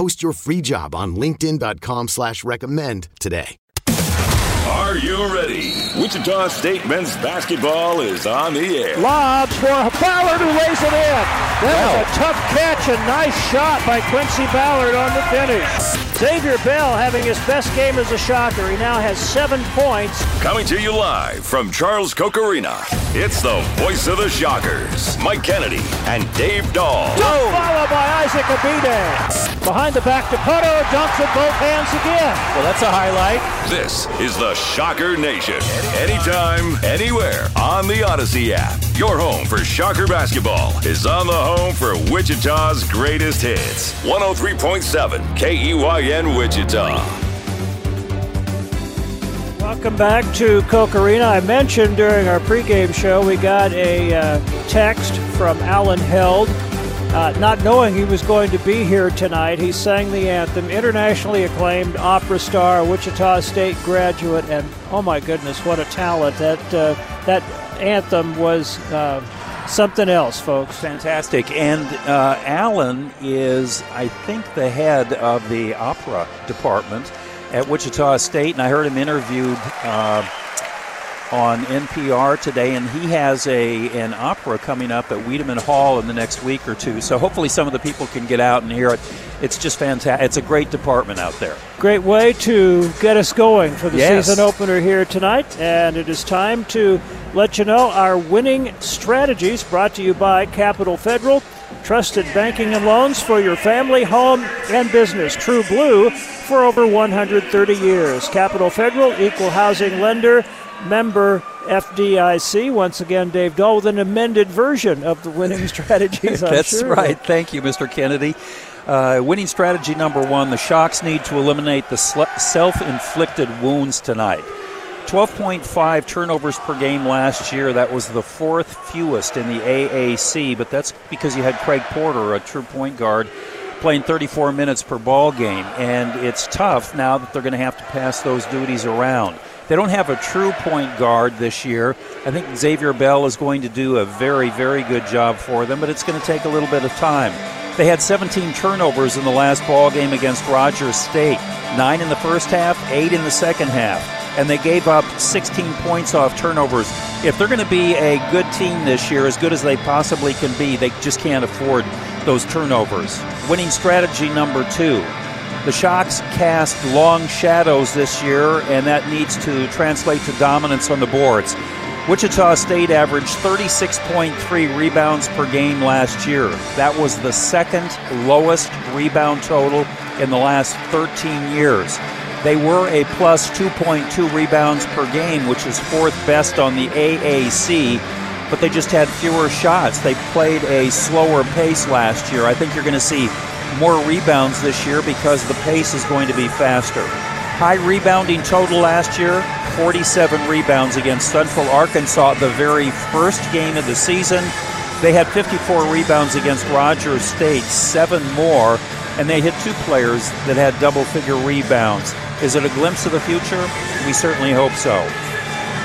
Post your free job on LinkedIn.com slash recommend today. Are you ready? Wichita State men's basketball is on the air. Lobs for Ballard who lays it in. That was a tough catch and nice shot by Quincy Ballard on the finish. Xavier Bell having his best game as a shocker. He now has seven points. Coming to you live from Charles Koch Arena, it's the voice of the Shockers, Mike Kennedy and Dave Dahl. Followed by Isaac Abidde. Behind the back to Pohto, dunks with both hands again. Well, that's a highlight. This is the Shocker Nation. Anytime, anywhere on the Odyssey app. Your home for Shocker basketball is on the home for Wichita's greatest hits. 103.7 KEYN Wichita. Welcome back to Koch Arena. I mentioned during our pregame show we got a uh, text from Alan Held. Uh, not knowing he was going to be here tonight, he sang the anthem. Internationally acclaimed opera star, Wichita State graduate, and oh my goodness, what a talent! That uh, that anthem was uh, something else, folks. Fantastic. And uh, Alan is, I think, the head of the opera department at Wichita State, and I heard him interviewed uh, on NPR today, and he has a an opera coming up at Wiedemann Hall in the next week or two. So hopefully, some of the people can get out and hear it. It's just fantastic. It's a great department out there. Great way to get us going for the Yes. season opener here tonight. And it is time to let you know our winning strategies brought to you by Capital Federal. Trusted banking and loans for your family, home, and business. True Blue for over 130 years. Capital Federal, equal housing lender, member FDIC. Once again, Dave Dahl with an amended version of the winning strategies. That's sure. right. Thank you, Mr. Kennedy. Uh, winning strategy number one the Sharks need to eliminate the self inflicted wounds tonight. 12.5 turnovers per game last year. That was the fourth fewest in the AAC, but that's because you had Craig Porter, a true point guard, playing 34 minutes per ball game. And it's tough now that they're going to have to pass those duties around. They don't have a true point guard this year. I think Xavier Bell is going to do a very, very good job for them, but it's going to take a little bit of time. They had 17 turnovers in the last ball game against Rogers State. Nine in the first half, eight in the second half. And they gave up 16 points off turnovers. If they're going to be a good team this year, as good as they possibly can be, they just can't afford those turnovers. Winning strategy number two. The Shocks cast long shadows this year, and that needs to translate to dominance on the boards. Wichita State averaged 36.3 rebounds per game last year. That was the second lowest rebound total in the last 13 years. They were a plus 2.2 rebounds per game, which is fourth best on the AAC, but they just had fewer shots. They played a slower pace last year. I think you're going to see more rebounds this year because the pace is going to be faster. High rebounding total last year 47 rebounds against Central Arkansas, the very first game of the season. They had 54 rebounds against Rogers State, seven more, and they hit two players that had double figure rebounds. Is it a glimpse of the future? We certainly hope so.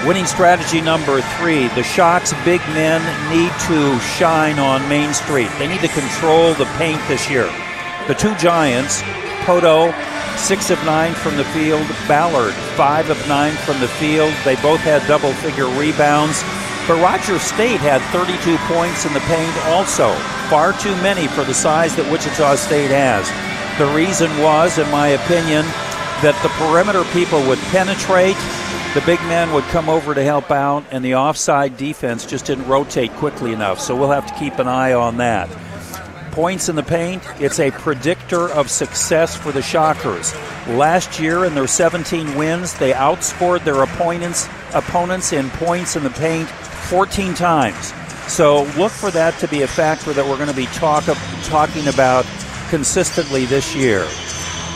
Winning strategy number three the Shocks big men need to shine on Main Street. They need to control the paint this year. The two Giants, Pohto, six of nine from the field, Ballard, five of nine from the field. They both had double figure rebounds. But Roger State had 32 points in the paint also. Far too many for the size that Wichita State has. The reason was, in my opinion, that the perimeter people would penetrate, the big men would come over to help out, and the offside defense just didn't rotate quickly enough. So we'll have to keep an eye on that. Points in the paint, it's a predictor of success for the Shockers. Last year, in their 17 wins, they outscored their opponents, opponents in points in the paint 14 times. So look for that to be a factor that we're going to be talk, talking about consistently this year.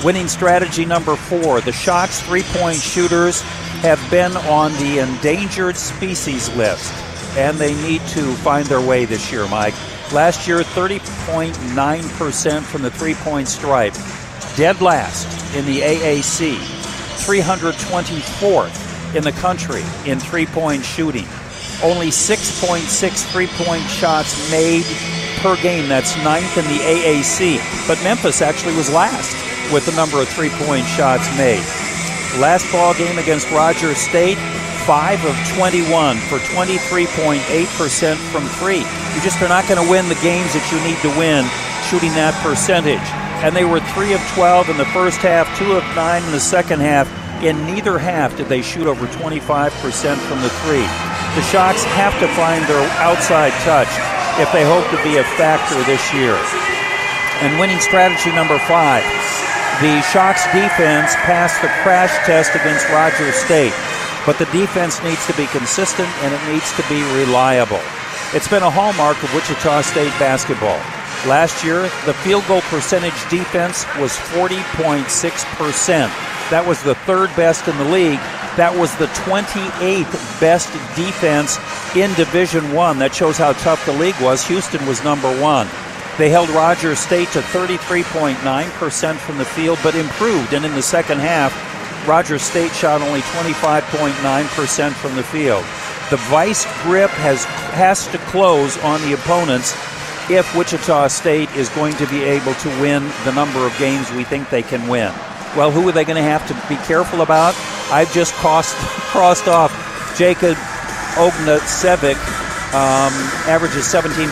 Winning strategy number four the Shocks three point shooters have been on the endangered species list, and they need to find their way this year, Mike. Last year, 30.9% from the three point stripe, dead last in the AAC, 324th in the country in three point shooting. Only 6.6 three point shots made per game. That's ninth in the AAC. But Memphis actually was last with the number of three point shots made. Last ball game against Rogers State, 5 of 21 for 23.8% from three. You just are not going to win the games that you need to win shooting that percentage. And they were 3 of 12 in the first half, 2 of 9 in the second half. In neither half did they shoot over 25% from the three. The Shocks have to find their outside touch if they hope to be a factor this year. And winning strategy number five the Shocks defense passed the crash test against Rogers State, but the defense needs to be consistent and it needs to be reliable. It's been a hallmark of Wichita State basketball. Last year, the field goal percentage defense was 40.6%. That was the third best in the league. That was the 28th best defense in Division 1. That shows how tough the league was. Houston was number 1. They held Rogers State to 33.9% from the field, but improved. And in the second half, Rogers State shot only 25.9% from the field. The vice grip has has to close on the opponents if Wichita State is going to be able to win the number of games we think they can win. Well, who are they going to have to be careful about? I've just crossed, crossed off Jacob Ognacevic um, averages 17.7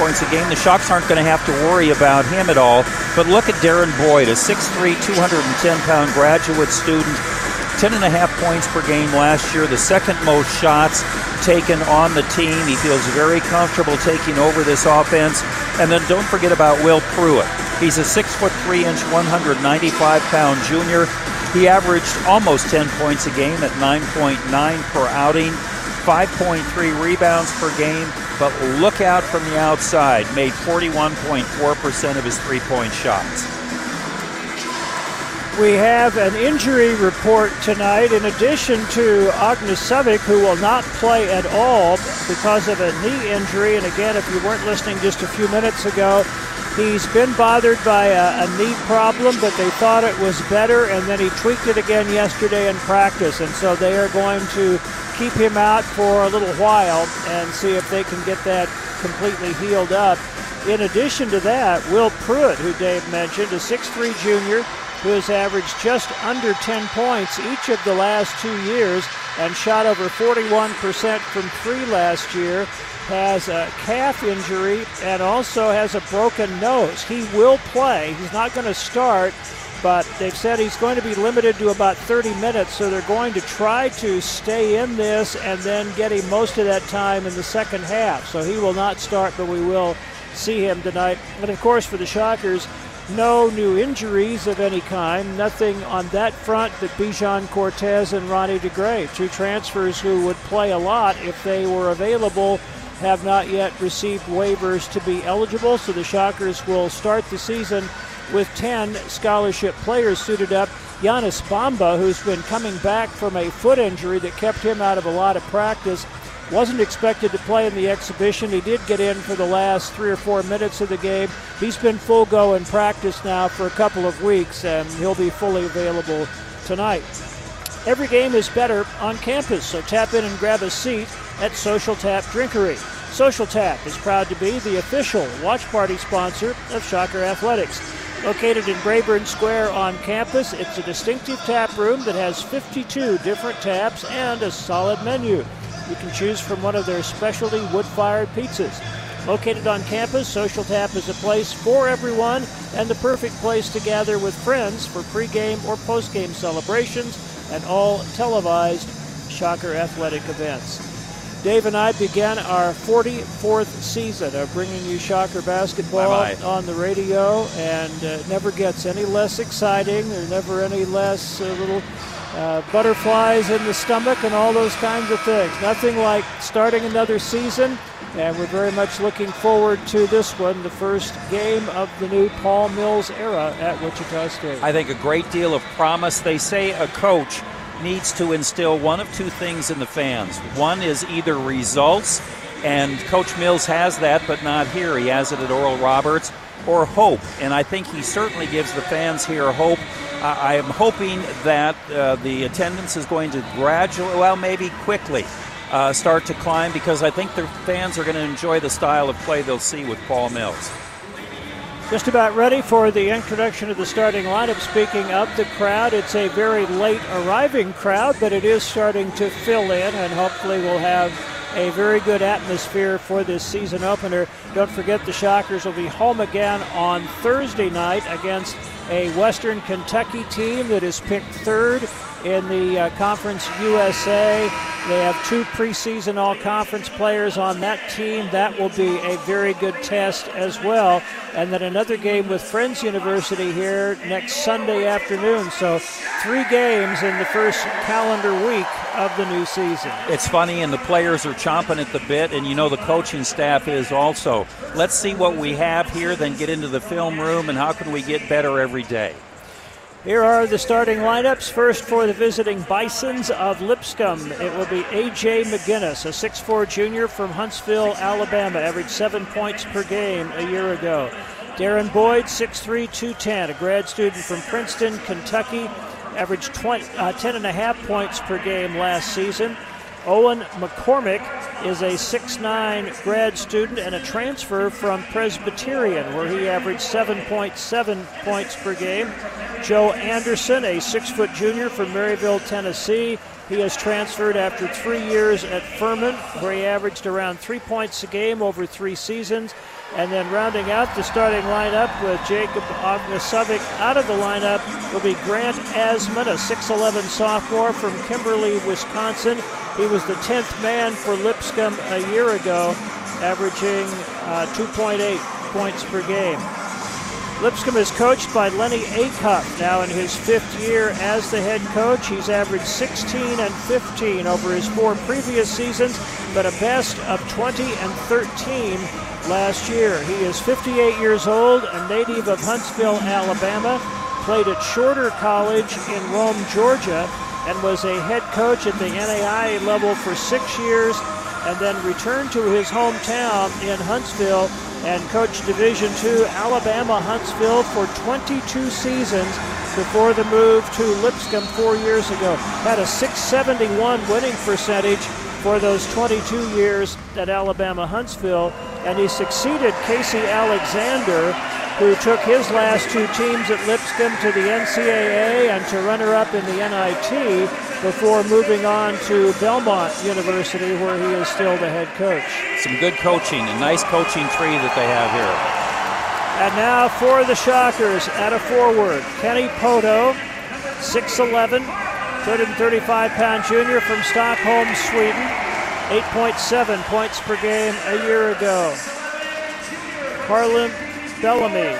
points a game. The Shocks aren't going to have to worry about him at all. But look at Derrin Boyd, a 6'3, 210 pound graduate student, 10 and a half points per game last year, the second most shots taken on the team. He feels very comfortable taking over this offense. And then don't forget about Will Pruitt. He's a 6'3 inch, 195 pound junior. He averaged almost 10 points a game at 9.9 per outing. 5.3 rebounds per game, but look out from the outside. Made 41.4% of his three point shots. We have an injury report tonight in addition to Ognacevic, who will not play at all because of a knee injury. And again, if you weren't listening just a few minutes ago, He's been bothered by a, a, knee problem, but they thought it was better, and then he tweaked it again yesterday in practice. And so they are going to keep him out for a little while and see if they can get that completely healed up. In addition to that, Will Pruitt, who Dave mentioned, a 6'3 junior who has averaged just under 10 points each of the last two years and shot over 41% from three last year, has a calf injury and also has a broken nose. He will play. He's not going to start, but they've said he's going to be limited to about 30 minutes, so they're going to try to stay in this and then get him most of that time in the second half. So he will not start, but we will see him tonight. And of course, for the Shockers, no new injuries of any kind, nothing on that front but Bijan Cortes and Ronnie DeGray, two transfers who would play a lot if they were available, have not yet received waivers to be eligible. So the Shockers will start the season with 10 scholarship players suited up. Giannis Bamba, who's been coming back from a foot injury that kept him out of a lot of practice, wasn't expected to play in the exhibition. He did get in for the last three or four minutes of the game. He's been full go in practice now for a couple of weeks, and he'll be fully available tonight. Every game is better on campus, so tap in and grab a seat at Social Tap Drinkery. Social Tap is proud to be the official watch party sponsor of Shocker Athletics. Located in Braeburn Square on campus, it's a distinctive tap room that has 52 different taps and a solid menu. You can choose from one of their specialty wood fired pizzas. Located on campus, Social Tap is a place for everyone and the perfect place to gather with friends for pregame or postgame celebrations and all televised Shocker athletic events. Dave and I began our 44th season of bringing you Shocker basketball Bye-bye. on the radio, and uh, it never gets any less exciting. There's never any less uh, little uh, butterflies in the stomach and all those kinds of things. Nothing like starting another season, and we're very much looking forward to this one, the first game of the new Paul Mills era at Wichita State. I think a great deal of promise. They say a coach needs to instill one of two things in the fans. One is either results, and Coach Mills has that, but not here. He has it at Oral Roberts, or hope. And I think he certainly gives the fans here hope. I am hoping that uh, the attendance is going to gradually, well, maybe quickly, uh, start to climb because I think the fans are going to enjoy the style of play they'll see with Paul Mills. Just about ready for the introduction of the starting lineup. Speaking of the crowd, it's a very late arriving crowd, but it is starting to fill in, and hopefully we'll have a very good atmosphere for this season opener. Don't forget the Shockers will be home again on Thursday night against a Western Kentucky team that is picked third in the uh, Conference USA. They have two preseason all conference players on that team. That will be a very good test as well. And then another game with Friends University here next Sunday afternoon. So, three games in the first calendar week of the new season. It's funny, and the players are chomping at the bit, and you know the coaching staff is also. Let's see what we have here, then get into the film room, and how can we get better every day. Here are the starting lineups. First for the visiting Bisons of Lipscomb, it will be A.J. McGinnis, a 6'4 junior from Huntsville, Alabama, averaged seven points per game a year ago. Derrin Boyd, 6'3, 210, a grad student from Princeton, Kentucky, averaged 20, uh, 10 and a half points per game last season. Owen McCormack is a 6'9 grad student and a transfer from Presbyterian, where he averaged 7.7 points per game. Joe Anderson, a six foot junior from Maryville, Tennessee. He has transferred after three years at Furman, where he averaged around three points a game over three seasons. And then rounding out the starting lineup with Jacob Ognacevic out of the lineup will be Grant Asman, a 6'11 sophomore from Kimberly, Wisconsin. He was the 10th man for Lipscomb a year ago, averaging uh, 2.8 points per game. Lipscomb is coached by Lennie Acuff, now in his fifth year as the head coach. He's averaged 16 and 15 over his four previous seasons, but a best of 20 and 13 last year. He is 58 years old, a native of Huntsville, Alabama, played at Shorter College in Rome, Georgia, and was a head coach at the NAIA level for six years, and then returned to his hometown in Huntsville and coached Division II Alabama Huntsville for 22 seasons before the move to Lipscomb four years ago. Had a 671 winning percentage for those 22 years at Alabama Huntsville, and he succeeded Casey Alexander, who took his last two teams at Lipscomb to the NCAA and to runner up in the NIT before moving on to Belmont University, where he is still the head coach. Some good coaching, a nice coaching tree that they have here. And now for the Shockers at a forward, Kenny Pohto, 6'11, 135 pound junior from Stockholm, Sweden, 8.7 points per game a year ago. Harlond Bellamy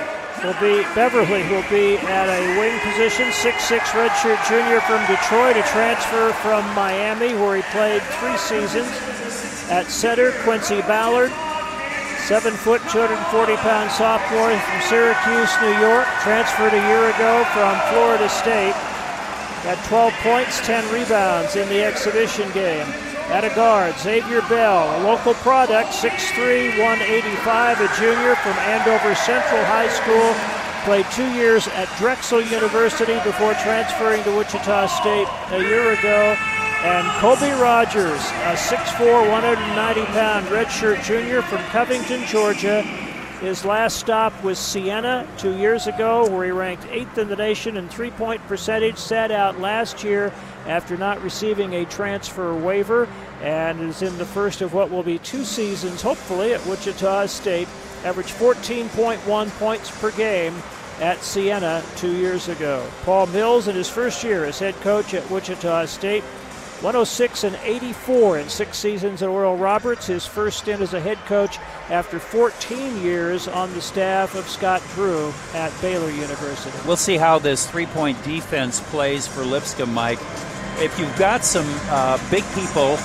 will be, Beverly will be at a wing position, 6'6 redshirt junior from Detroit, a transfer from Miami where he played three seasons. At center, Quincy Ballard, 7 foot, 240 pound sophomore from Syracuse, New York, transferred a year ago from Florida State. Got 12 points, 10 rebounds in the exhibition game. At a guard, Xavier Bell, a local product, 6'3, 185, a junior from Andover Central High School. Played two years at Drexel University before transferring to Wichita State a year ago. And Colby Rogers, a 6'4, 190 pound redshirt junior from Covington, Georgia. His last stop was Siena two years ago, where he ranked eighth in the nation in three point percentage, sat out last year after not receiving a transfer waiver, and is in the first of what will be two seasons, hopefully, at Wichita State. Averaged 14.1 points per game at Siena two years ago. Paul Mills, in his first year as head coach at Wichita State, 106 and 84 in six seasons at Oral Roberts, his first stint as a head coach after 14 years on the staff of Scott Drew at Baylor University. We'll see how this three point defense plays for Lipscomb, Mike. If you've got some uh, big people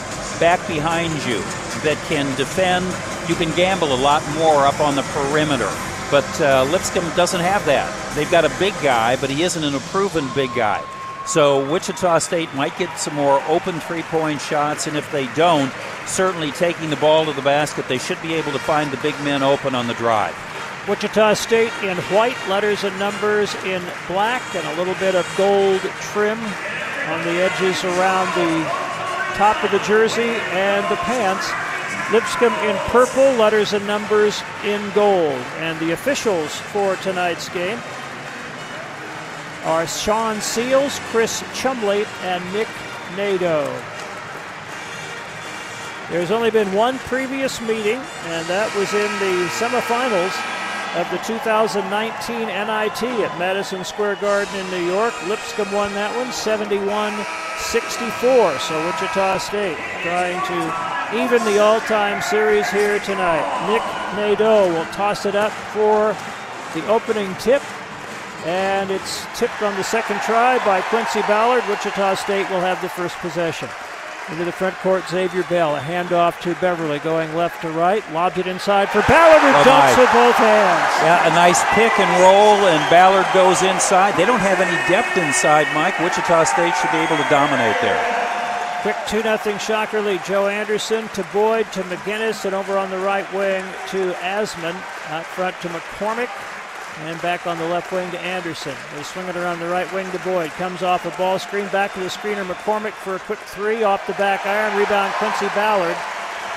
back behind you that can defend, you can gamble a lot more up on the perimeter. But uh, Lipscomb doesn't have that. They've got a big guy, but he isn't an proven big guy. So Wichita State might get some more open three point shots, and if they don't, certainly taking the ball to the basket, they should be able to find the big men open on the drive. Wichita State in white, letters and numbers in black, and a little bit of gold trim on the edges around the top of the jersey and the pants. Lipscomb in purple, letters and numbers in gold. And the officials for tonight's game are Sean Seals, Chris Chumley, and Nick Nadeau. There's only been one previous meeting, and that was in the semifinals of the 2019 NIT at Madison Square Garden in New York. Lipscomb won that one 71 64. So Wichita State trying to even the all time series here tonight. Nick Nadeau will toss it up for the opening tip. And it's tipped on the second try by Quincy Ballard. Wichita State will have the first possession. Into the front court, Xavier Bell. A handoff to Beverly going left to right. Lobs it inside for Ballard, who Oh, dunks with both hands. Yeah, a nice pick and roll, and Ballard goes inside. They don't have any depth inside, Mike. Wichita State should be able to dominate there. Quick 2 0 Shocker lead. Joe Anderson to Boyd to McGinnis, and over on the right wing to Asman. Out front to McCormack. And back on the left wing to Anderson. They swing it around the right wing to Boyd. Comes off a ball screen. Back to the screener. McCormack for a quick three off the back iron. Rebound Quincy Ballard.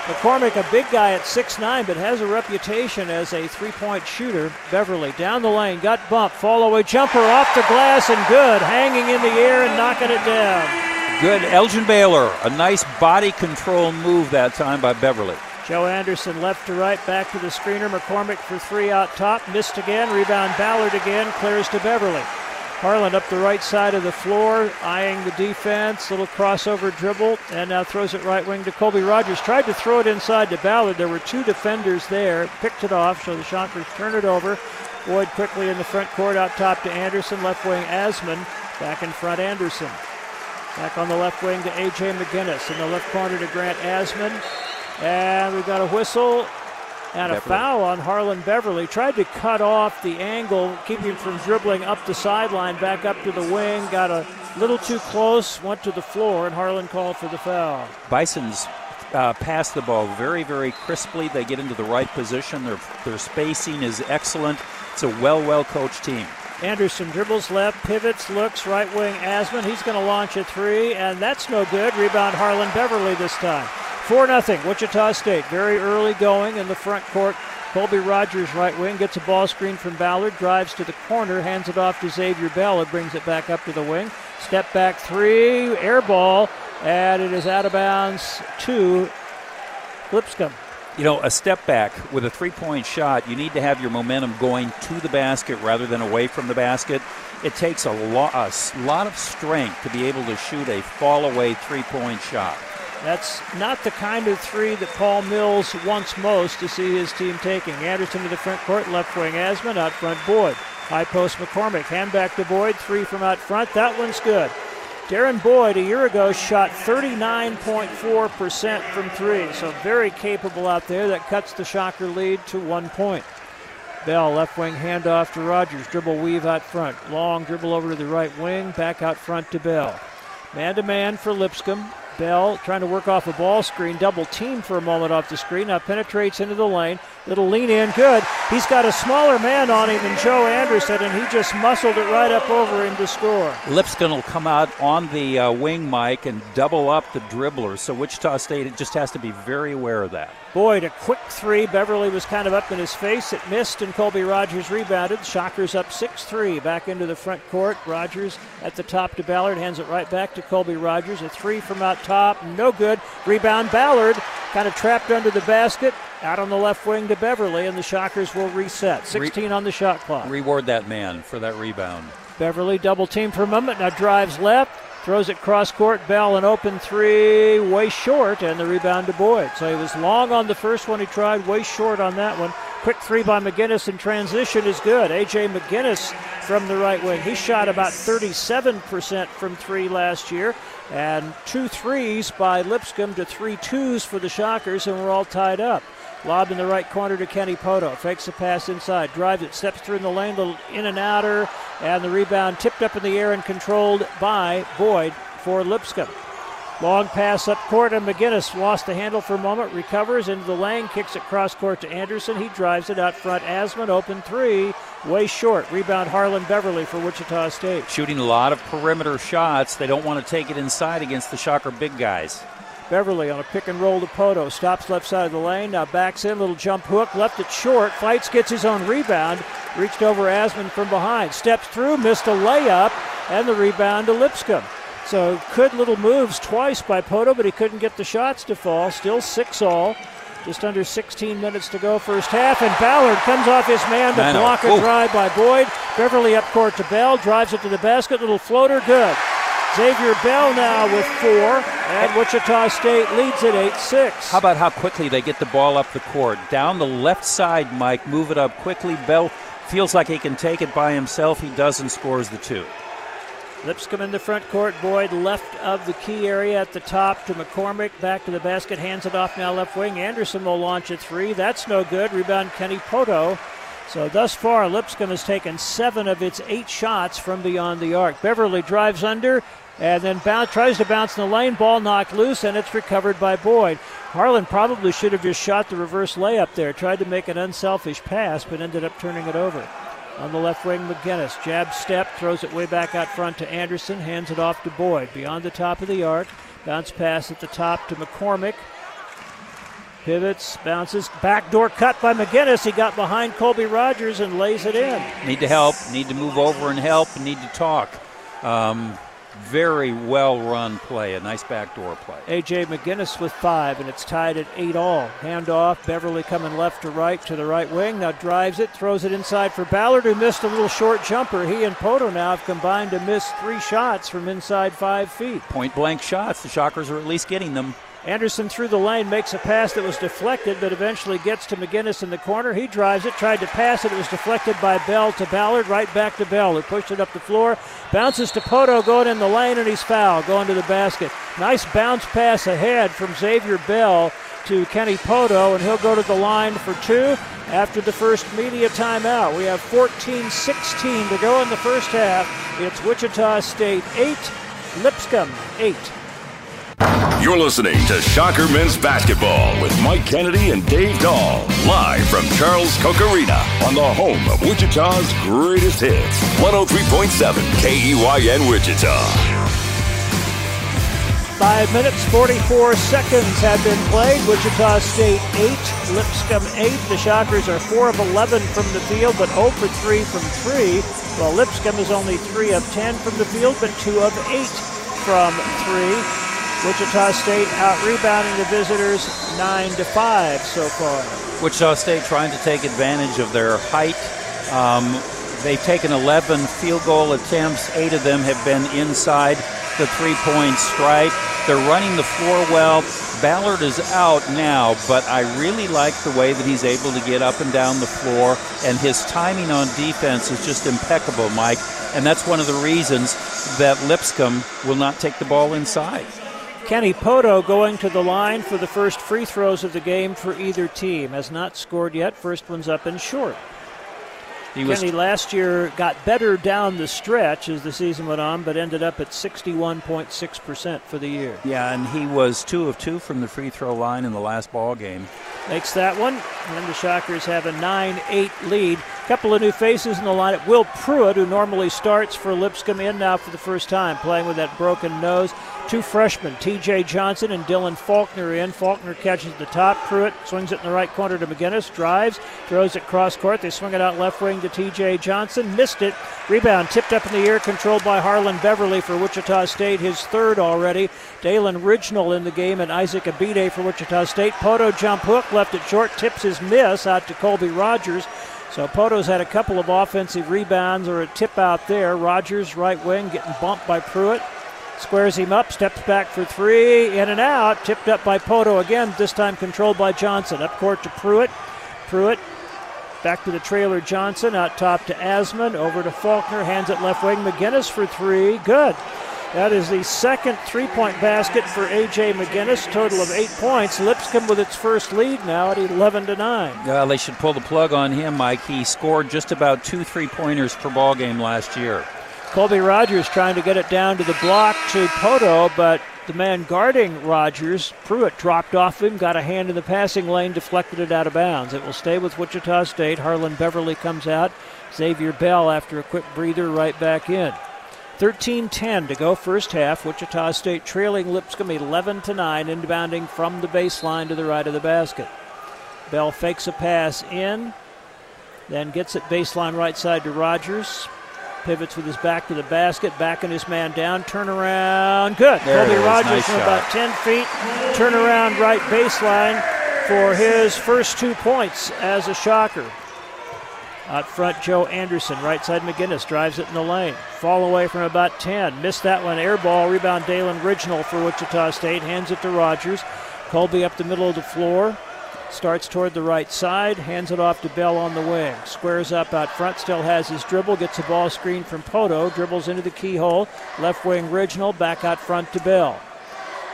McCormack, a big guy at 6'9, but has a reputation as a three point shooter. Beverly down the lane, got bumped. Fall away jumper off the glass and good. Hanging in the air and knocking it down. Good. Elgin Baylor, a nice body control move that time by Beverly. Joe Anderson left to right, back to the screener. McCormack for three out top. Missed again. Rebound Ballard again. Clears to Beverly. Harlond up the right side of the floor, eyeing the defense. Little crossover dribble, and now throws it right wing to Colby Rogers. Tried to throw it inside to Ballard. There were two defenders there. Picked it off, so the Shockers turn it over. Boyd quickly in the front court, out top to Anderson. Left wing Asman. Back in front, Anderson. Back on the left wing to A.J. McGinnis. In the left corner to Grant Asman. And we've got a whistle and a Beverly. foul on Harlond Beverly. Tried to cut off the angle, keep him from dribbling up the sideline, back up to the wing. Got a little too close, went to the floor, and Harlond called for the foul. Bison's uh, pass the ball very, very crisply. They get into the right position. Their, their spacing is excellent. It's a well, well coached team. Anderson dribbles left, pivots, looks right wing. Asman, he's going to launch a three, and that's no good. Rebound Harlond Beverly this time. 4 0, Wichita State. Very early going in the front court. Colby Rogers, right wing, gets a ball screen from Ballard, drives to the corner, hands it off to Xavier Bell. It brings it back up to the wing. Step back three, air ball, and it is out of bounds to Lipscomb. You know, a step back with a three point shot, you need to have your momentum going to the basket rather than away from the basket. It takes a, lo- a lot of strength to be able to shoot a fall away three point shot. That's not the kind of three that Paul Mills wants most to see his team taking. Anderson to the front court, left wing Asman, out front Boyd. High post McCormack, hand back to Boyd, three from out front. That one's good. Derrin Boyd a year ago shot 39.4% from three, so very capable out there. That cuts the Shocker lead to one point. Bell, left wing handoff to Rogers. Dribble weave out front. Long dribble over to the right wing. Back out front to Bell. Man to man for Lipscomb. Bell trying to work off a ball screen, double team for a moment off the screen. Now penetrates into the lane. Little lean in, good. He's got a smaller man on him than Joe Anderson, and he just muscled it right up over him to score. Lipscomb will come out on the uh, wing, Mike, and double up the dribblers. So Wichita State just has to be very aware of that. Boyd, a quick three. Beverly was kind of up in his face. It missed, and Colby Rogers rebounded. Shockers up 6 3 back into the front court. Rogers at the top to Ballard, hands it right back to Colby Rogers. A three from out top, no good. Rebound, Ballard kind of trapped under the basket. Out on the left wing to Beverly, and the Shockers will reset. 16 on the shot clock. Reward that man for that rebound. Beverly double team for a moment. Now drives left, throws it cross court. Bell an open three, way short, and the rebound to Boyd. So he was long on the first one he tried, way short on that one. Quick three by McGinnis in transition is good. AJ McGinnis from the right wing. He shot about 37% from three last year, and two threes by Lipscomb to three twos for the Shockers, and we're all tied up. Lob in the right corner to Kenny Pohto. Fakes the pass inside. Drives it. Steps through in the lane. In and outer. And the rebound tipped up in the air and controlled by Boyd for Lipscomb. Long pass up court, and McGinnis lost the handle for a moment, recovers into the lane, kicks it cross court to Anderson. He drives it out front. Asman open three, way short. Rebound Harlond Beverly for Wichita State. Shooting a lot of perimeter shots. They don't want to take it inside against the Shocker big guys. Beverly on a pick and roll to Pohto. Stops left side of the lane. Now backs in. Little jump hook. Left it short. Fights, gets his own rebound. Reached over Asman from behind. Steps through. Missed a layup. And the rebound to Lipscomb. So good little moves twice by Pohto, but he couldn't get the shots to fall. Still six all. Just under 16 minutes to go first half, and Ballard comes off his man to block a drive by Boyd. Beverly up court to Bell, drives it to the basket, little floater, good. Xavier Bell now with four, and Wichita State leads at 8 6. How about how quickly they get the ball up the court? Down the left side, Mike, move it up quickly. Bell feels like he can take it by himself. He does and scores the two. Lipscomb in the front court. Boyd left of the key area at the top to McCormack. Back to the basket. Hands it off now left wing. Anderson will launch a three. That's no good. Rebound Kenny Pohto. So thus far, Lipscomb has taken seven of its eight shots from beyond the arc. Beverly drives under and then bounce, tries to bounce in the lane. Ball knocked loose, and it's recovered by Boyd. Harlond probably should have just shot the reverse layup there. Tried to make an unselfish pass, but ended up turning it over. On the left wing, McGinnis. Jab step, throws it way back out front to Anderson, hands it off to Boyd. Beyond the top of the arc. Bounce pass at the top to McCormack. Pivots, bounces, backdoor cut by McGinnis. He got behind Colby Rogers and lays it in. Need to help, need to move over and help, need to talk. Um, very well run play, a nice backdoor play. AJ McGinnis with five, and it's tied at eight all. Handoff, Beverly coming left to right to the right wing. Now drives it, throws it inside for Ballard, who missed a little short jumper. He and Pohto now have combined to miss three shots from inside five feet. Point blank shots. The Shockers are at least getting them. Anderson through the lane makes a pass that was deflected, but eventually gets to McGinnis in the corner. He drives it, tried to pass it. It was deflected by Bell to Ballard, right back to Bell, who pushed it up the floor. Bounces to Pohto going in the lane, and he's fouled, going to the basket. Nice bounce pass ahead from Xavier Bell to Kenny Pohto, and he'll go to the line for two after the first media timeout. We have 14 16 to go in the first half. It's Wichita State 8, Lipscomb 8. You're listening to Shocker Men's Basketball with Mike Kennedy and Dave Dahl, live from Charles Koch Arena on the home of Wichita's greatest hits. 103.7 KEYN Wichita. Five minutes, 44 seconds have been played. Wichita State 8, Lipscomb 8. The Shockers are 4 of 11 from the field, but 0 for 3 from 3. While Lipscomb is only 3 of 10 from the field, but 2 of 8 from 3. Wichita State out rebounding the visitors 9 to 5 so far. Wichita State trying to take advantage of their height. Um, they've taken 11 field goal attempts, eight of them have been inside the three point stripe. They're running the floor well. Ballard is out now, but I really like the way that he's able to get up and down the floor, and his timing on defense is just impeccable, Mike. And that's one of the reasons that Lipscomb will not take the ball inside. Kenny Pohto going to the line for the first free throws of the game for either team. Has not scored yet. First one's up and short. He Kenny last year got better down the stretch as the season went on, but ended up at 61.6% for the year. Yeah, and he was two of two from the free throw line in the last ball game. Makes that one, and the Shockers have a 9 8 lead. Couple of new faces in the lineup. Will Pruitt, who normally starts for Lipscomb, in now for the first time, playing with that broken nose. Two freshmen, T.J. Johnson and Dylan Faulkner in. Faulkner catches the top. Pruitt swings it in the right corner to McGinnis. Drives, throws it cross court. They swing it out left wing to T.J. Johnson. Missed it. Rebound tipped up in the air, controlled by Harlond Beverly for Wichita State, his third already. Dalen Ridgnal in the game and Isaac Abidde for Wichita State. Pohto jump hook, left it short, tips his miss out to Colby Rogers. So Pohto's had a couple of offensive rebounds or a tip out there. Rogers, right wing, getting bumped by Pruitt. Squares him up, steps back for three, in and out. Tipped up by Pohto again, this time controlled by Johnson. Up court to Pruitt. Pruitt back to the trailer Johnson, out top to Asman, over to Faulkner, hands it left wing. McGinnis for three. Good. That is the second three point basket for A.J. McGinnis, total of eight points. Lipscomb with its first lead now at 11 to 9. Well, they should pull the plug on him, Mike. He scored just about two three pointers per ball game last year. Colby Rogers trying to get it down to the block to Pohto, but the man guarding Rogers, Pruitt, dropped off him, got a hand in the passing lane, deflected it out of bounds. It will stay with Wichita State. Harlond Beverly comes out. Xavier Bell, after a quick breather, right back in. 13-10 to go first half. Wichita State trailing Lipscomb 11 to 9, inbounding from the baseline to the right of the basket. Bell fakes a pass in, then gets it baseline right side to Rogers pivots with his back to the basket, backing his man down, turn around, good. There Colby Rogers nice from shot. about 10 feet, turn around right baseline for his first two points as a shocker. Out front, Joe Anderson, right side McGinnis, drives it in the lane. Fall away from about 10. Missed that one. Air ball, rebound Dalen Ridgnal for Wichita State. Hands it to Rogers. Colby up the middle of the floor. Starts toward the right side, hands it off to Bell on the wing. Squares up out front, still has his dribble, gets a ball screen from Pohto, dribbles into the keyhole. Left wing Ridgnal, back out front to Bell.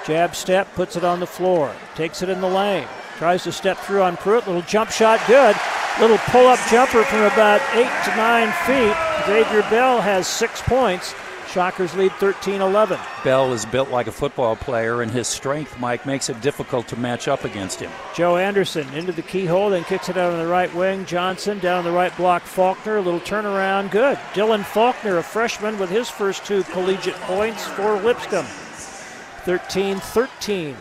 Jab step, puts it on the floor, takes it in the lane. Tries to step through on Pruitt, little jump shot, good. Little pull up jumper from about eight to nine feet. Xavier Bell has six points. Shockers lead 13 11. Bell is built like a football player, and his strength, Mike, makes it difficult to match up against him. Joe Anderson into the keyhole, then kicks it out on the right wing. Johnson down the right block. Faulkner, a little turnaround, good. Dylan Faulkner, a freshman, with his first two collegiate points for Lipscomb. 13 13.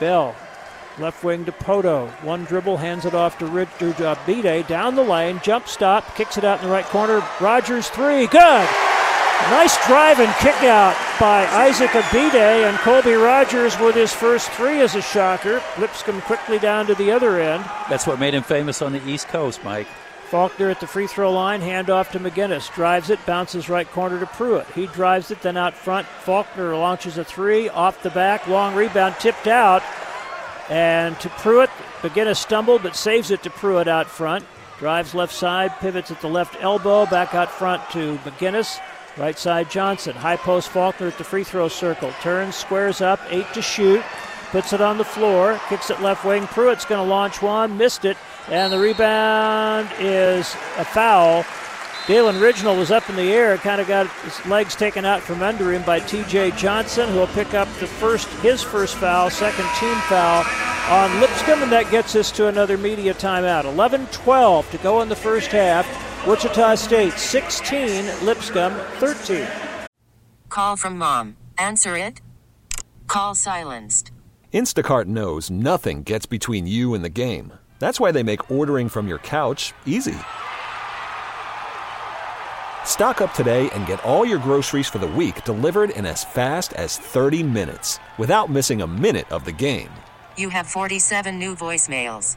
Bell, left wing to Pohto. One dribble, hands it off to Richard uh, Bide. Down the lane, jump stop, kicks it out in the right corner. Rogers, three, good. Nice drive and kick out by Isaac Abidde and Colby Rogers with his first three as a shocker. Lipscomb quickly down to the other end. That's what made him famous on the East Coast, Mike. Faulkner at the free throw line, handoff to McGinnis. Drives it, bounces right corner to Pruitt. He drives it, then out front. Faulkner launches a three, off the back, long rebound, tipped out. And to Pruitt, McGinnis stumbled but saves it to Pruitt out front. Drives left side, pivots at the left elbow, back out front to McGinnis. Right side Johnson. High post Faulkner at the free throw circle. Turns, squares up, eight to shoot. Puts it on the floor. Kicks it left wing. Pruitt's going to launch one. Missed it. And the rebound is a foul. Dalen Ridgnal was up in the air, kind of got his legs taken out from under him by T.J. Johnson, who will pick up the first his first foul, second team foul on Lipscomb, and that gets us to another media timeout. 11-12 to go in the first half. Wichita State 16, Lipscomb 13. Call from mom. Answer it. Call silenced. Instacart knows nothing gets between you and the game. That's why they make ordering from your couch easy. Stock up today and get all your groceries for the week delivered in as fast as 30 minutes without missing a minute of the game. You have 47 new voicemails.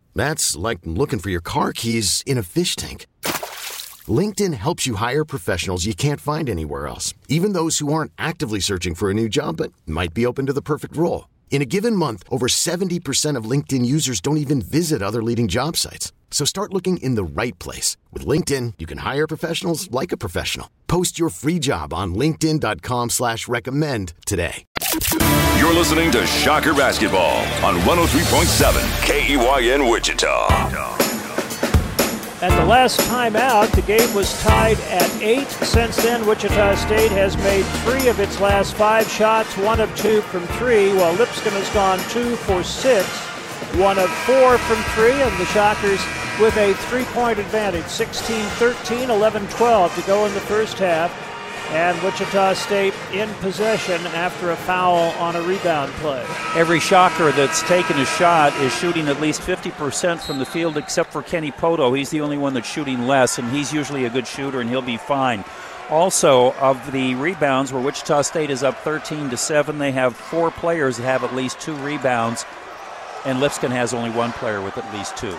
That's like looking for your car keys in a fish tank. LinkedIn helps you hire professionals you can't find anywhere else, even those who aren't actively searching for a new job but might be open to the perfect role. In a given month, over 70% of LinkedIn users don't even visit other leading job sites. So start looking in the right place. With LinkedIn, you can hire professionals like a professional. Post your free job on linkedin.com slash recommend today. You're listening to Shocker Basketball on 103.7 KEYN Wichita. At the last time out, the game was tied at eight. Since then, Wichita State has made three of its last five shots, one of two from three, while Lipscomb has gone two for six, one of four from three, and the Shockers with a three point advantage 16 13, 11 12 to go in the first half. And Wichita State in possession after a foul on a rebound play. Every shocker that's taken a shot is shooting at least 50% from the field, except for Kenny Pohto. He's the only one that's shooting less, and he's usually a good shooter, and he'll be fine. Also, of the rebounds, where Wichita State is up 13 to 7, they have four players that have at least two rebounds, and Lipscomb has only one player with at least two.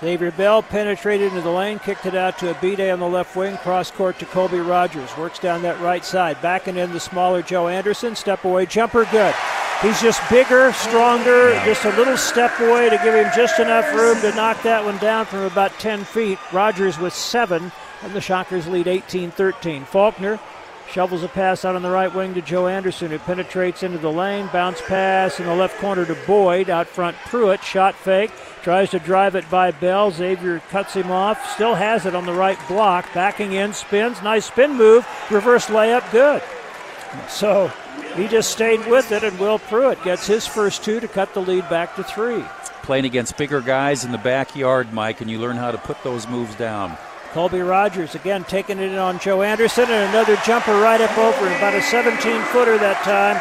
Xavier Bell penetrated into the lane, kicked it out to Abidde on the left wing, cross court to Colby Rogers. Works down that right side, backing in the smaller Joe Anderson. Step away jumper, good. He's just bigger, stronger, just a little step away to give him just enough room to knock that one down from about 10 feet. Rogers with seven, and the Shockers lead 18 13. Faulkner Shovels a pass out on the right wing to Joe Anderson, who penetrates into the lane. Bounce pass in the left corner to Boyd. Out front, Pruitt. Shot fake. Tries to drive it by Bell. Xavier cuts him off. Still has it on the right block. Backing in, spins. Nice spin move. Reverse layup. Good. So he just stayed with it, and Will Pruitt gets his first two to cut the lead back to three. Playing against bigger guys in the backyard, Mike, and you learn how to put those moves down. Colby Rogers again taking it in on Joe Anderson and another jumper right up over him, about a 17 footer that time.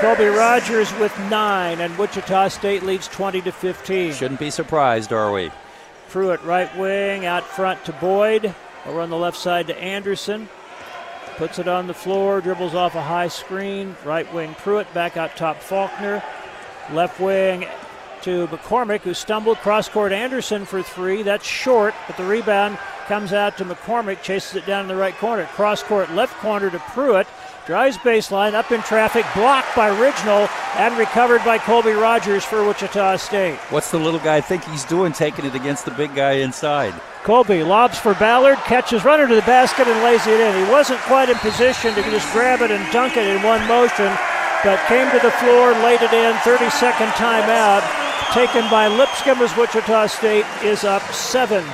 Colby Rogers with nine, and Wichita State leads 20 to 15. Shouldn't be surprised, are we? Pruitt right wing, out front to Boyd. Over on the left side to Anderson. Puts it on the floor, dribbles off a high screen. Right wing Pruitt, back out top Faulkner. Left wing to McCormack, who stumbled cross court Anderson for three. That's short, but the rebound comes out to McCormack, chases it down in the right corner. Cross court left corner to Pruitt. Drives baseline, up in traffic, blocked by Ridgnal, and recovered by Colby Rogers for Wichita State. What's the little guy think he's doing taking it against the big guy inside? Colby lobs for Ballard, catches runner to the basket and lays it in. He wasn't quite in position to just grab it and dunk it in one motion, but came to the floor, laid it in, 30 second timeout taken by Lipscomb as Wichita State is up seven.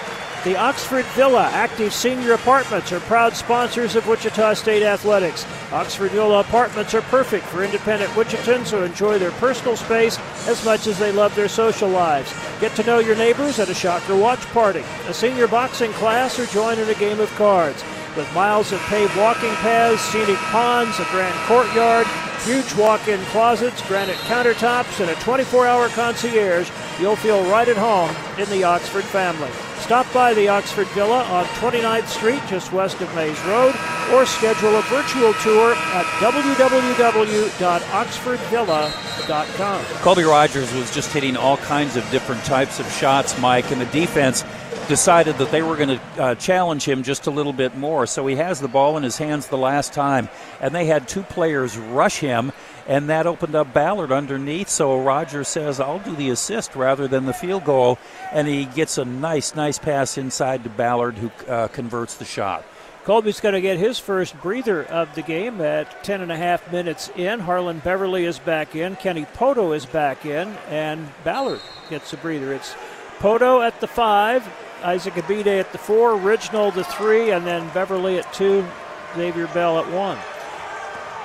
The Oxford Villa Active Senior Apartments are proud sponsors of Wichita State Athletics. Oxford Villa Apartments are perfect for independent Wichitans who enjoy their personal space as much as they love their social lives. Get to know your neighbors at a Shocker watch party, a senior boxing class, or join in a game of cards. With miles of paved walking paths, scenic ponds, a grand courtyard, Huge walk in closets, granite countertops, and a 24 hour concierge. You'll feel right at home in the Oxford family. Stop by the Oxford Villa on 29th Street, just west of Maize Road, or schedule a virtual tour at www.oxfordvilla.com. Colby Rogers was just hitting all kinds of different types of shots, Mike, and the defense decided that they were going to uh, challenge him just a little bit more. So he has the ball in his hands the last time, and they had two players rush him, and that opened up Ballard underneath. So Rogers says, I'll do the assist rather than the field goal, and he gets a nice, nice pass inside to Ballard, who uh, converts the shot. Colby's going to get his first breather of the game at 10 and a half minutes in. Harlond Beverly is back in. Kenny Pohto is back in. And Ballard gets a breather. It's Pohto at the five, Isaac Abidde at the four, Ridgnal the three, and then Beverly at two, Xavier Bell at one.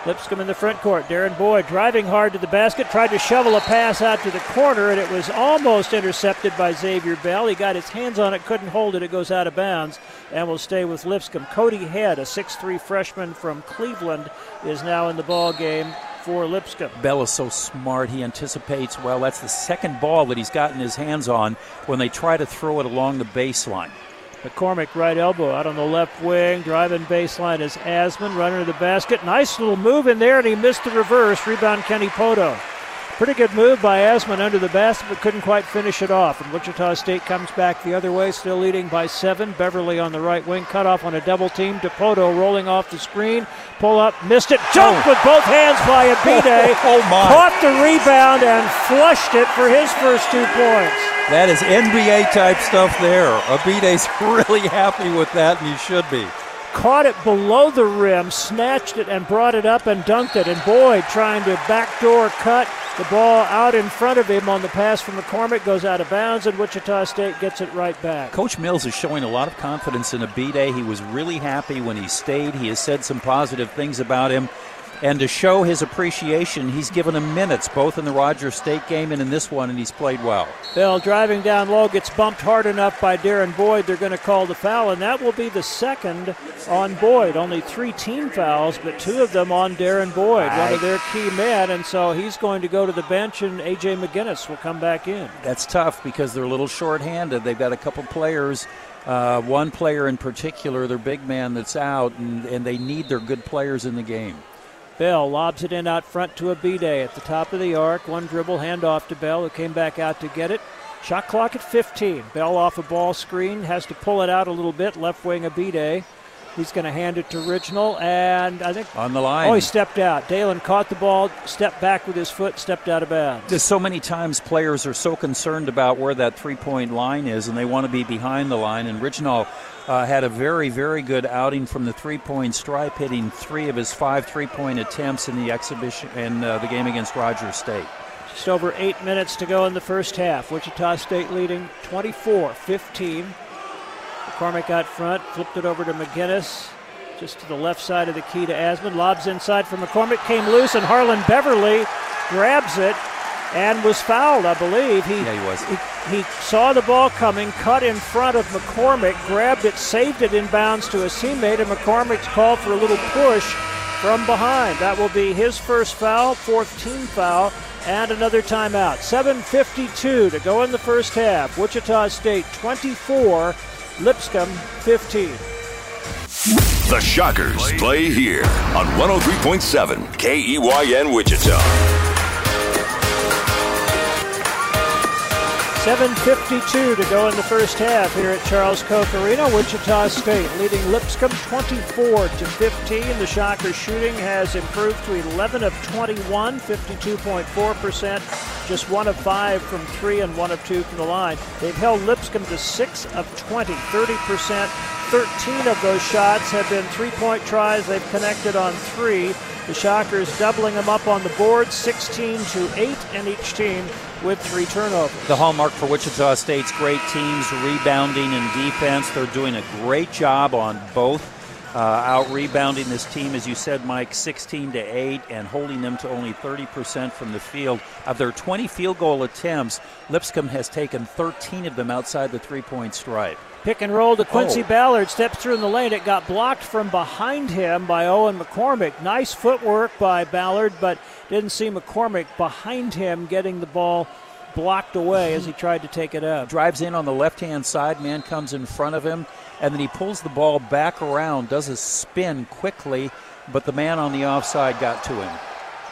Lipscomb in the front court. Derrin Boyd driving hard to the basket, tried to shovel a pass out to the corner, and it was almost intercepted by Xavier Bell. He got his hands on it, couldn't hold it. It goes out of bounds and will stay with Lipscomb. Cody Head, a six-three freshman from Cleveland, is now in the ball game for Lipscomb. Bell is so smart. He anticipates well. That's the second ball that he's gotten his hands on when they try to throw it along the baseline. McCormack right elbow out on the left wing. Driving baseline is Asman. Runner to the basket. Nice little move in there, and he missed the reverse. Rebound Kenny Pohto. Pretty good move by Asman under the basket, but couldn't quite finish it off. And Wichita State comes back the other way, still leading by seven. Beverly on the right wing, cut off on a double team. Dipoto rolling off the screen, pull up, missed it, jumped oh. with both hands by Abidde. Oh, oh, my. Caught the rebound and flushed it for his first two points. That is NBA type stuff there. Abidde's really happy with that, and he should be caught it below the rim, snatched it, and brought it up and dunked it. And Boyd trying to backdoor cut the ball out in front of him on the pass from McCormack goes out of bounds, and Wichita State gets it right back. Coach Mills is showing a lot of confidence in Abidde. He was really happy when he stayed. He has said some positive things about him. And to show his appreciation, he's given him minutes both in the Rogers State game and in this one, and he's played well. Bell driving down low gets bumped hard enough by Derrin Boyd. They're going to call the foul, and that will be the second on Boyd. Only three team fouls, but two of them on Derrin Boyd, right. one of their key men, and so he's going to go to the bench, and A.J. McGinnis will come back in. That's tough because they're a little short-handed. They've got a couple players. Uh, one player in particular, their big man that's out, and, and they need their good players in the game. Bell lobs it in out front to Abidde at the top of the arc. One dribble, handoff to Bell, who came back out to get it. Shot clock at 15. Bell off a ball screen, has to pull it out a little bit. Left wing Abidde. He's going to hand it to Ridgnal, and I think on the line. Oh, he stepped out. Dalen caught the ball, stepped back with his foot, stepped out of bounds. Just so many times players are so concerned about where that three-point line is, and they want to be behind the line. And Ridgnal uh, had a very, very good outing from the three-point stripe, hitting three of his five three-point attempts in the exhibition and uh, the game against Rogers State. Just over eight minutes to go in the first half. Wichita State leading 24-15. McCormack out front, flipped it over to McGinnis, just to the left side of the key to Asman. Lobs inside for McCormack, came loose, and Harlond Beverly grabs it and was fouled, I believe. He, yeah, he was. He, he, saw the ball coming, cut in front of McCormack, grabbed it, saved it in bounds to his teammate, and McCormack's called for a little push from behind. That will be his first foul, fourth team foul, and another timeout. 7.52 to go in the first half. Wichita State 24, Lipscomb 15. The Shockers play here on 103.7 KEYN Wichita. 7.52 to go in the first half here at Charles Koch Arena. Wichita State leading Lipscomb 24 to 15. The Shockers shooting has improved to 11 of 21, 52.4%. Just one of five from three and one of two from the line. They've held Lipscomb to six of 20, 30%. 13 of those shots have been three point tries. They've connected on three. The Shockers doubling them up on the board, 16 to 8 in each team with three turnovers. The hallmark for Wichita State's great teams, rebounding and defense. They're doing a great job on both. Uh, out rebounding this team, as you said, Mike, 16 to 8, and holding them to only 30% from the field. Of their 20 field goal attempts, Lipscomb has taken 13 of them outside the three point stripe. Pick and roll to Quincy oh. Ballard. Steps through in the lane. It got blocked from behind him by Owen McCormack. Nice footwork by Ballard, but didn't see McCormack behind him getting the ball blocked away as he tried to take it up. Drives in on the left hand side. Man comes in front of him, and then he pulls the ball back around, does a spin quickly, but the man on the offside got to him.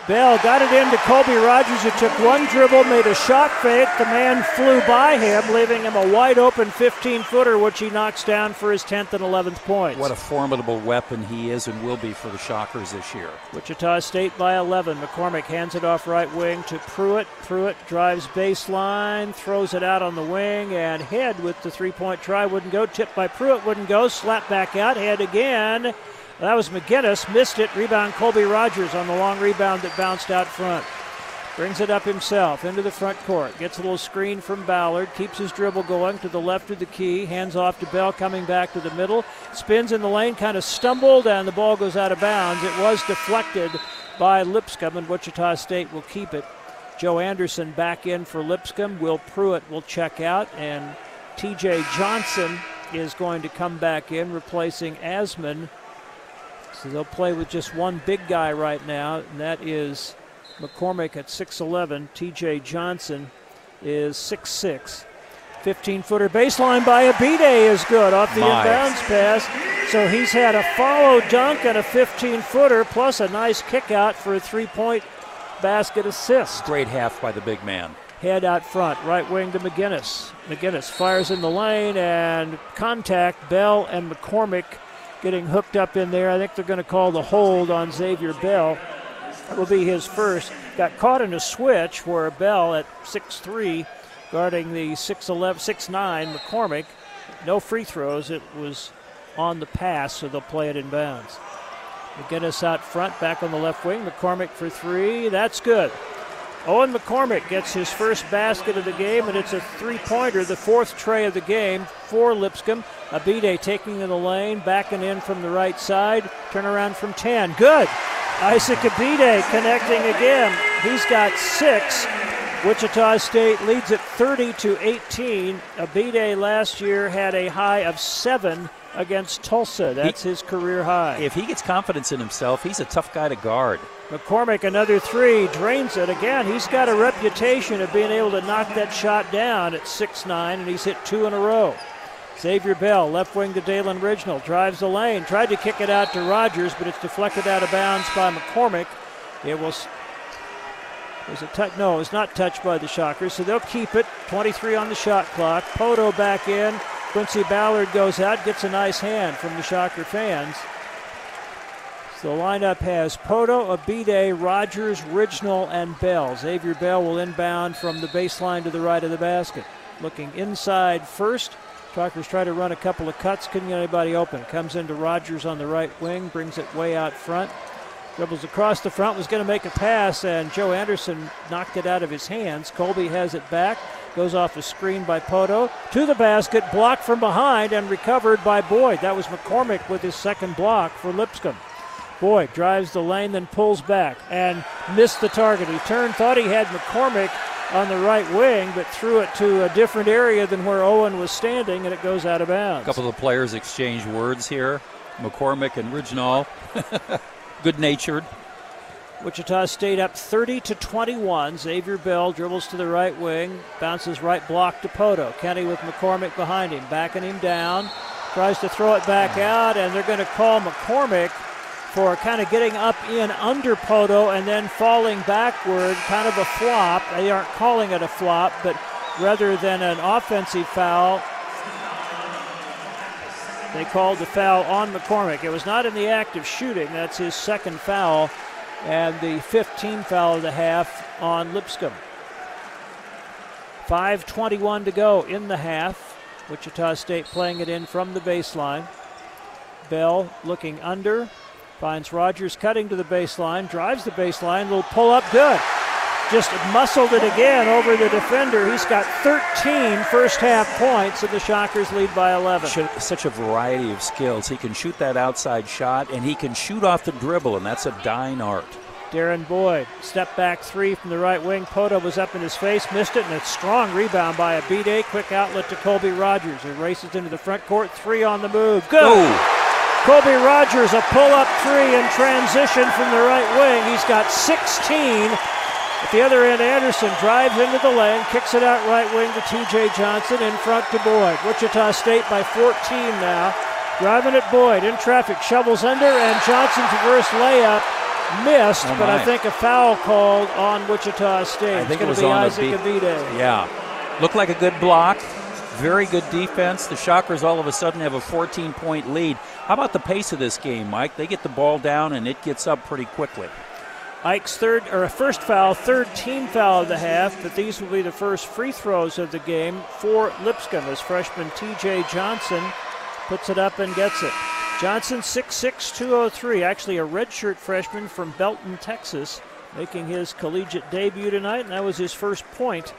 Bell got it into Colby Rogers, who took one dribble, made a shot fake. The man flew by him, leaving him a wide open 15 footer, which he knocks down for his 10th and 11th points. What a formidable weapon he is and will be for the Shockers this year. Wichita State by 11. McCormack hands it off right wing to Pruitt. Pruitt drives baseline, throws it out on the wing, and head with the three point try wouldn't go. Tipped by Pruitt wouldn't go. Slap back out, head again. That was McGinnis. Missed it. Rebound Colby Rogers on the long rebound that bounced out front. Brings it up himself into the front court. Gets a little screen from Ballard. Keeps his dribble going to the left of the key. Hands off to Bell coming back to the middle. Spins in the lane, kind of stumbled, and the ball goes out of bounds. It was deflected by Lipscomb, and Wichita State will keep it. Joe Anderson back in for Lipscomb. Will Pruitt will check out, and TJ Johnson is going to come back in, replacing Asman so they'll play with just one big guy right now, and that is McCormack at 6'11. TJ Johnson is 6'6. 15 footer baseline by Abidde is good off the nice. inbounds pass. So he's had a follow dunk and a 15 footer plus a nice kick out for a three point basket assist. Great half by the big man. Head out front, right wing to McGinnis. McGinnis fires in the lane and contact. Bell and McCormack getting hooked up in there. I think they're going to call the hold on Xavier Bell. That will be his first. Got caught in a switch where Bell at 6'3 guarding the 6'11, 6'9 McCormack. No free throws. It was on the pass, so they'll play it in bounds. McGinnis out front, back on the left wing. McCormack for three. That's good. Owen McCormack gets his first basket of the game, and it's a three pointer, the fourth tray of the game for Lipscomb. Abidde taking in the lane, backing in from the right side. Turnaround from 10. Good. Isaac Abidde connecting again. He's got six. Wichita State leads at 30 to 18. Abidde last year had a high of seven against Tulsa. That's he, his career high. If he gets confidence in himself, he's a tough guy to guard. McCormack, another three, drains it again. He's got a reputation of being able to knock that shot down at 6'9, and he's hit two in a row. Xavier Bell, left wing to Dalen Ridgnal, drives the lane, tried to kick it out to Rogers, but it's deflected out of bounds by McCormack. It was was it touch? No, it's not touched by the Shockers, so they'll keep it. 23 on the shot clock. Pohto back in. Quincy Ballard goes out, gets a nice hand from the Shocker fans. So the lineup has Pohto, Abidde, Rogers, Ridgnal, and Bell. Xavier Bell will inbound from the baseline to the right of the basket. Looking inside first. Shockers try to run a couple of cuts, couldn't get anybody open. Comes into Rogers on the right wing, brings it way out front. Dribbles across the front, was going to make a pass, and Joe Anderson knocked it out of his hands. Colby has it back, goes off a screen by Pohto to the basket, blocked from behind, and recovered by Boyd. That was McCormack with his second block for Lipscomb. Boyd drives the lane, then pulls back and missed the target. He turned, thought he had McCormack on the right wing, but threw it to a different area than where Owen was standing, and it goes out of bounds. A couple of the players exchange words here. McCormack and Ridgnal. good natured. Wichita State up 30 to 21. Xavier Bell dribbles to the right wing, bounces right block to Pohto. Kenny with McCormack behind him, backing him down, tries to throw it back mm. out, and they're going to call McCormack for kind of getting up in under Pohto and then falling backward, kind of a flop. They aren't calling it a flop, but rather than an offensive foul, they called the foul on McCormack. It was not in the act of shooting. That's his second foul, and the 15th foul of the half on Lipscomb. 5.21 to go in the half. Wichita State playing it in from the baseline. Bell looking under, finds Rogers cutting to the baseline, drives the baseline, little pull up, good just muscled it again over the defender. He's got 13 first half points, and the Shockers lead by 11. Such a variety of skills. He can shoot that outside shot, and he can shoot off the dribble, and that's a dying art. Derrin Boyd, step back three from the right wing. Pohto was up in his face, missed it, and a strong rebound by Abidde. Quick outlet to Colby Rogers, who races into the front court. Three on the move. Good. Oh. Colby Rogers, a pull up three in transition from the right wing. He's got 16 at the other end, Anderson drives into the lane, kicks it out right wing to TJ Johnson, in front to Boyd. Wichita State by 14 now. Driving at Boyd, in traffic, shovels under, and Johnson's reverse layup missed, oh but I think a foul called on Wichita State. I think it's it was be on Isaac Abidde. Yeah. Looked like a good block. Very good defense. The Shockers all of a sudden have a 14 point lead. How about the pace of this game, Mike? They get the ball down and it gets up pretty quickly. Ike's third or first foul, third team foul of the half, but these will be the first free throws of the game for Lipscomb as freshman TJ Johnson puts it up and gets it. Johnson 6'6, 203, actually a redshirt freshman from Belton, Texas, making his collegiate debut tonight, and that was his first point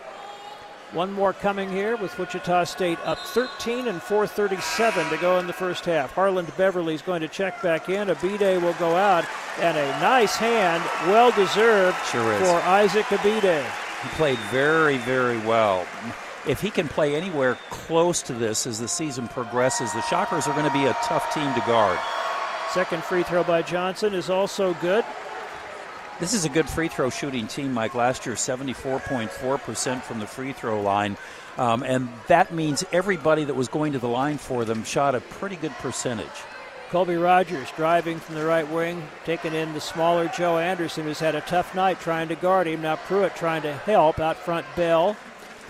one more coming here with Wichita State up 13 and 437 to go in the first half. Harlond Beverly is going to check back in. Abidde will go out, and a nice hand, well deserved sure for Isaac Abidde. He played very, very well. If he can play anywhere close to this as the season progresses, the Shockers are going to be a tough team to guard. Second free throw by Johnson is also good. This is a good free throw shooting team, Mike. Last year, 74.4% from the free throw line. Um, and that means everybody that was going to the line for them shot a pretty good percentage. Colby Rogers driving from the right wing, taking in the smaller Joe Anderson, who's had a tough night trying to guard him. Now Pruitt trying to help out front. Bell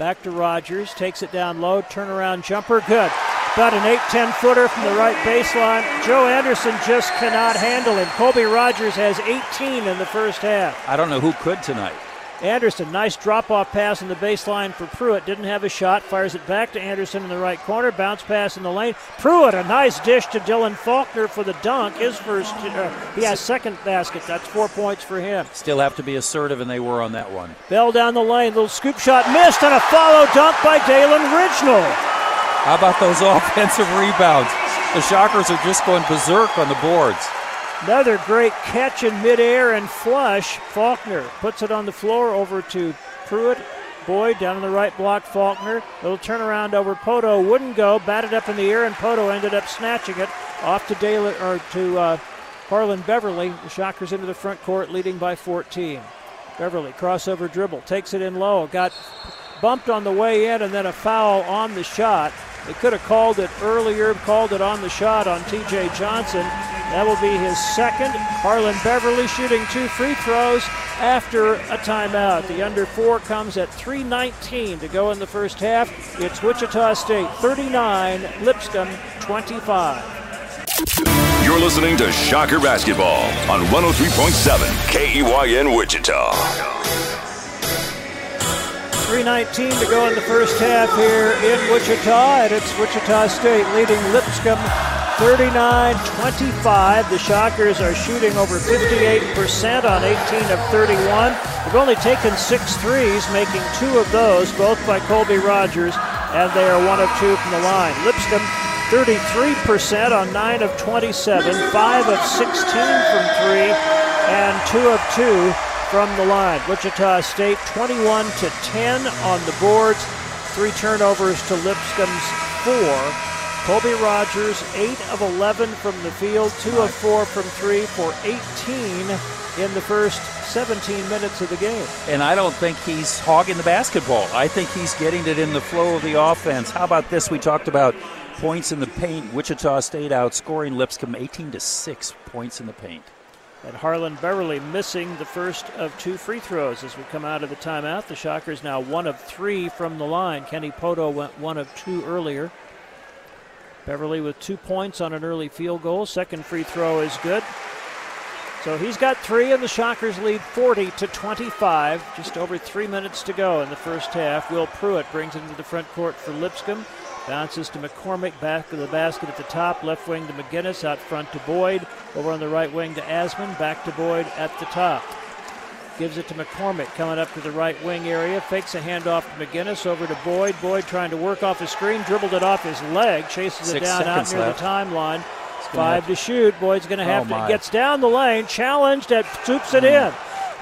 back to Rogers, takes it down low, turnaround jumper, good. About an 8 10 footer from the right baseline. Joe Anderson just cannot handle him. Colby Rogers has 18 in the first half. I don't know who could tonight. Anderson, nice drop off pass in the baseline for Pruitt. Didn't have a shot. Fires it back to Anderson in the right corner. Bounce pass in the lane. Pruitt, a nice dish to Dylan Faulkner for the dunk. His first, uh, he has second basket. That's four points for him. Still have to be assertive, and they were on that one. Bell down the lane. Little scoop shot missed, and a follow dunk by Dalen Ridgnal. How about those offensive rebounds? The Shockers are just going berserk on the boards. Another great catch in midair and flush. Faulkner puts it on the floor over to Pruitt. Boyd down in the right block, Faulkner. Little turnaround over Pohto wouldn't go. Batted up in the air, and Pohto ended up snatching it off to Dale or to uh, Harlond Beverly. The Shockers into the front court, leading by 14. Beverly crossover dribble takes it in low. Got bumped on the way in, and then a foul on the shot. They could have called it earlier, called it on the shot on T.J. Johnson. That will be his second. Harlond Beverly shooting two free throws after a timeout. The under four comes at 3.19 to go in the first half. It's Wichita State 39, Lipscomb 25. You're listening to Shocker Basketball on 103.7 KEYN Wichita. 3.19 to go in the first half here in Wichita, and it's Wichita State leading Lipscomb 39 25. The Shockers are shooting over 58% on 18 of 31. They've only taken six threes, making two of those, both by Colby Rogers, and they are one of two from the line. Lipscomb 33% on 9 of 27, 5 of 16 from 3, and 2 of 2 from the line. Wichita State 21 to 10 on the boards, three turnovers to Lipscomb's four. Colby Rogers, 8 of 11 from the field, 2 of 4 from 3 for 18 in the first 17 minutes of the game. And I don't think he's hogging the basketball. I think he's getting it in the flow of the offense. How about this? We talked about points in the paint. Wichita State outscoring Lipscomb 18 to 6 points in the paint. And Harlond Beverly missing the first of two free throws as we come out of the timeout. The Shockers now one of three from the line. Kenny Pohto went one of two earlier. Beverly with two points on an early field goal. Second free throw is good. So he's got three, and the Shockers lead 40 to 25. Just over three minutes to go in the first half. Will Pruitt brings it into the front court for Lipscomb. Bounces to McCormack, back of the basket at the top. Left wing to McGinnis, out front to Boyd. Over on the right wing to Asman, back to Boyd at the top. Gives it to McCormack, coming up to the right wing area. Fakes a handoff to McGinnis, over to Boyd. Boyd trying to work off his screen, dribbled it off his leg, chases Six it down out near left. the timeline. Five to shoot. Boyd's going to have Oh, to. my. Gets down the lane, challenged, and swoops it hmm. in.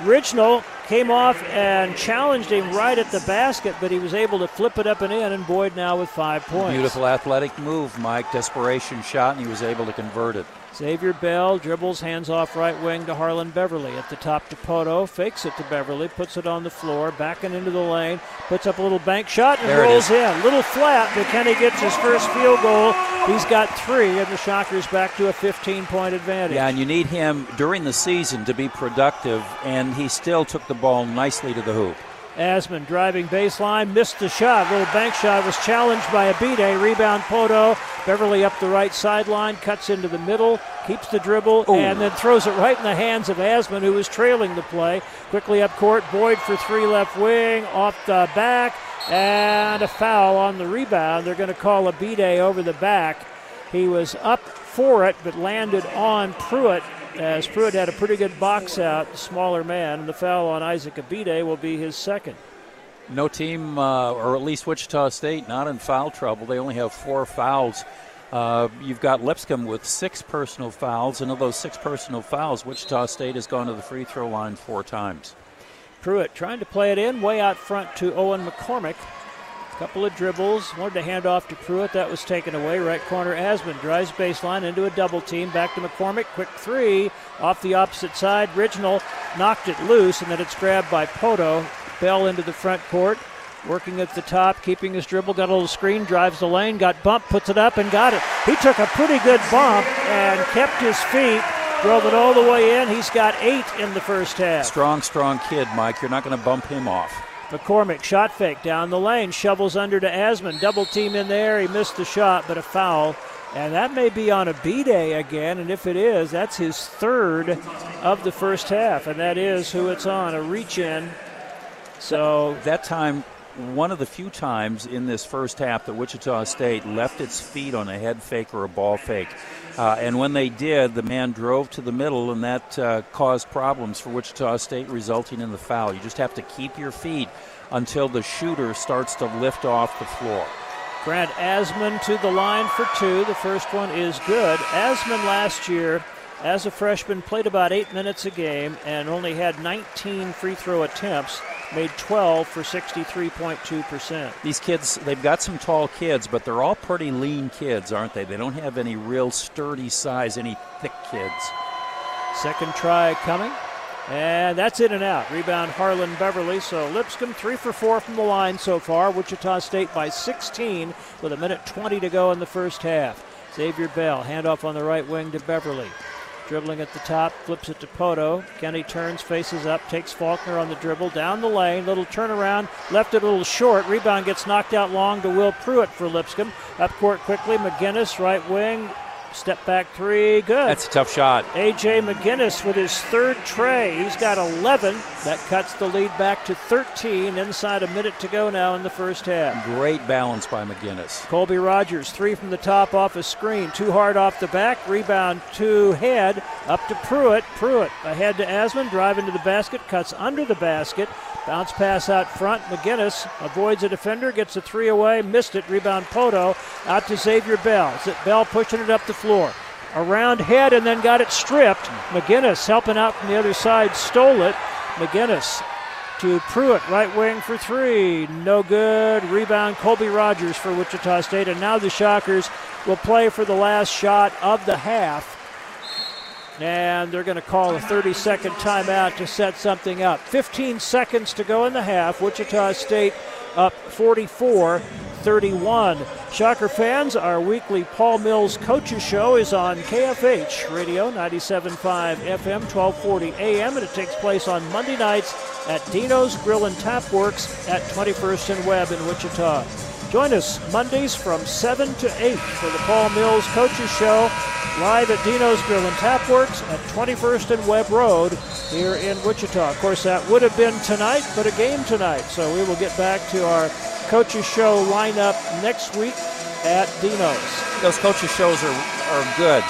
Ridgnal came off and challenged him right at the basket, but he was able to flip it up and in, and Boyd now with five points. Beautiful athletic move, Mike. Desperation shot, and he was able to convert it. Xavier Bell dribbles, hands off right wing to Harlond Beverly. At the top to Pohto, fakes it to Beverly, puts it on the floor, backing into the lane, puts up a little bank shot and There rolls in. Little flat, but Kenny gets his first field goal. He's got three, and the Shockers back to a 15 point advantage. Yeah, and you need him during the season to be productive, and he still took the ball nicely to the hoop. Asman driving baseline, missed the shot. Little bank shot was challenged by Abidde. Rebound Pohto. Beverly up the right sideline, cuts into the middle, keeps the dribble, Ooh. and then throws it right in the hands of Asman, who was trailing the play. Quickly up court, Boyd for three left wing, off the back, and a foul on the rebound. They're going to call Abidde over the back. He was up for it, but landed on Pruitt. As Pruitt had a pretty good box out, the smaller man, and the foul on Isaac Abidde will be his second. No team, uh, or at least Wichita State, not in foul trouble. They only have four fouls. Uh, you've got Lipscomb with six personal fouls, and of those six personal fouls, Wichita State has gone to the free throw line four times. Pruitt trying to play it in, way out front to Owen McCormack. Couple of dribbles, wanted to hand off to Pruitt. That was taken away. Right corner, Asman drives baseline into a double team. Back to McCormack. Quick three off the opposite side. Ridgnal knocked it loose, and then it's grabbed by Pohto. Bell into the front court. working at the top, keeping his dribble, got a little screen, drives the lane, got bumped, puts it up, and got it. He took a pretty good bump and kept his feet, drove it all the way in. He's got eight in the first half. Strong, strong kid, Mike. You're not going to bump him off. McCormack shot fake down the lane, shovels under to Asman. Double team in there. He missed the shot, but a foul. And that may be on Abidde again. And if it is, that's his third of the first half. And that is who it's on a reach in. So that time, one of the few times in this first half that Wichita State left its feet on a head fake or a ball fake. Uh, and when they did, the man drove to the middle, and that uh, caused problems for Wichita State, resulting in the foul. You just have to keep your feet until the shooter starts to lift off the floor. Grant Asman to the line for two. The first one is good. Asman last year, as a freshman, played about eight minutes a game and only had 19 free throw attempts made 12 for 63.2%. These kids, they've got some tall kids, but they're all pretty lean kids, aren't they? They don't have any real sturdy size, any thick kids. Second try coming. And that's in and out. Rebound Harlond Beverly. So Lipscomb three for four from the line so far. Wichita State by 16 with a minute 20 to go in the first half. Xavier Bell, handoff on the right wing to Beverly. Dribbling at the top, flips it to Pohto. Kenny turns, faces up, takes Faulkner on the dribble, down the lane, little turnaround, left it a little short. Rebound gets knocked out long to Will Pruitt for Lipscomb. Up court quickly, McGinnis, right wing, Step back three, good. That's a tough shot. A.J. McGinnis with his third tray. He's got 11. That cuts the lead back to 13 inside a minute to go now in the first half. Great balance by McGinnis. Colby Rogers, three from the top off a screen. Too hard off the back. Rebound to head. Up to Pruitt. Pruitt ahead to Asman. Drive into the basket. Cuts under the basket. Bounce pass out front. McGinnis avoids a defender, gets a three away, missed it. Rebound Pohto out to Xavier Bell. Is it Bell pushing it up the floor? Around head and then got it stripped. McGinnis helping out from the other side, stole it. McGinnis to Pruitt, right wing for three. No good. Rebound Colby Rogers for Wichita State. And now the Shockers will play for the last shot of the half and they're going to call a 30 second timeout to set something up. 15 seconds to go in the half. Wichita State up 44 31. Shocker fans, our weekly Paul Mills Coaches Show is on KFH Radio 97.5 FM 1240 AM, and it takes place on Monday nights at Dino's Grill and Tap Works at 21st and Webb in Wichita. Join us Mondays from 7 to 8 for the Paul Mills Coaches Show live at Dino's Grill and Tap Works at 21st and Webb Road here in Wichita. Of course, that would have been tonight, but a game tonight. So we will get back to our Coaches Show lineup next week at Dino's. Those Coaches Shows are, are good.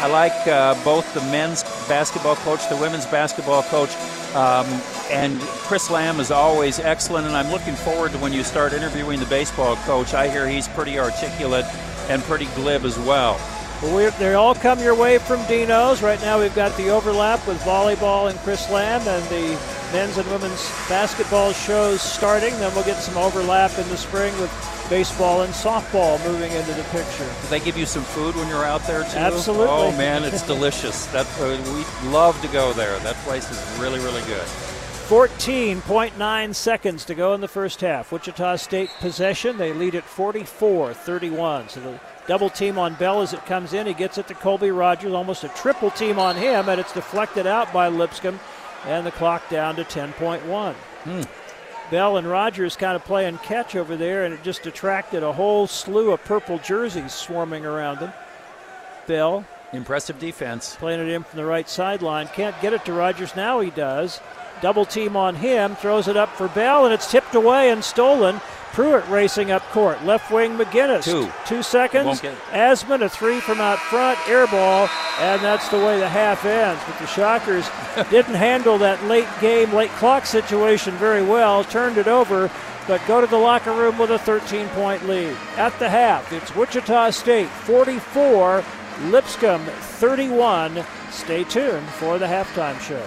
I like uh, both the men's basketball coach, the women's basketball coach, um, and Chris Lamb is always excellent. And I'm looking forward to when you start interviewing the baseball coach. I hear he's pretty articulate and pretty glib as well. Well, they all come your way from Dino's. Right now, we've got the overlap with volleyball and Chris Lamb, and the men's and women's basketball shows starting. Then we'll get some overlap in the spring with baseball and softball moving into the picture. Do they give you some food when you're out there too? Absolutely. Oh man, it's delicious. That uh, we love to go there. That place is really, really good. 14.9 seconds to go in the first half. Wichita State possession. They lead at 44 31. So the Double team on Bell as it comes in. He gets it to Colby Rogers, almost a triple team on him, and it's deflected out by Lipscomb, and the clock down to 10.1. Hmm. Bell and Rogers kind of playing catch over there, and it just attracted a whole slew of purple jerseys swarming around them. Bell. Impressive defense. Playing it in from the right sideline. Can't get it to Rogers. Now he does. Double team on him. Throws it up for Bell, and it's tipped away and stolen. Pruitt racing up court. Left wing McGinnis. Two. Two seconds. Asman a three from out front. Air ball. And that's the way the half ends. But the Shockers didn't handle that late game, late clock situation very well. Turned it over. But go to the locker room with a 13 point lead. At the half, it's Wichita State 44, Lipscomb 31. Stay tuned for the halftime show.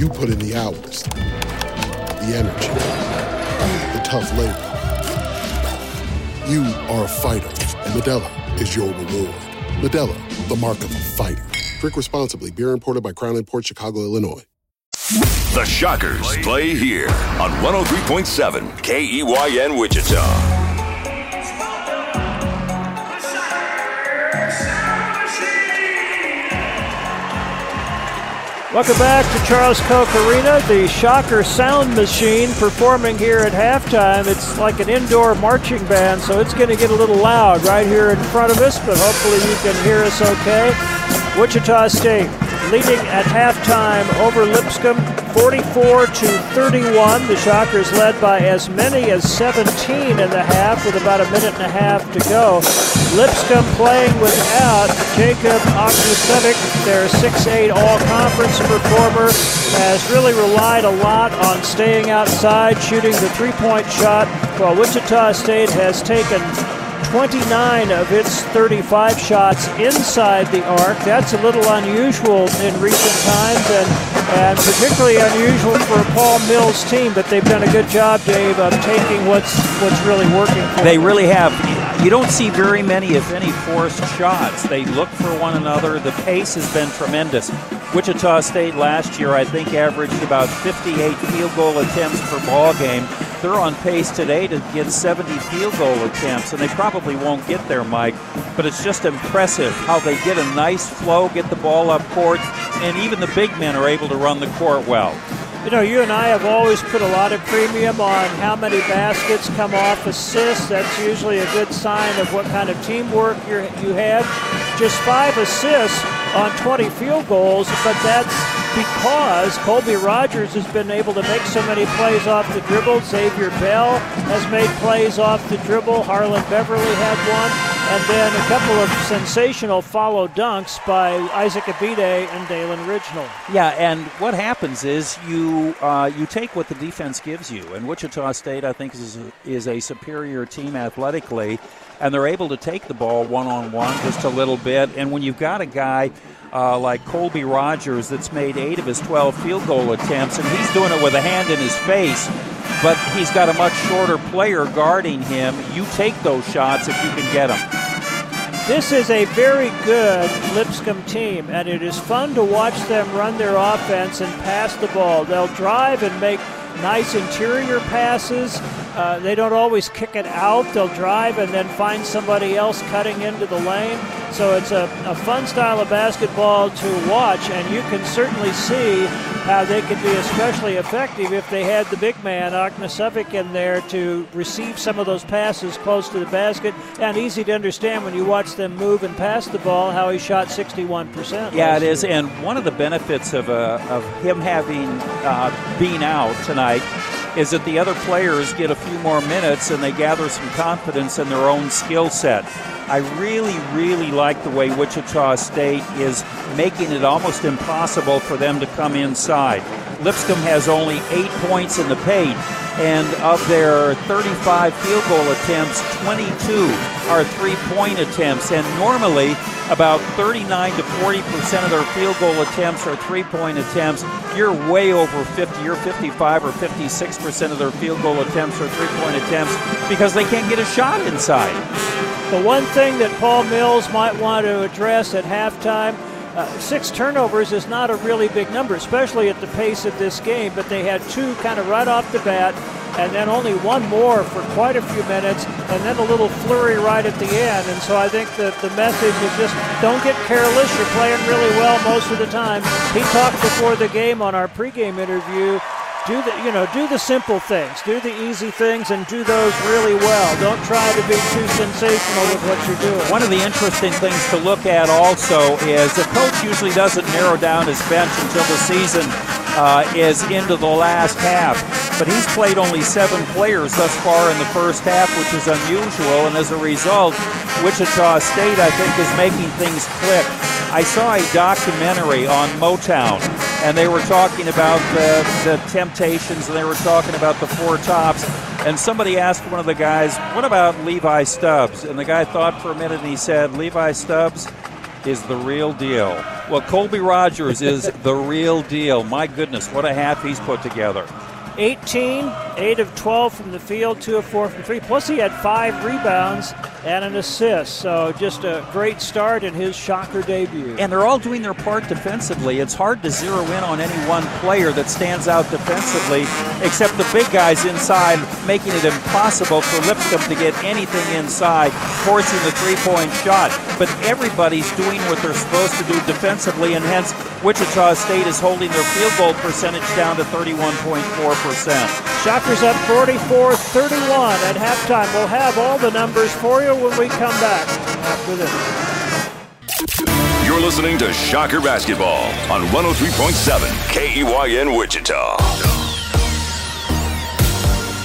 You put in the hours, the energy, the tough labor. You are a fighter, and Modelo is your reward. Modelo, the mark of a fighter. Drink responsibly. Beer imported by Crown Port Chicago, Illinois. The Shockers play here on 103.7 KEYN Wichita. Welcome back to Charles Koch Arena, the Shocker Sound Machine performing here at halftime. It's like an indoor marching band, so it's going to get a little loud right here in front of us, but hopefully you can hear us okay. Wichita State leading at halftime over Lipscomb 44 to 31. The Shockers led by as many as 17 in the half with about a minute and a half to go. Lipscomb playing without Jacob Ognacevic, their 6'8 all-conference performer, has really relied a lot on staying outside, shooting the three-point shot, while Wichita State has taken 29 of its 35 shots inside the arc. That's a little unusual in recent times and, and particularly unusual for a Paul Mills team, but they've done a good job, Dave, of taking what's what's really working for They them. really have. You don't see very many, if any, forced shots. They look for one another. The pace has been tremendous. Wichita State last year, I think, averaged about 58 field goal attempts per ball game. They're on pace today to get 70 field goal attempts, and they probably won't get there, Mike. But it's just impressive how they get a nice flow, get the ball up court, and even the big men are able to run the court well. You know, you and I have always put a lot of premium on how many baskets come off assists. That's usually a good sign of what kind of teamwork you're, you have. Just five assists on 20 field goals, but that's because Colby Rogers has been able to make so many plays off the dribble. Xavier Bell has made plays off the dribble. Harlond Beverly had one. And then a couple of sensational follow dunks by Isaac Abidde and Dalen Ridgnal. Yeah, and what happens is you uh, you take what the defense gives you, and Wichita State I think is is a superior team athletically, and they're able to take the ball one on one just a little bit. And when you've got a guy uh, like Colby Rogers that's made eight of his 12 field goal attempts, and he's doing it with a hand in his face, but he's got a much shorter player guarding him. You take those shots if you can get them. This is a very good Lipscomb team, and it is fun to watch them run their offense and pass the ball. They'll drive and make nice interior passes. Uh, they don't always kick it out. They'll drive and then find somebody else cutting into the lane. So it's a, a fun style of basketball to watch, and you can certainly see how they could be especially effective if they had the big man, Ognacevic, in there to receive some of those passes close to the basket. And easy to understand when you watch them move and pass the ball how he shot 61%. Yeah, it is, year. and one of the benefits of uh, of him having uh, been out tonight is that the other players get a few more minutes and they gather some confidence in their own skill set. I really, really like the way Wichita State is making it almost impossible for them to come inside. Lipscomb has only eight points in the paint, and of their 35 field goal attempts, 22 are three point attempts. And normally, about 39 to 40 percent of their field goal attempts are three point attempts. You're way over 50. You're 55 or 56 percent of their field goal attempts are three point attempts because they can't get a shot inside. The one thing that Paul Mills might want to address at halftime Uh, six turnovers is not a really big number, especially at the pace of this game, but they had two kind of right off the bat, and then only one more for quite a few minutes, and then a little flurry right at the end. And so I think that the message is just don't get careless. You're playing really well most of the time. He talked before the game on our pregame interview do the you know do the simple things. Do the easy things and do those really well. Don't try to be too sensational with what you're doing. One of the interesting things to look at also is the coach usually doesn't narrow down his bench until the season uh, is into the last half. But he's played only seven players thus far in the first half which is unusual. And as a result wichita state i think is making things click. I saw a documentary on motown and they were talking about the, the temptations and they were talking about the four tops. And somebody asked one of the guys what about levi stubbs? And the guy thought for a minute and he said levi stubbs is the real deal. Well colby rogers is the real deal. My goodness what a half he's put together 18, 8 of 12 from the field, 2 of 4 from 3. Plus, he had 5 rebounds and an assist. So, just a great start in his shocker debut. And they're all doing their part defensively. It's hard to zero in on any one player that stands out defensively, except the big guys inside, making it impossible for Lipscomb to get anything inside, forcing the three point shot. But everybody's doing what they're supposed to do defensively, and hence, Wichita State is holding their field goal percentage down to 31.4%. Shockers up 44 31 at halftime. We'll have all the numbers for you when we come back after this. You're listening to Shocker Basketball on 103.7 KEYN Wichita.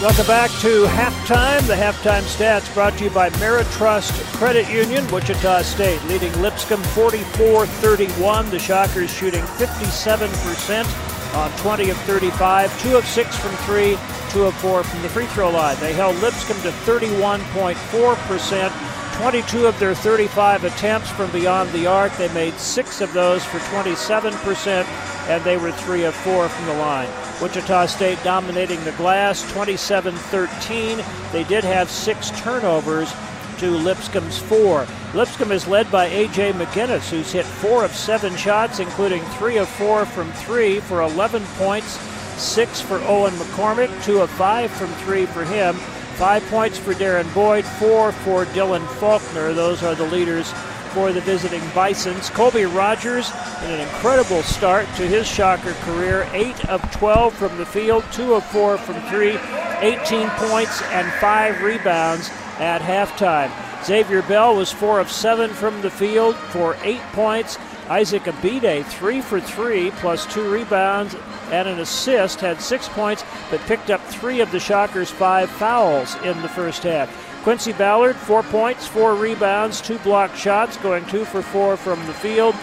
Welcome back to halftime. The halftime stats brought to you by Meritrust Credit Union, Wichita State, leading Lipscomb 44 31. The Shockers shooting 57% on 20 of 35, 2 of 6 from 3, 2 of 4 from the free throw line. They held Lipscomb to 31.4%, 22 of their 35 attempts from beyond the arc. They made 6 of those for 27%, and they were 3 of 4 from the line. Wichita State dominating the glass 27 13. They did have six turnovers to Lipscomb's four. Lipscomb is led by A.J. McGinnis, who's hit four of seven shots, including three of four from three for 11 points, six for Owen McCormack, two of five from three for him, five points for Derrin Boyd, four for Dylan Faulkner. Those are the leaders for the visiting Bisons. Colby Rogers in an incredible start to his Shocker career. 8 of 12 from the field, 2 of 4 from 3, 18 points and 5 rebounds at halftime. Xavier Bell was 4 of 7 from the field for 8 points. Isaac Abidde, 3 for 3, plus 2 rebounds and an assist, had 6 points, but picked up 3 of the Shockers' 5 fouls in the first half. Quincy Ballard, four points, four rebounds, two blocked shots, going two for four from the field.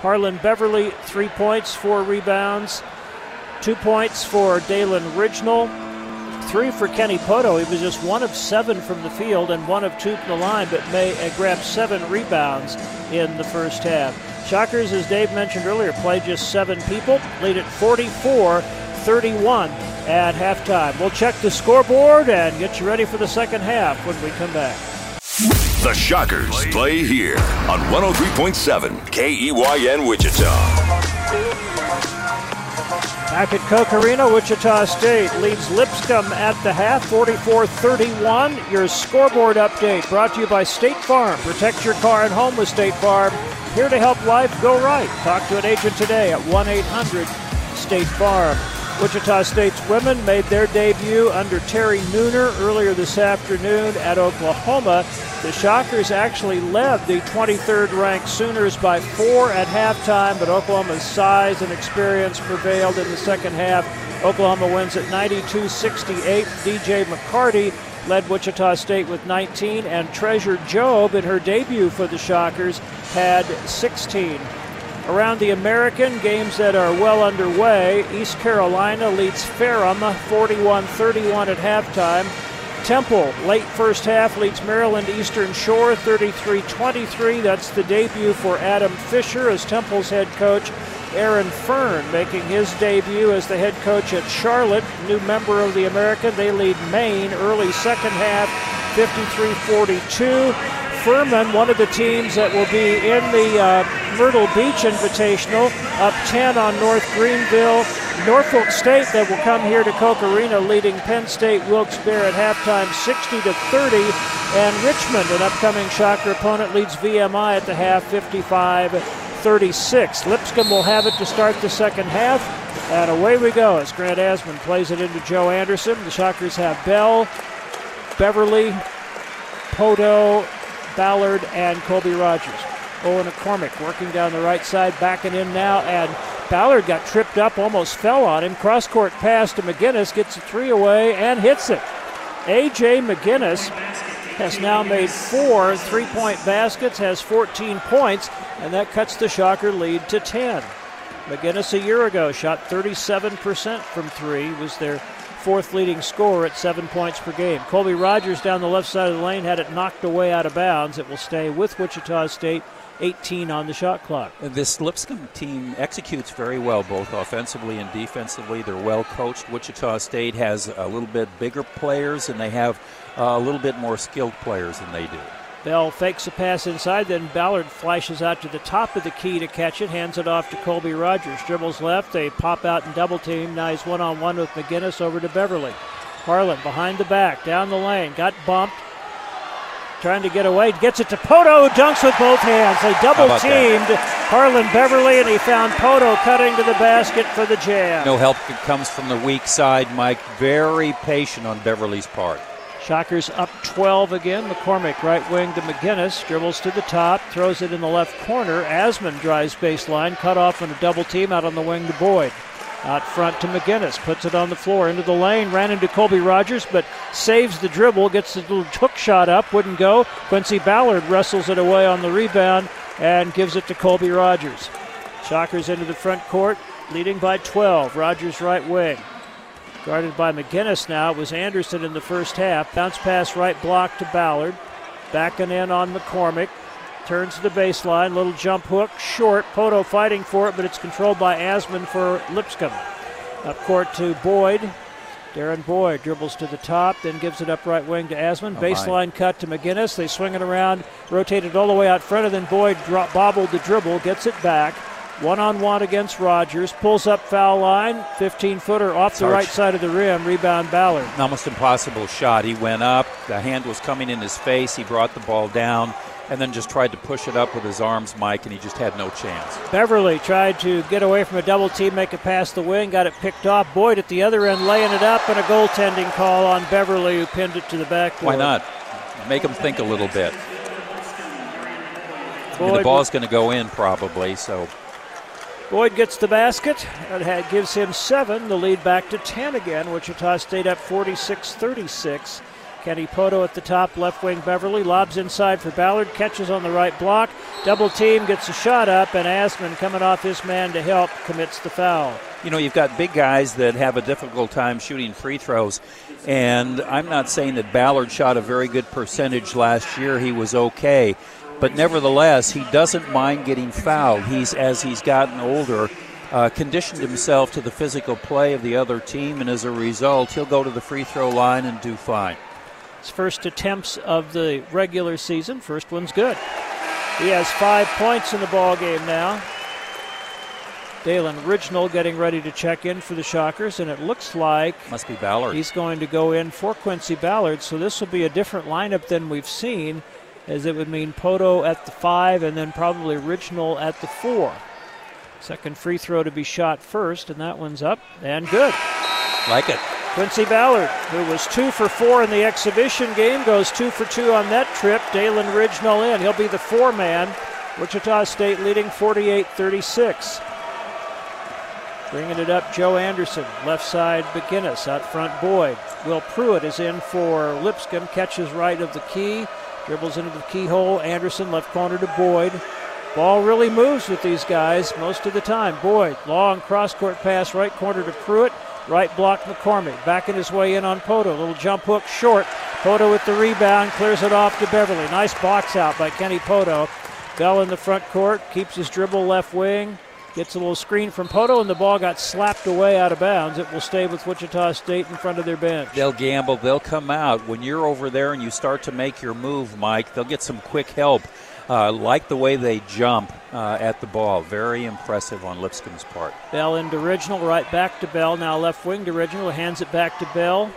Harlond Beverly, three points, four rebounds, two points for Dalen Ridgnal, three for Kenny Pohto. He was just one of seven from the field and one of two from the line, but may uh, grabbed seven rebounds in the first half. Shockers, as Dave mentioned earlier, played just seven people, lead at 44 31 at halftime. We'll check the scoreboard and get you ready for the second half when we come back. The Shockers play here on 103.7 KEYN Wichita. Back at Koch Arena, Wichita State leads Lipscomb at the half, 44-31. Your scoreboard update brought to you by State Farm. Protect your car and home with State Farm. Here to help life go right. Talk to an agent today at 1-800-STATE FARM. Wichita State's women made their debut under Terry Nooner earlier this afternoon at Oklahoma. The Shockers actually led the 23rd ranked Sooners by four at halftime, but Oklahoma's size and experience prevailed in the second half. Oklahoma wins at 92 68. DJ McCarty led Wichita State with 19, and Treasure Job, in her debut for the Shockers had 16. Around the American, games that are well underway. East Carolina leads Ferrum 41 31 at halftime. Temple, late first half, leads Maryland Eastern Shore 33 23. That's the debut for Adam Fisher as Temple's head coach. Aaron Fearne making his debut as the head coach at Charlotte, new member of the American. They lead Maine early second half 53 42. Furman, one of the teams that will be in the uh, Myrtle Beach Invitational, up 10 on North Greenville. Norfolk State that will come here to Koch Arena, leading Penn State Wilkes-Barre at halftime 60 to 30. And Richmond, an upcoming Shocker opponent, leads VMI at the half 55 36. Lipscomb will have it to start the second half. And away we go as Grant Asman plays it into Joe Anderson. The Shockers have Bell, Beverly, Pohto, Ballard, and Colby Rogers. Owen McCormack working down the right side, backing in now, and Ballard got tripped up, almost fell on him. Cross court pass to McGinnis, gets a three away and hits it. A.J. McGinnis has now made four three point baskets, has 14 points, and that cuts the Shocker lead to 10. McGinnis a year ago shot 37% from three, was their fourth leading scorer at seven points per game. Colby Rogers down the left side of the lane had it knocked away out of bounds. It will stay with Wichita State. 18 on the shot clock. This Lipscomb team executes very well, both offensively and defensively. They're well coached. Wichita State has a little bit bigger players, and they have uh, a little bit more skilled players than they do. Bell fakes a pass inside, then Ballard flashes out to the top of the key to catch it, hands it off to Colby Rogers. Dribbles left, they pop out and double team. Now he's one on one with McGinnis over to Beverly. Harlond behind the back, down the lane, got bumped. Trying to get away, gets it to Pohto, dunks with both hands. They double teamed Harlond Beverly, and he found Pohto cutting to the basket for the jam. No help comes from the weak side, Mike. Very patient on Beverly's part. Shockers up 12 again. McCormack right wing to McGinnis. Dribbles to the top. Throws it in the left corner. Asman drives baseline. Cut off on a double team out on the wing to Boyd. Out front to McGinnis. Puts it on the floor into the lane. Ran into Colby Rogers, but saves the dribble. Gets the little hook shot up. Wouldn't go. Quincy Ballard wrestles it away on the rebound and gives it to Colby Rogers. Shockers into the front court, leading by 12. Rogers right wing. Guarded by McGinnis now. It was Anderson in the first half. Bounce pass right block to Ballard. Backing in on McCormack. Turns to the baseline. Little jump hook. Short. Pohto fighting for it, but it's controlled by Asman for Lipscomb. Up court to Boyd. Derrin Boyd dribbles to the top, then gives it up right wing to Asman. Oh, Baseline my. cut to McGinnis. They swing it around, rotate it all the way out front, and then Boyd drop, bobbled the dribble, gets it back. One on one against Rogers. Pulls up foul line. 15 footer off the right side of the rim. Rebound Ballard. Almost impossible shot. He went up, the hand was coming in his face, he brought the ball down, and then just tried to push it up with his arms, Mike, and he just had no chance. Beverly tried to get away from a double team, make it past the wing, got it picked off. Boyd at the other end laying it up, and a goaltending call on Beverly, who pinned it to the backboard. Why not? Make him think a little bit. I mean, the ball's going to go in probably, so Boyd gets the basket. That gives him seven. The lead back to 10 again. Wichita State up 46 36. Kenny Pohto at the top, left wing Beverly. Lobs inside for Ballard. Catches on the right block. Double team gets a shot up, and Asman coming off his man to help commits the foul. you know, you've got big guys that have a difficult time shooting free throws. And I'm not saying that Ballard shot a very good percentage last year. He was okay. But nevertheless, he doesn't mind getting fouled. He's, as he's gotten older, uh, conditioned himself to the physical play of the other team. And as a result, he'll go to the free throw line and do fine. His first attempts of the regular season. First one's good. He has five points in the ball game now. Dalen Ridgnal getting ready to check in for the Shockers, and it looks like Must be Ballard. he's going to go in for Quincy Ballard. So this will be a different lineup than we've seen, as it would mean Pohto at the five and then probably Ridgnal at the four. Second free throw to be shot first, and that one's up and good. Like it. Quincy Ballard, who was two for four in the exhibition game, goes two for two on that trip. Dalen Ridgnal in. He'll be the four man. Wichita State leading 48 36. Bringing it up, Joe Anderson. Left side, McGinnis. Out front, Boyd. Will Pruitt is in for Lipscomb. Catches right of the key. Dribbles into the keyhole. Anderson, left corner to Boyd. Ball really moves with these guys most of the time. Boyd, long cross court pass, right corner to Pruitt. Right block McCormack. Backing his way in on Pohto. Little jump hook short. Pohto with the rebound. Clears it off to Beverly. Nice box out by Kenny Pohto. Bell in the front court. Keeps his dribble left wing. Gets a little screen from Pohto, and the ball got slapped away out of bounds. It will stay with Wichita State in front of their bench. They'll gamble. They'll come out. When you're over there and you start to make your move, Mike, they'll get some quick help. Uh, like the way they jump uh, at the ball. Very impressive on Lipscomb's part. Bell into Ridgnal, right back to Bell. Now left wing to Ridgnal, hands it back to Bell.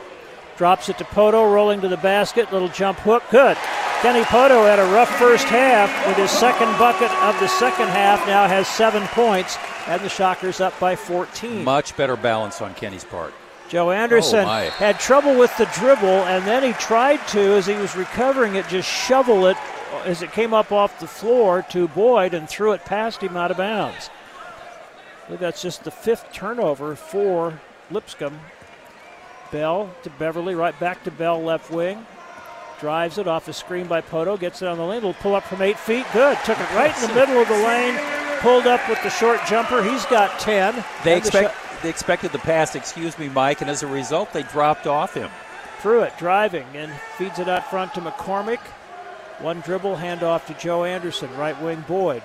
Drops it to Pohto, rolling to the basket. Little jump hook. Good. Kenny Pohto had a rough first half with his second bucket of the second half. Now has seven points, and the Shockers up by 14. Much better balance on Kenny's part. Joe Anderson Oh, had trouble with the dribble, and then he tried to, as he was recovering it, just shovel it as it came up off the floor to Boyd and threw it past him out of bounds. I believe that's just the fifth turnover for Lipscomb. Bell to Beverly, right back to Bell, left wing. Drives it off a screen by Pohto, gets it on the lane. Will pull up from eight feet. Good. Took it right in the middle of the lane. Pulled up with the short jumper. He's got 10. They And the expect they expected the pass, excuse me, Mike, and as a result, they dropped off him. Pruitt driving and feeds it out front to McCormack. One dribble, handoff to Joe Anderson, right wing Boyd.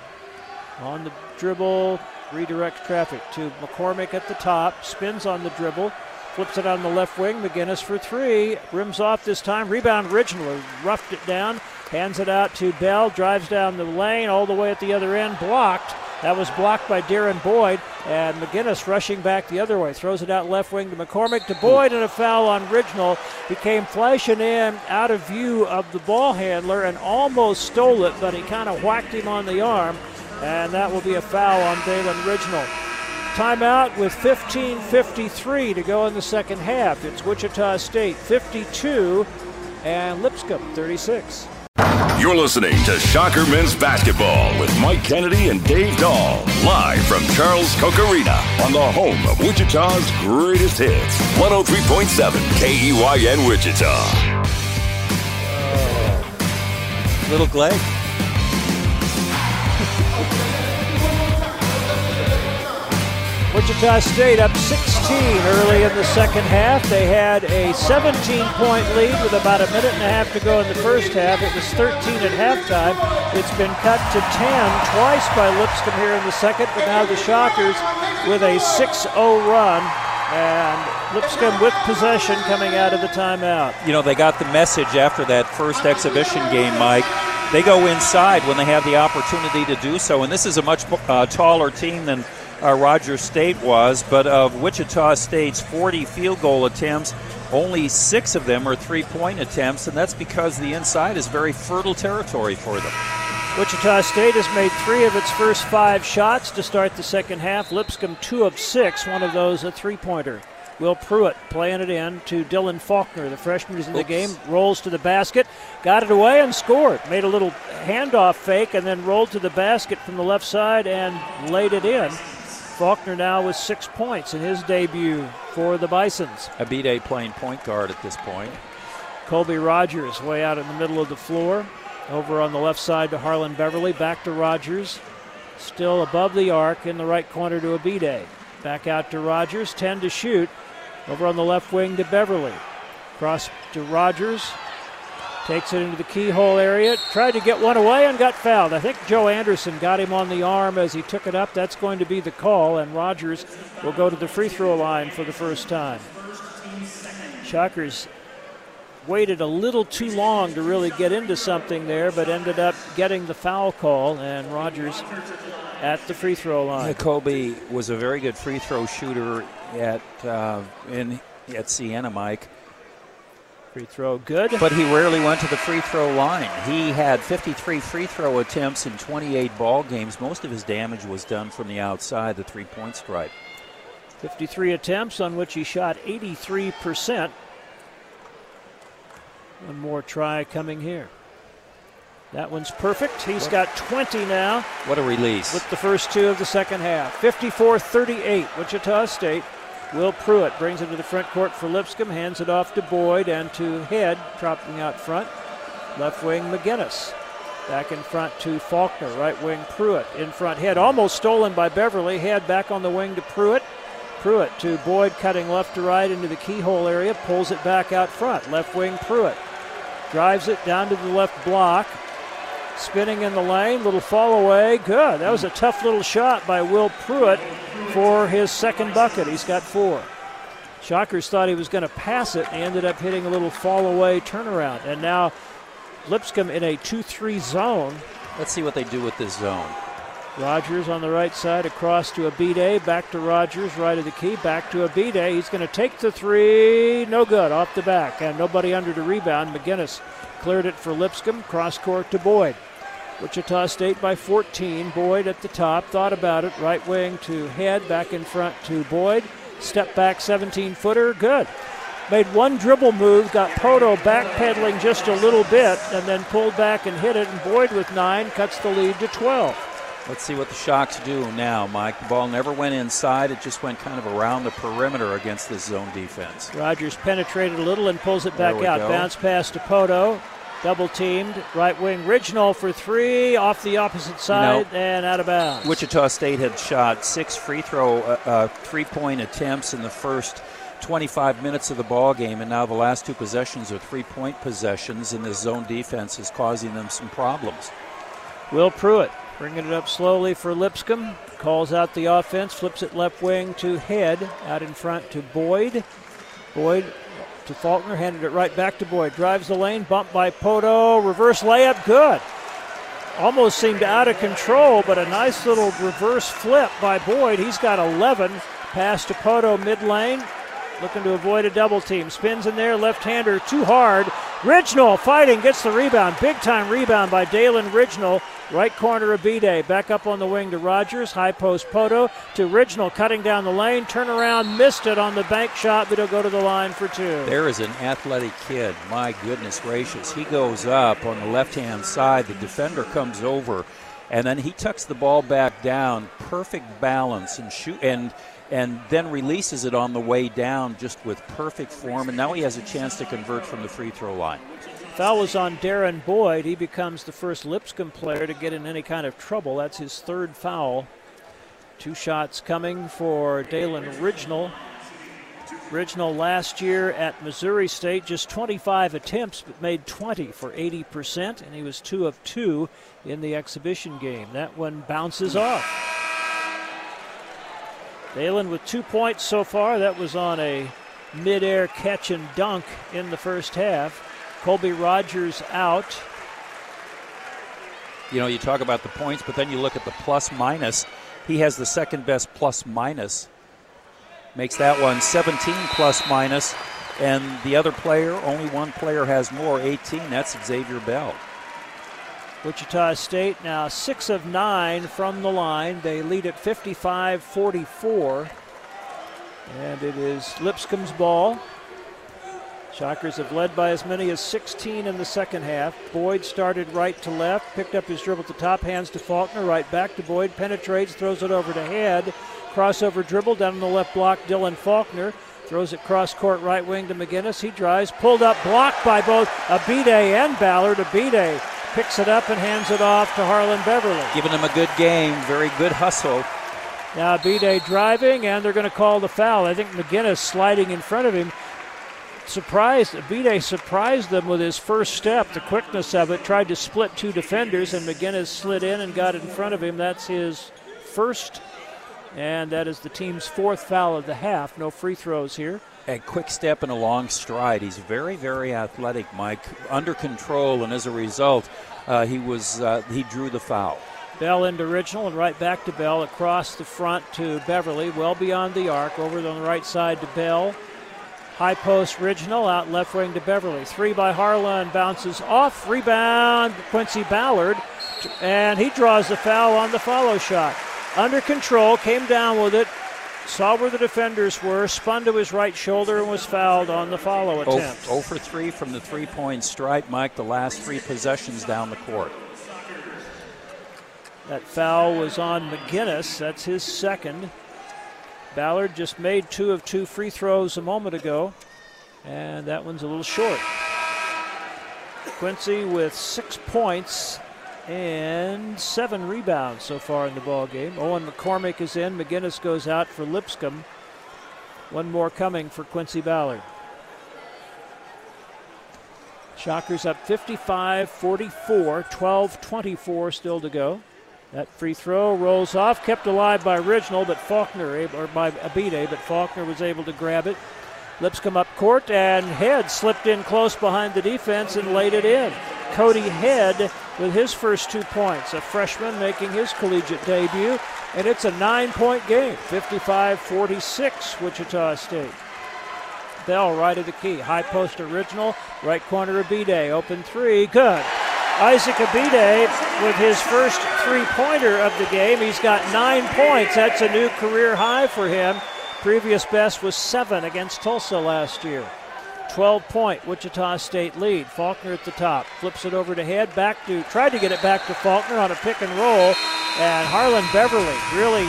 On the dribble, redirects traffic to McCormack at the top, spins on the dribble, flips it on the left wing. McGinnis for three, rims off this time. Rebound Ridgnal, roughed it down, hands it out to Bell, drives down the lane all the way at the other end, blocked. That was blocked by Derrin Boyd, and McGinnis rushing back the other way. Throws it out left wing to McCormack to Boyd, and a foul on Ridgnal. He came flashing in out of view of the ball handler and almost stole it, but he kind of whacked him on the arm, and that will be a foul on Dalen Ridgnal. Timeout with 15.53 to go in the second half. It's Wichita State 52 and Lipscomb 36. You're listening to Shocker Men's Basketball with Mike Kennedy and Dave Dahl. Live from Charles Koch Arena on the home of Wichita's greatest hits. 103.7 KEYN Wichita. Little Glegg. Wichita State up 16 early in the second half. They had a 17 point lead with about a minute and a half to go in the first half. It was 13 at halftime. It's been cut to 10 twice by Lipscomb here in the second, but now the Shockers with a 6 0 run. And Lipscomb with possession coming out of the timeout. You know, they got the message after that first exhibition game, Mike. They go inside when they have the opportunity to do so, and this is a much uh, taller team than uh, Rogers State was. But of Wichita State's 40 field goal attempts, only six of them are three point attempts, and that's because the inside is very fertile territory for them. Wichita State has made three of its first five shots to start the second half. Lipscomb, two of six, one of those a three pointer. Will Pruitt playing it in to Dylan Faulkner. The freshman is in the game, rolls to the basket, got it away and scored. Made a little handoff fake and then rolled to the basket from the left side and laid it in. Faulkner now with six points in his debut for the Bisons. Abidde playing point guard at this point. Colby Rogers way out in the middle of the floor. Over on the left side to Harlond Beverly. Back to Rogers. Still above the arc in the right corner to Abidde. Back out to Rogers. 10 to shoot. Over on the left wing to Beverly. Cross to Rogers. Takes it into the keyhole area. Tried to get one away and got fouled. I think Joe Anderson got him on the arm as he took it up. That's going to be the call, and Rogers will go to the free throw line for the first time. Shockers waited a little too long to really get into something there, but ended up getting the foul call, and Rogers at the free throw line. Kobe was a very good free throw shooter at uh, in at Siena, Mike. Free throw good. But he rarely went to the free throw line. He had 53 free throw attempts in 28 ball games. Most of his damage was done from the outside, the three point stripe. 53 attempts on which he shot 83%. One more try coming here. That one's perfect. He's got 20 now What a release. with the first two of the second half. 54 38, Wichita State. Will Pruitt brings it to the front court for Lipscomb, hands it off to Boyd and to Head, dropping out front. Left wing McGinnis. Back in front to Faulkner. Right wing Pruitt. In front Head. Almost stolen by Beverly. Head back on the wing to Pruitt. Pruitt to Boyd cutting left to right into the keyhole area. Pulls it back out front. Left wing Pruitt. Drives it down to the left block. spinning in the lane, little fall away. Good. That was a tough little shot by Will Pruitt for his second bucket. He's got four. Shockers thought he was going to pass it and he ended up hitting a little fall away turnaround. And now Lipscomb in a 2 3 zone. Let's see what they do with this zone. Rogers on the right side across to Abidde, back to Rogers, right of the key, back to Abidde. He's going to take the three, no good, off the back, and nobody under the rebound. McGinnis cleared it for Lipscomb, cross court to Boyd. Wichita State by 14. Boyd at the top, thought about it, right wing to head, back in front to Boyd. Step back 17 footer, good. Made one dribble move, got Pohto backpedaling just a little bit, and then pulled back and hit it. And Boyd with nine cuts the lead to 12. Let's see what the Shocks do now, Mike. The ball never went inside, it just went kind of around the perimeter against this zone defense. Rogers penetrated a little and pulls it back out. Go. Bounce pass to Pohto. Double teamed. Right wing Ridgnal for three off the opposite side and out of bounds. Wichita State had shot six free throw, uh, uh, three point attempts in the first 25 minutes of the ball game, and now the last two possessions are three point possessions, and this zone defense is causing them some problems. Will Pruitt bringing it up slowly for Lipscomb. Calls out the offense, flips it left wing to Head, out in front to Boyd. Boyd to Faulkner, handed it right back to Boyd. Drives the lane, bumped by Pohto, reverse layup, good. Almost seemed out of control, but a nice little reverse flip by Boyd. He's got 11. Pass to Pohto mid lane, looking to avoid a double team. Spins in there, left hander too hard. Ridgnal fighting, gets the rebound. Big time rebound by Dalen Ridgnal. Right corner of B Day. Back up on the wing to Rogers. High post Pohto to Ridgnal cutting down the lane. Turn around, missed it on the bank shot, but he'll go to the line for two. There is an athletic kid. My goodness gracious. He goes up on the left hand side. The defender comes over, and then he tucks the ball back down. Perfect balance and shoot and and then releases it on the way down just with perfect form. And now he has a chance to convert from the free throw line. Foul was on Derrin Boyd. He becomes the first Lipscomb player to get in any kind of trouble. That's his third foul. Two shots coming for Dalen Ridgnal. Ridgnal last year at Missouri State, just 25 attempts, but made 20 for 80%, and he was two of two in the exhibition game. That one bounces off. Dalen with two points so far. That was on a midair catch and dunk in the first half. Colby Rogers out. You know, you talk about the points, but then you look at the plus minus. He has the second best plus minus. Makes that one 17 plus minus. And the other player, only one player has more, 18. That's Xavier Bell. Wichita State now six of nine from the line. They lead at 55 44. And it is Lipscomb's ball. Shockers have led by as many as 16 in the second half. Boyd started right to left, picked up his dribble the top, hands to Faulkner, right back to Boyd, penetrates, throws it over to Head. Crossover dribble down on the left block, Dylan Faulkner. Throws it cross court right wing to McGinnis. He drives, pulled up, blocked by both Abidde and Ballard. Abidde picks it up and hands it off to Harlond Beverly. Giving him a good game, very good hustle. Now Abidde driving, and they're going to call the foul. I think McGinnis sliding in front of him. Surprised, Abidde surprised them with his first step, the quickness of it. Tried to split two defenders, and McGinnis slid in and got in front of him. That's his first, and that is the team's fourth foul of the half. No free throws here. A quick step and a long stride. He's very, very athletic, Mike. Under control, and as a result, uh, he was uh, he drew the foul. Bell into Ridgnal and right back to Bell across the front to Beverly, well beyond the arc. Over on the right side to Bell. High post Ridgnal out left wing to Beverly. Three by Harlond bounces off. Rebound Quincy Ballard. And he draws the foul on the follow shot. Under control, came down with it, saw where the defenders were, spun to his right shoulder, and was fouled on the follow oh, attempt. 0 for 3 from the three point stripe, Mike, the last three possessions down the court. That foul was on McGinnis. That's his second. Ballard just made two of two free throws a moment ago, and that one's a little short. Quincy with six points and seven rebounds so far in the ball game. Owen McCormack is in. McGinnis goes out for Lipscomb. One more coming for Quincy Ballard. Shockers up 55 44, 12 24 still to go. That free throw rolls off, kept alive by Ridgnal, but Faulkner, or by Abidde, but Faulkner was able to grab it. Lipscomb up court, and Head slipped in close behind the defense and laid it in. Cody Head with his first two points, a freshman making his collegiate debut, and it's a nine point game 55 46, Wichita State. Bell right of the key. High post Ridgnal. Right corner Abidde. Open three. Good. Isaac Abidde with his first three pointer of the game. He's got nine points. That's a new career high for him. Previous best was seven against Tulsa last year. 12 point Wichita State lead. Faulkner at the top. Flips it over to head. Back to, tried to get it back to Faulkner on a pick and roll. And Harlond Beverly really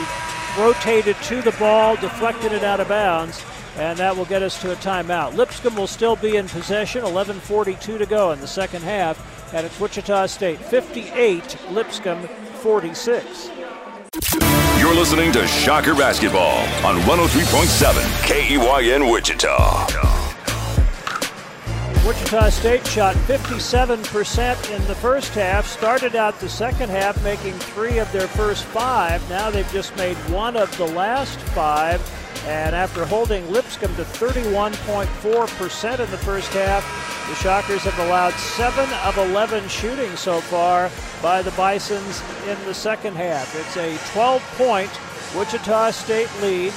rotated to the ball, deflected it out of bounds and that will get us to a timeout. Lipscomb will still be in possession, 11:42 to go in the second half, and it's Wichita State 58, Lipscomb 46. You're listening to Shocker Basketball on 103.7 KEYN Wichita. Wichita State shot 57% in the first half, started out the second half making three of their first five. Now they've just made one of the last five and after holding Lipscomb to 31.4% in the first half, the Shockers have allowed 7 of 11 shooting so far by the Bisons in the second half. It's a 12 point Wichita State lead.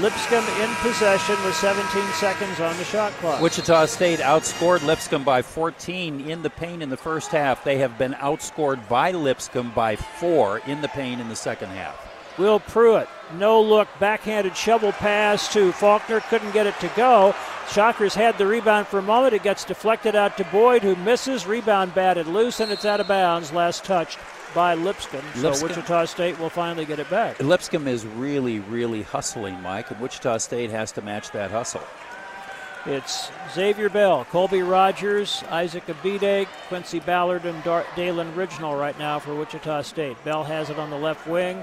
Lipscomb in possession with 17 seconds on the shot clock. Wichita State outscored Lipscomb by 14 in the paint in the first half. They have been outscored by Lipscomb by four in the paint in the second half. Will Pruitt, no look, backhanded shovel pass to Faulkner, couldn't get it to go. Shockers had the rebound for a moment. It gets deflected out to Boyd, who misses. Rebound batted loose, and it's out of bounds. Last touched by Lipscomb. So Lipscomb. Wichita State will finally get it back. Lipscomb is really, really hustling, Mike, and Wichita State has to match that hustle. It's Xavier Bell, Colby Rogers, Isaac Abidde, Quincy Ballard, and Dar- Dalen right now for Wichita State. Bell has it on the left wing.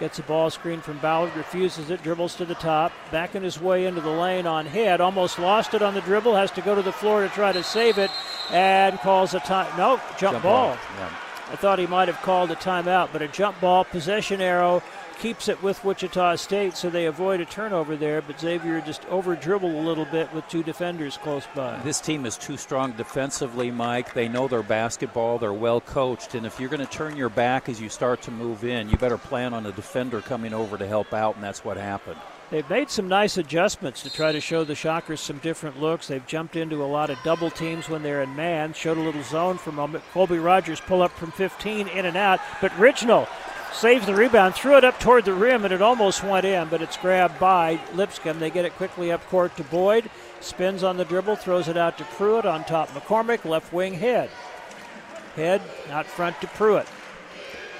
Gets a ball screen from Ballard, refuses it, dribbles to the top, backing his way into the lane on head. Almost lost it on the dribble, has to go to the floor to try to save it, and calls a time. No, jump, jump ball. ball. Yeah. I thought he might have called a timeout, but a jump ball, possession arrow, keeps it with Wichita State, so they avoid a turnover there. But Xavier just over dribbled a little bit with two defenders close by. This team is too strong defensively, Mike. They know their basketball. They're well coached, and if you're going to turn your back as you start to move in, you better plan on a defender coming over to help out, and that's what happened. They've made some nice adjustments to try to show the Shockers some different looks. They've jumped into a lot of double teams when they're in man, showed a little zone for a moment. Colby Rogers pull up from 15 in and out, but Ridgnal saves the rebound, threw it up toward the rim, and it almost went in, but it's grabbed by Lipscomb. They get it quickly up court to Boyd. Spins on the dribble, throws it out to Pruitt on top. McCormack, left wing head. Head out front to Pruitt.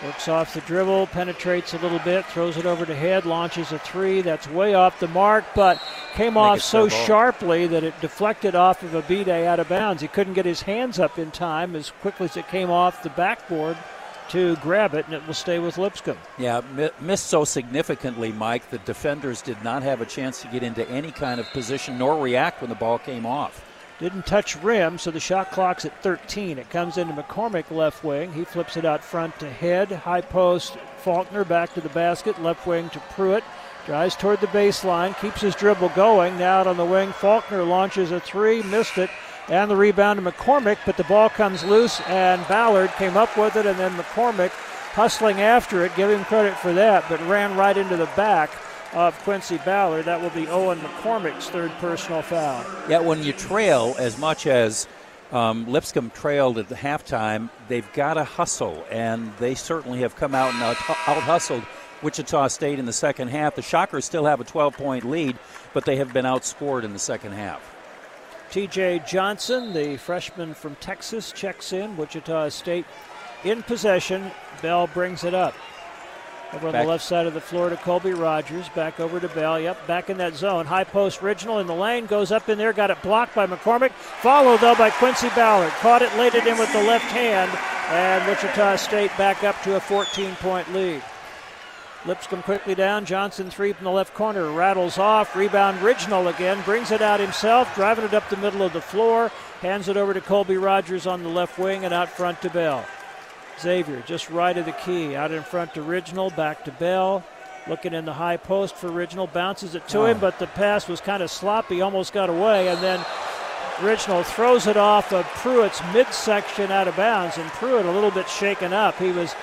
Works off the dribble, penetrates a little bit, throws it over to head, launches a three. That's way off the mark, but came off so sharply that it deflected off of Abidde out of bounds. He couldn't get his hands up in time as quickly as it came off the backboard to grab it, and it will stay with Lipscomb. Yeah, missed so significantly, Mike, the defenders did not have a chance to get into any kind of position nor react when the ball came off. Didn't touch rim, so the shot clock's at 13. It comes into McCormack left wing. He flips it out front to head. High post, Faulkner back to the basket. Left wing to Pruitt. Drives toward the baseline, keeps his dribble going. Now out on the wing, Faulkner launches a three, missed it and the rebound to McCormack, but the ball comes loose, and Ballard came up with it, and then McCormack hustling after it, give him credit for that, but ran right into the back of Quincy Ballard. That will be Owen McCormack's third personal foul. Yeah, when you trail as much as um, Lipscomb trailed at the halftime, they've got to hustle, and they certainly have come out and out hustled Wichita State in the second half. The Shockers still have a 12 point lead, but they have been outscored in the second half. TJ Johnson, the freshman from Texas, checks in. Wichita State in possession. Bell brings it up. Over on back. the left side of the floor to Colby Rogers. Back over to Bell. Yep, back in that zone. High post Ridgnal in the lane. Goes up in there. Got it blocked by McCormack. Followed, though, by Quincy Ballard. Caught it, laid it in with the left hand. And Wichita State back up to a 14 point lead. Lipscomb quickly down. Johnson three from the left corner. Rattles off. Rebound Ridgnal again. Brings it out himself. Driving it up the middle of the floor. Hands it over to Colby Rogers on the left wing and out front to Bell. Xavier just right of the key. Out in front to Ridgnal. Back to Bell. Looking in the high post for Ridgnal. Bounces it to Oh. him, but the pass was kind of sloppy. Almost got away. And then Ridgnal throws it off of Pruitt's midsection out of bounds. And Pruitt a little bit shaken up. He was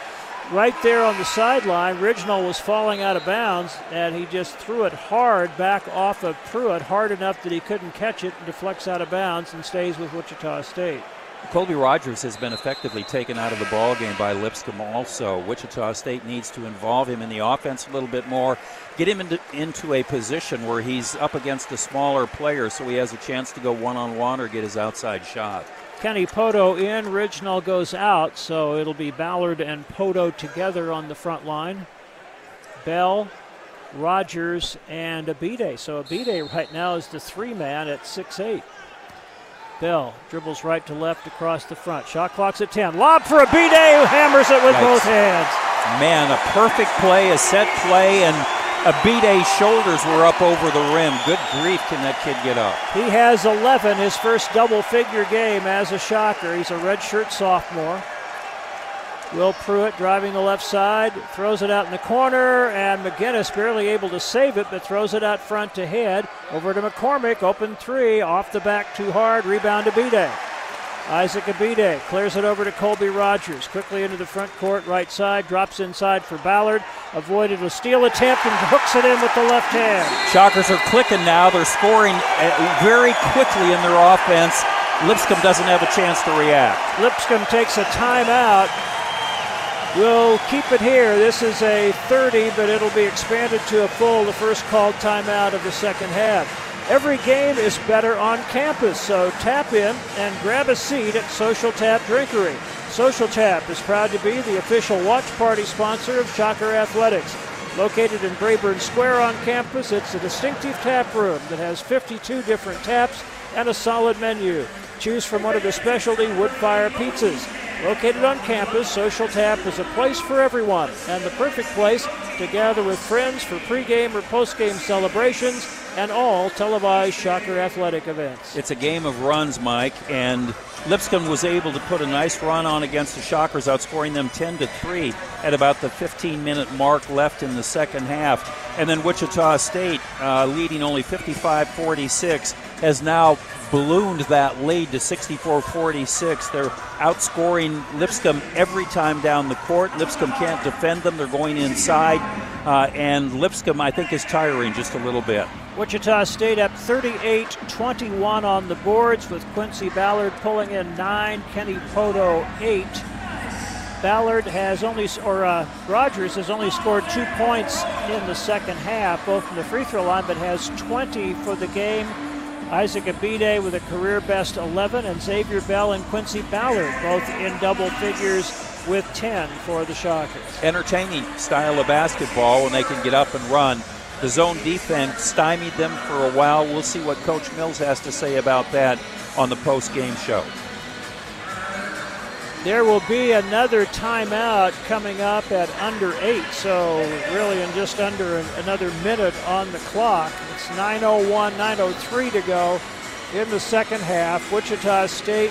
right there on the sideline. Ridgnal was falling out of bounds, and he just threw it hard back off of Pruitt, hard enough that he couldn't catch it and deflects out of bounds and stays with Wichita State. Colby Rogers has been effectively taken out of the ball game by Lipscomb also. Wichita State needs to involve him in the offense a little bit more, get him into, into a position where he's up against a smaller player so he has a chance to go one on one or get his outside shot. Kenny Pohto in, Ridgnal goes out, so it'll be Ballard and Pohto together on the front line. Bell, Rogers, and Abidde. So Abidde right now is the three man at 6'8. Bell dribbles right to left across the front. Shot clock's at 10. Lob for Abidde, who hammers it with Yikes. both hands. Man, a perfect play, a set play, and Abidde's shoulders were up over the rim. Good grief, can that kid get up? He has 11, his first double figure game as a shocker. He's a redshirt sophomore. Will Pruitt driving the left side, throws it out in the corner, and McGinnis barely able to save it, but throws it out front to head. Over to McCormack, open three, off the back too hard, rebound to Abidde. Isaac Abidde clears it over to Colby Rogers. Quickly into the front court, right side, drops inside for Ballard. Avoided a steal attempt and hooks it in with the left hand. Shockers are clicking now. They're scoring uh, very quickly in their offense. Lipscomb doesn't have a chance to react. Lipscomb takes a timeout. We'll keep it here. This is a 30, but it'll be expanded to a full, the first called timeout of the second half. Every game is better on campus, so tap in and grab a seat at Social Tap Drinkery. Social Tap is proud to be the official watch party sponsor of Shocker Athletics. Located in Braeburn Square on campus, it's a distinctive tap room that has 52 different taps and a solid menu. Choose from one of the specialty wood fire pizzas. Located on campus, Social Tap is a place for everyone and the perfect place to gather with friends for pregame or postgame celebrations and all televised Shocker athletic events. It's a game of runs, Mike, and Lipscomb was able to put a nice run on against the Shockers, outscoring them 10 to 3 at about the 15 minute mark left in the second half. And then Wichita State, uh, leading only 55 46, has now ballooned that lead to 64 46. They're outscoring Lipscomb every time down the court. Lipscomb can't defend them, they're going inside, uh, and Lipscomb, I think, is tiring just a little bit. Wichita State up 38 21 on the boards with Quincy Ballard pulling in 9, Kenny Pohto 8. Ballard has only, or uh, Rogers has only scored two points in the second half, both from the free throw line, but has 20 for the game. Isaac Abidde with a career best 11, and Xavier Bell and Quincy Ballard both in double figures with 10 for the Shockers. entertaining style of basketball when they can get up and run. The zone defense stymied them for a while. We'll see what Coach Mills has to say about that on the post game show. There will be another timeout coming up at under eight, so really in just under an, another minute on the clock. It's 9:01, 9:03 to go in the second half. Wichita State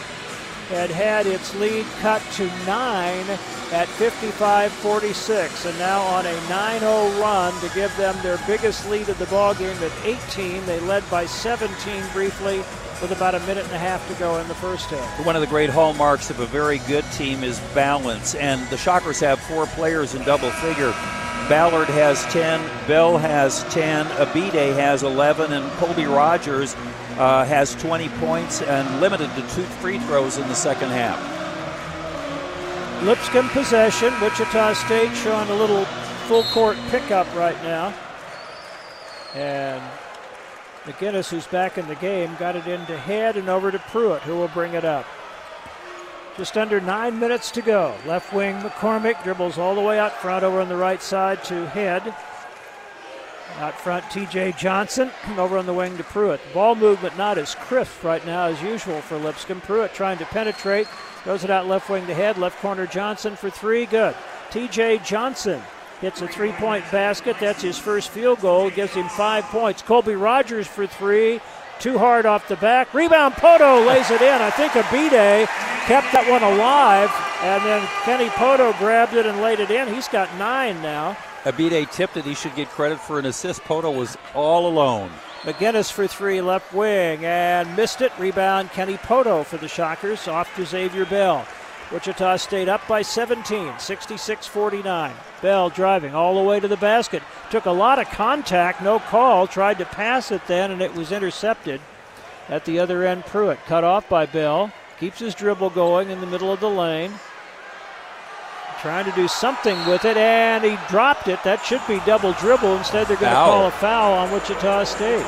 had had its lead cut to nine at 55-46, and now on a 9-0 run to give them their biggest lead of the ball game at 18. They led by 17 briefly with about a minute and a half to go in the first half. One of the great hallmarks of a very good team is balance, and the Shockers have four players in double figure. Ballard has 10, Bell has 10, Abidde has 11, and Colby Rogers uh, has 20 points and limited to two free throws in the second half. Lipscomb possession. Wichita State showing a little full court pickup right now. And McGinnis, who's back in the game, got it into head and over to Pruitt, who will bring it up. Just under nine minutes to go. Left wing McCormack dribbles all the way out front over on the right side to head. Out front, TJ Johnson over on the wing to Pruitt. Ball movement not as crisp right now as usual for Lipscomb. Pruitt trying to penetrate, throws it out left wing to head. Left corner Johnson for three, good. TJ Johnson hits a three point basket. That's his first field goal, gives him five points. Colby Rogers for three. Too hard off the back. Rebound, Pohto lays it in. I think Abidde kept that one alive, and then Kenny Pohto grabbed it and laid it in. He's got nine now. Abidde tipped it. He should get credit for an assist. Pohto was all alone. McGinnis for three, left wing, and missed it. Rebound, Kenny Pohto for the Shockers, off to Xavier Bell. Wichita State up by 17, 66 49. Bell driving all the way to the basket. Took a lot of contact, no call. Tried to pass it then, and it was intercepted. At the other end, Pruitt cut off by Bell. Keeps his dribble going in the middle of the lane. Trying to do something with it, and he dropped it. That should be double dribble. Instead, they're going to call a foul on Wichita State.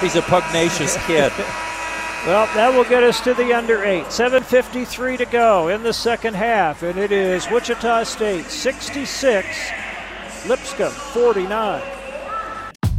He's a pugnacious kid. Well, that will get us to the under eight. 7.53 to go in the second half, and it is Wichita State 66, Lipscomb 49.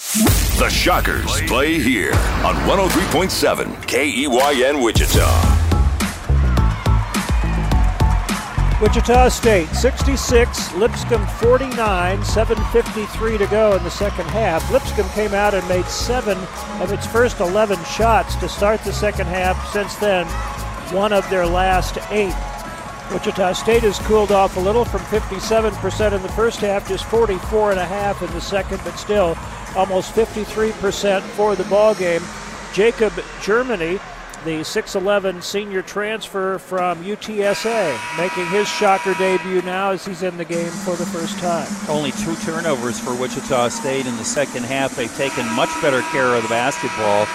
The Shockers play here on 103.7 KEYN Wichita. Wichita State 66, Lipscomb 49, 7.53 to go in the second half. Lipscomb came out and made seven of its first 11 shots to start the second half. Since then, one of their last eight. Wichita State has cooled off a little from 57% in the first half, just 44.5 in the second, but still almost 53% for the ball game. Jacob Germany, the 6'11 senior transfer from UTSA, making his shocker debut now as he's in the game for the first time. Only two turnovers for Wichita State in the second half. They've taken much better care of the basketball.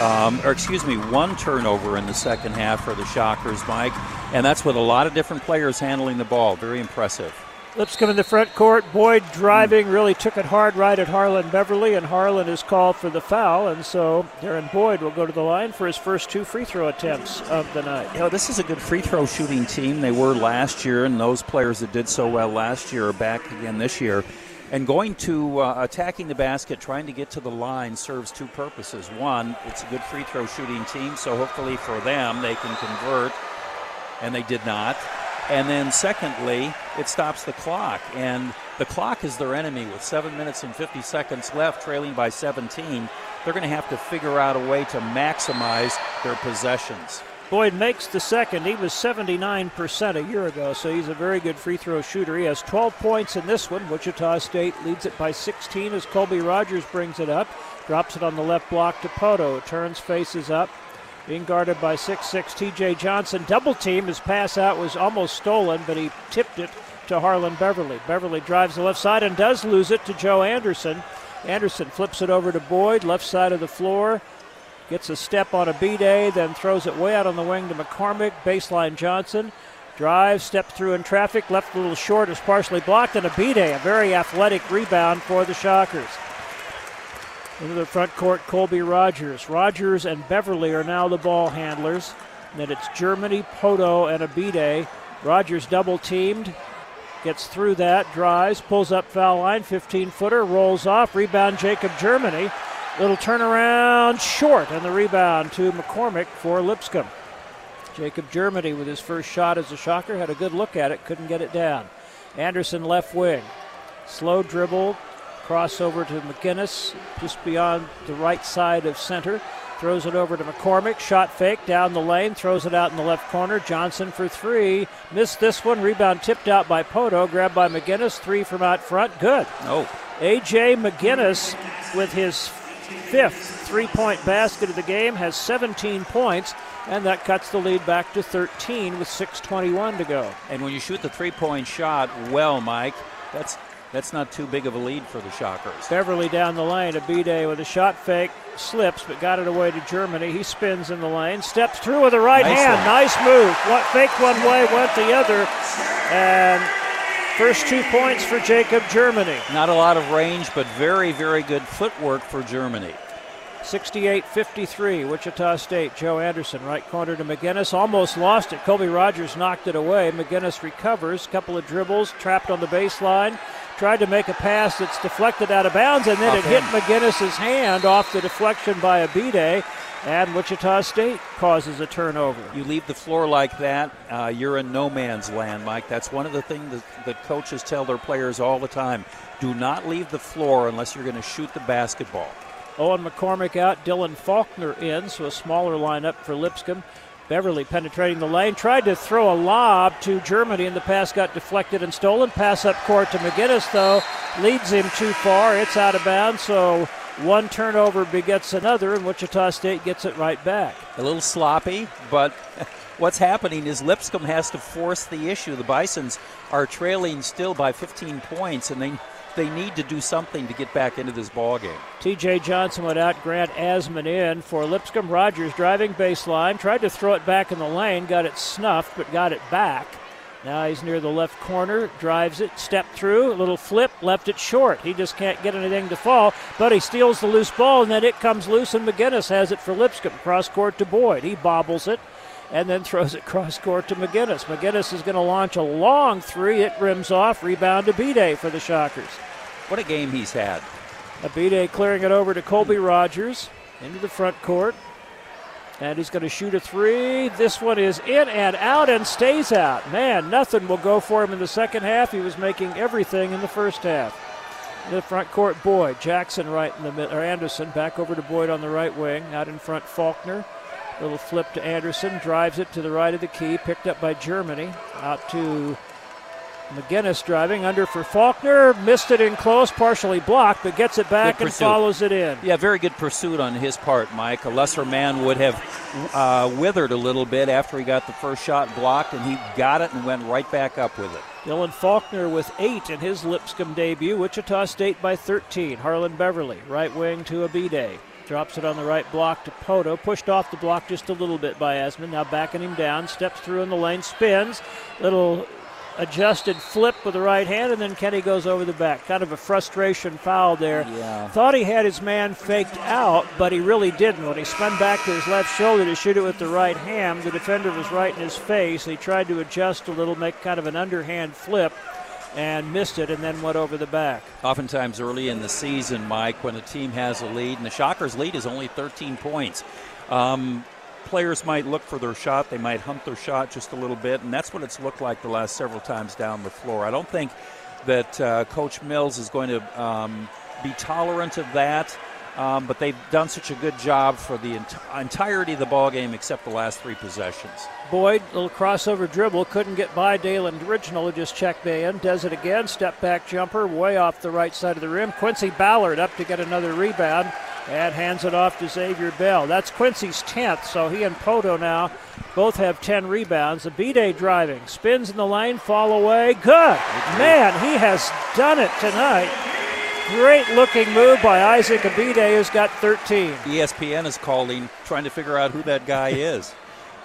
Um, or excuse me, one turnover in the second half for the Shockers, Mike, and that's with a lot of different players handling the ball. Very impressive. Lipscomb in the front court. Boyd driving really took it hard right at Harlond Beverly, and Harlond is called for the foul, and so Derrin Boyd will go to the line for his first two free throw attempts of the night. You know, this is a good free throw shooting team. They were last year, and those players that did so well last year are back again this year. And going to uh, attacking the basket, trying to get to the line serves two purposes. One, it's a good free throw shooting team, so hopefully for them they can convert, and they did not. And then, secondly, it stops the clock. And the clock is their enemy with 7 minutes and 50 seconds left, trailing by 17. They're going to have to figure out a way to maximize their possessions. Boyd makes the second. He was 79% a year ago, so he's a very good free throw shooter. He has 12 points in this one. Wichita State leads it by 16 as Colby Rogers brings it up. Drops it on the left block to Pohto. Turns, faces up. Being guarded by 6'6 TJ Johnson. Double team. His pass out was almost stolen, but he tipped it to Harlond Beverly. Beverly drives the left side and does lose it to Joe Anderson. Anderson flips it over to Boyd, left side of the floor. Gets a step on Abidde, then throws it way out on the wing to McCormack. Baseline Johnson. Drive, step through in traffic, left a little short, is partially blocked, and Abidde, a very athletic rebound for the Shockers. Into the front court, Colby Rogers. Rogers and Beverly are now the ball handlers. And then it's Germany, Pohto, and Abidde. Rogers double teamed. Gets through that, drives, pulls up foul line, 15 footer, rolls off, rebound Jacob Germany. Little turnaround short, and the rebound to McCormack for Lipscomb. Jacob Germany with his first shot as a shocker had a good look at it, couldn't get it down. Anderson left wing. Slow dribble, Crossover to McGinnis, just beyond the right side of center. Throws it over to McCormack. Shot fake down the lane. Throws it out in the left corner. Johnson for three. Missed this one. Rebound tipped out by Pohto. Grabbed by McGinnis. Three from out front. Good. Oh. A.J. McGinnis with his fifth three point basket of the game has 17 points, and that cuts the lead back to 13 with 6.21 to go. And when you shoot the three point shot well, Mike, that's that's not too big of a lead for the Shockers. Beverly down the lane. Abidde with a shot fake. Slips, but got it away to Germany. He spins in the lane. Steps through with a right nice hand. One. Nice move. What fake one way, went the other. And First two points for Jacob Germany. Not a lot of range, but very, very good footwork for Germany. 68 53, Wichita State. Joe Anderson, right corner to McGinnis. Almost lost it. Kobe Rogers knocked it away. McGinnis recovers. Couple of dribbles, trapped on the baseline. Tried to make a pass that's deflected out of bounds, and then Off it hit. McGinnis's hand off the deflection by Abidde, and Wichita State causes a turnover. You leave the floor like that, uh, you're in no man's land, Mike. That's one of the things that, that coaches tell their players all the time. Do not leave the floor unless you're going to shoot the basketball. Owen McCormack out, Dylan Faulkner in, so a smaller lineup for Lipscomb. Beverly penetrating the lane, tried to throw a lob to Germany, and the pass got deflected and stolen. Pass up court to McGinnis, though, leads him too far. It's out of bounds, so one turnover begets another, and Wichita State gets it right back. A little sloppy, but what's happening is Lipscomb has to force the issue. The Bisons are trailing still by 15 points, and they they need to do something to get back into this ball game. TJ Johnson went out, Grant Asman in for Lipscomb. Rogers driving baseline, tried to throw it back in the lane, got it snuffed, but got it back. Now he's near the left corner, drives it, step through, a little flip, left it short. He just can't get anything to fall, but he steals the loose ball, and then it comes loose, and McGinnis has it for Lipscomb. Cross court to Boyd. He bobbles it and then throws it cross court to McGinnis. McGinnis is going to launch a long three. It rims off. Rebound to Abidde for the Shockers. What a game he's had. Abidde clearing it over to Colby Rogers into the front court. And he's going to shoot a three. This one is in and out and stays out. Man, nothing will go for him in the second half. He was making everything in the first half. In the front court, Boyd. Jackson right in the mid, or Anderson back over to Boyd on the right wing. Out in front, Faulkner. Little flip to Anderson. Drives it to the right of the key. Picked up by Germany. Out to McGinnis driving under for Faulkner. Missed it in close, partially blocked, but gets it back and follows it in. Yeah, very good pursuit on his part, Mike. A lesser man would have uh, withered a little bit after he got the first shot blocked, and he got it and went right back up with it. Dylan Faulkner with eight in his Lipscomb debut. Wichita State by 13. Harlan Beverly, right wing to Abidde. Drops it on the right block to Pohto. Pushed off the block just a little bit by Asman. Now backing him down. Steps through in the lane. Spins. Little adjusted flip with the right hand, and then Kenny goes over the back. Kind of a frustration foul there. Yeah. Thought he had his man faked out, but he really didn't. When he spun back to his left shoulder to shoot it with the right hand, the defender was right in his face. He tried to adjust a little, make kind of an underhand flip, and missed it, and then went over the back. Oftentimes early in the season, Mike, when a team has a lead, and the Shockers' lead is only 13 points, um, players might look for their shot. They might hunt their shot just a little bit, and that's what it's looked like the last several times down the floor. I don't think that uh, Coach Mills is going to um, be tolerant of that. Um, but they've done such a good job for the ent- entirety of the ball game, except the last three possessions. Boyd, little crossover dribble, couldn't get by Dalen Ridgnal, who just checked in. Does it again, step back jumper, way off the right side of the rim. Quincy Ballard up to get another rebound and hands it off to Xavier Bell. That's Quincy's 10th, so he and Pohto now both have 10 rebounds. The Abidde driving, spins in the lane, fall away. Good. Man, he has done it tonight. Great looking move by Isaac Abidde, who's got 13. ESPN is calling, trying to figure out who that guy is.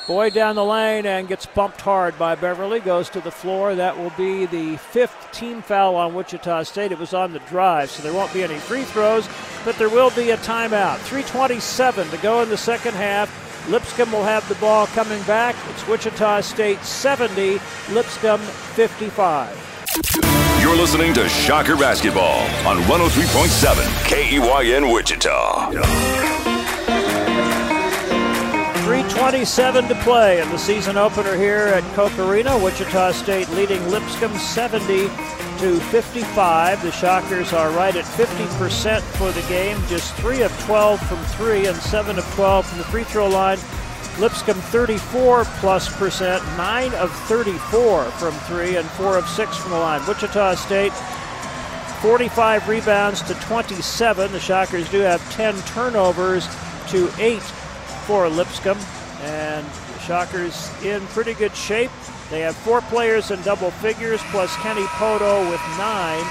Boyd down the lane and gets bumped hard by Beverly. Goes to the floor. That will be the fifth team foul on Wichita State. It was on the drive, so there won't be any free throws, but there will be a timeout. 3.27 to go in the second half. Lipscomb will have the ball coming back. It's Wichita State 70, Lipscomb 55. You're listening to Shocker Basketball on 103.7 KEYN Wichita. 327 to play in the season opener here at Koch Arena. Wichita State leading Lipscomb 70 to 55. The Shockers are right at 50% for the game, just 3 of 12 from 3 and 7 of 12 from the free throw line. Lipscomb 34 plus percent, 9 of 34 from 3 and 4 of 6 from the line. Wichita State 45 rebounds to 27. The Shockers do have 10 turnovers to 8 for Lipscomb. And the Shockers in pretty good shape. They have four players in double figures, plus Kenny Pohto with nine.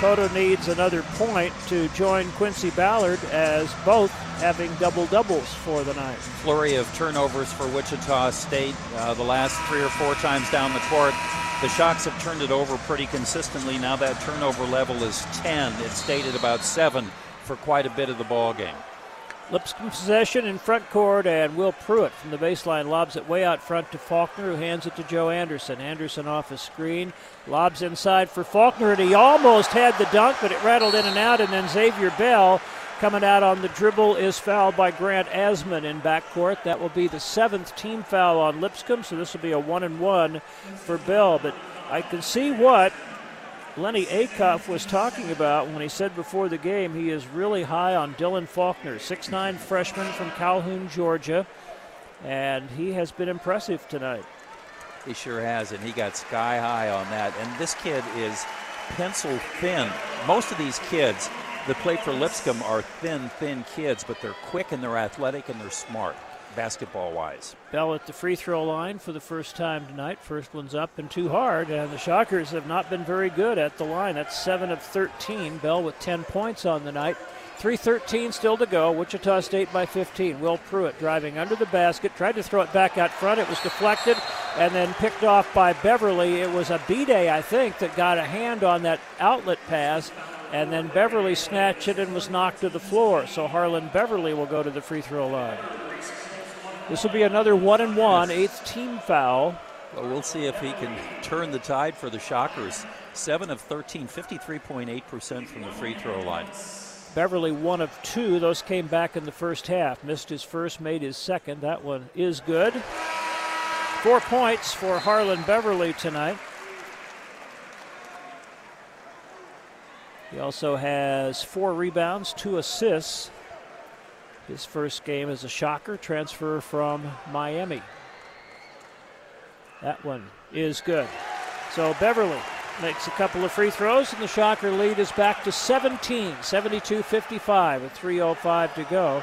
Pohto needs another point to join Quincy Ballard as both having double doubles for the night. Flurry of turnovers for Wichita State. Uh, the last three or four times down the court, the Shocks have turned it over pretty consistently. Now that turnover level is 10. It stayed at about seven for quite a bit of the ball game. Lipscomb possession in front court, and Will Pruitt from the baseline lobs it way out front to Faulkner, who hands it to Joe Anderson. Anderson off a screen, lobs inside for Faulkner, and he almost had the dunk, but it rattled in and out. And then Xavier Bell coming out on the dribble is fouled by Grant Asman in backcourt. That will be the seventh team foul on Lipscomb, so this will be a one and one for Bell. But I can see what Lennie Acuff was talking about when he said before the game he is really high on Dylan Faulkner, 6'9 freshman from Calhoun, Georgia, and he has been impressive tonight. He sure has, and he got sky high on that. And this kid is pencil thin. Most of these kids that play for Lipscomb are thin, thin kids, but they're quick and they're athletic and they're smart basketball wise. Bell at the free throw line for the first time tonight. First one's up and too hard, and the Shockers have not been very good at the line. That's 7 of 13. Bell with 10 points on the night. 3.13 still to go. Wichita State by 15. Will Pruitt driving under the basket, tried to throw it back out front. It was deflected and then picked off by Beverly. It was Abidde, I think, that got a hand on that outlet pass. And then Beverly snatched it and was knocked to the floor. So Harlond Beverly will go to the free throw line. This will be another one and one, eighth team foul. Well, we'll see if he can turn the tide for the Shockers. 7 of 13, 53.8% from the free throw line. Beverly, one of two. Those came back in the first half. Missed his first, made his second. That one is good. Four points for Harlond Beverly tonight. He also has four rebounds, two assists. His first game as a shocker, transfer from Miami. That one is good. So Beverly makes a couple of free throws, and the Shocker lead is back to 17, 72 55, with 3.05 to go.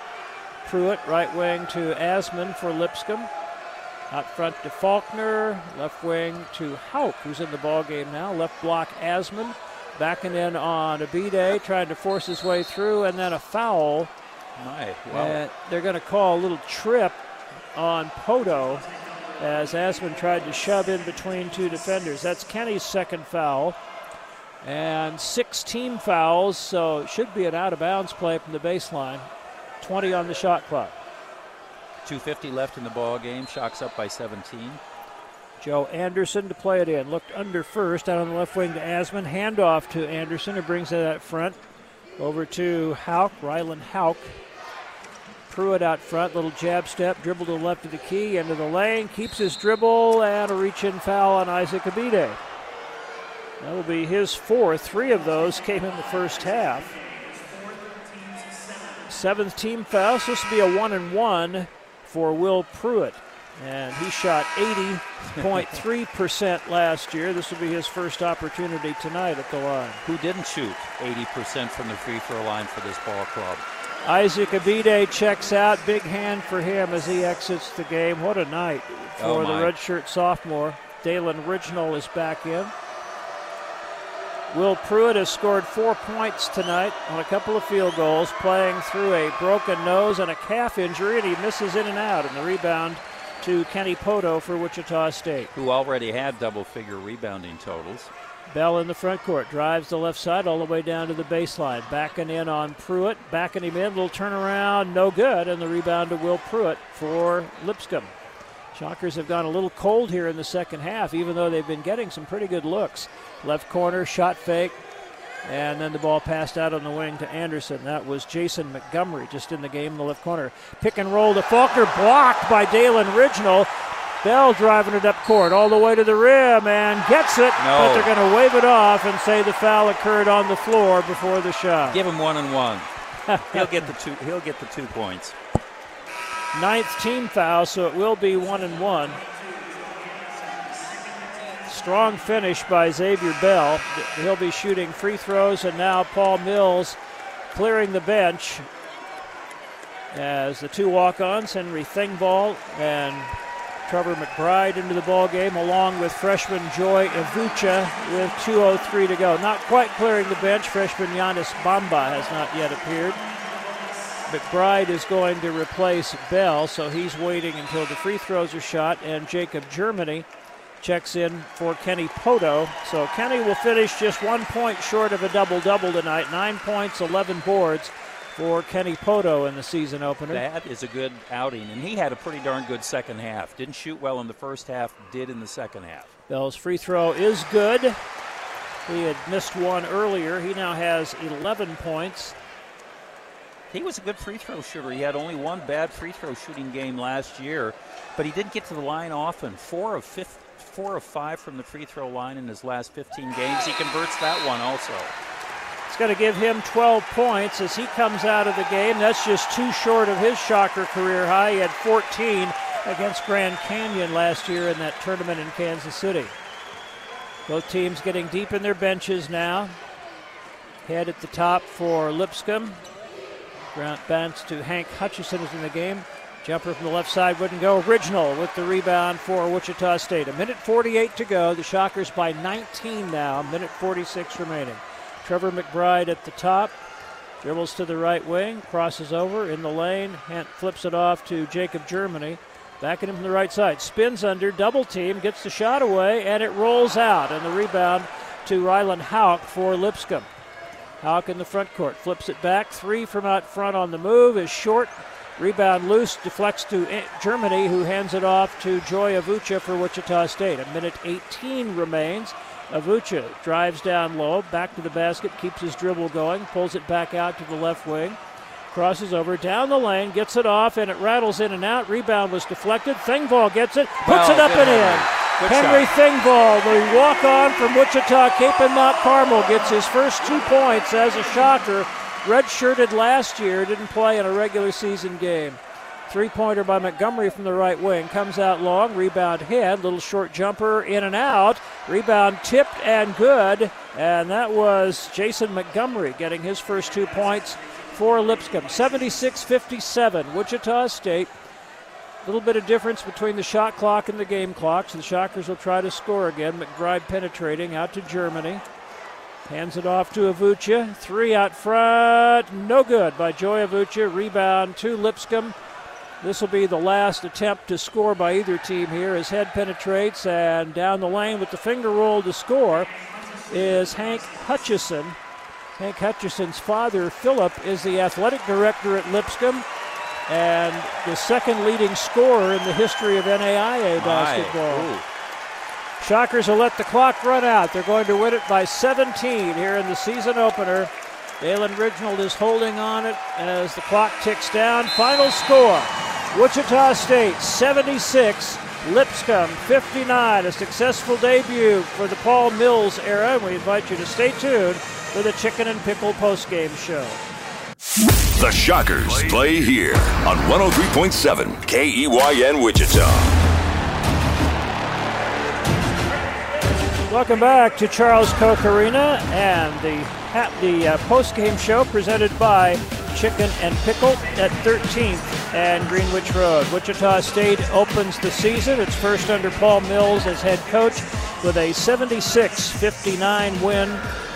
Pruitt, right wing to Asman for Lipscomb. Out front to Faulkner, left wing to Hauk, who's in the ball game now. Left block Asman, backing in on Abidde, trying to force his way through, and then a foul my, wow. And they're going to call a little trip on Pohto as Asman tried to shove in between two defenders. That's Kenny's second foul. And six team fouls, so it should be an out of bounds play from the baseline. 20 on the shot clock. 250 left in the ball game. Shocks up by 17. Joe Anderson to play it in. Looked under first out on the left wing to Asman. Handoff to Anderson who brings it up front. Over to Hauk, Rylan Hauk. Pruitt out front, little jab step, dribble to the left of the key, into the lane, keeps his dribble, and a reach in foul on Isaac Abidde. That will be his fourth. Three of those came in the first half. Seventh team foul. So this will be a one and one for Will Pruitt. And he shot 80.3% last year. This will be his first opportunity tonight at the line. Who didn't shoot 80% from the free throw line for this ball club? Isaac Abidde checks out. Big hand for him as he exits the game. What a night oh, for oh the redshirt sophomore. Dalen Ridgnal is back in. Will Pruitt has scored four points tonight on a couple of field goals, playing through a broken nose and a calf injury, and he misses in and out. And the rebound to Kenny Pohto for Wichita State. Who already had double figure rebounding totals. Bell in the front court drives the left side all the way down to the baseline. Backing in on Pruitt, backing him in, little turnaround, no good, and the rebound to Will Pruitt for Lipscomb. Shockers have gone a little cold here in the second half, even though they've been getting some pretty good looks. Left corner, shot fake, and then the ball passed out on the wing to Anderson. That was Jason Montgomery just in the game in the left corner. Pick and roll to Faulkner, blocked by Dalen Ridgnal. Bell driving it up court all the way to the rim and gets it, no. but they're going to wave it off and say the foul occurred on the floor before the shot. Give him one and one. he'll get the two. He'll get the two points. Ninth team foul, so it will be one and one. Strong finish by Xavier Bell. He'll be shooting free throws, and now Paul Mills clearing the bench as the two walk-ons, Henry Thingvall and Trevor McBride into the ball game, along with freshman Joy Ivucha with 2.03 to go. Not quite clearing the bench. Freshman Giannis Bamba has not yet appeared. McBride is going to replace Bell, so he's waiting until the free throws are shot, and Jacob Germany checks in for Kenny Pohto. So Kenny will finish just one point short of a double double tonight nine points, 11 boards for Kenny Pohto in the season opener. That is a good outing, and he had a pretty darn good second half. Didn't shoot well in the first half, did in the second half. Bell's free throw is good. He had missed one earlier. He now has 11 points. He was a good free throw shooter. He had only one bad free throw shooting game last year, but he didn't get to the line often. Four of fifth, four of five from the free throw line in his last 15 games. He converts that one also. Going to give him 12 points as he comes out of the game. That's just too short of his Shocker career high. He had 14 against Grand Canyon last year in that tournament in Kansas City. Both teams getting deep in their benches now. Head at the top for Lipscomb. Grant bounce to Hank Hutchison is in the game. Jumper from the left side wouldn't go. Ridgnal with the rebound for Wichita State. A minute 48 to go. The Shockers by 19 now. A Minute 46 remaining. Trevor McBride at the top. Dribbles to the right wing. Crosses over in the lane. Hant flips it off to Jacob Germany. Backing him from the right side. Spins under. Double team. Gets the shot away. And it rolls out. And the rebound to Ryland Hauk for Lipscomb. Hauk in the front court. Flips it back. Three from out front on the move is short. Rebound loose, deflects to eh, Germany, who hands it off to Joy Avucha for Wichita State. A minute 18 remains. Avucha drives down low, back to the basket, keeps his dribble going, pulls it back out to the left wing, crosses over down the lane, gets it off, and it rattles in and out. Rebound was deflected. Thingvall gets it, puts it up and in. Good Henry shot. Thingvall, the walk on from Wichita, Kapaun Mount Carmel, gets his first two points as a shocker. Redshirted last year, didn't play in a regular season game. Three pointer by Montgomery from the right wing. Comes out long. Rebound head. Little short jumper in and out. Rebound tipped and good. And that was Jason Montgomery getting his first two points for Lipscomb. 76 57. Wichita State. A little bit of difference between the shot clock and the game clock. So the Shockers will try to score again. McBride penetrating out to Germany. Hands it off to Avucha. Three out front. No good by Joy Avucha. Rebound to Lipscomb. This will be the last attempt to score by either team here as head penetrates and down the lane with the finger roll to score is Hank Hutchison. Hank Hutchison's father, Philip, is the athletic director at Lipscomb and the second leading scorer in the history of NAIA basketball. Shockers will let the clock run out. They're going to win it by 17 here in the season opener. Dalen Ridgnal is holding on it as the clock ticks down. Final score Wichita State 76, Lipscomb 59. A successful debut for the Paul Mills era. And we invite you to stay tuned for the Chicken and Pickle postgame show. The Shockers play here on 103.7 KEYN Wichita. Welcome back to Charles Koch Arena and the ha- the uh, post-game show presented by Chicken and Pickle at 13th and Greenwich Road. Wichita State opens the season, its first under Paul Mills as head coach, with a 76-59 win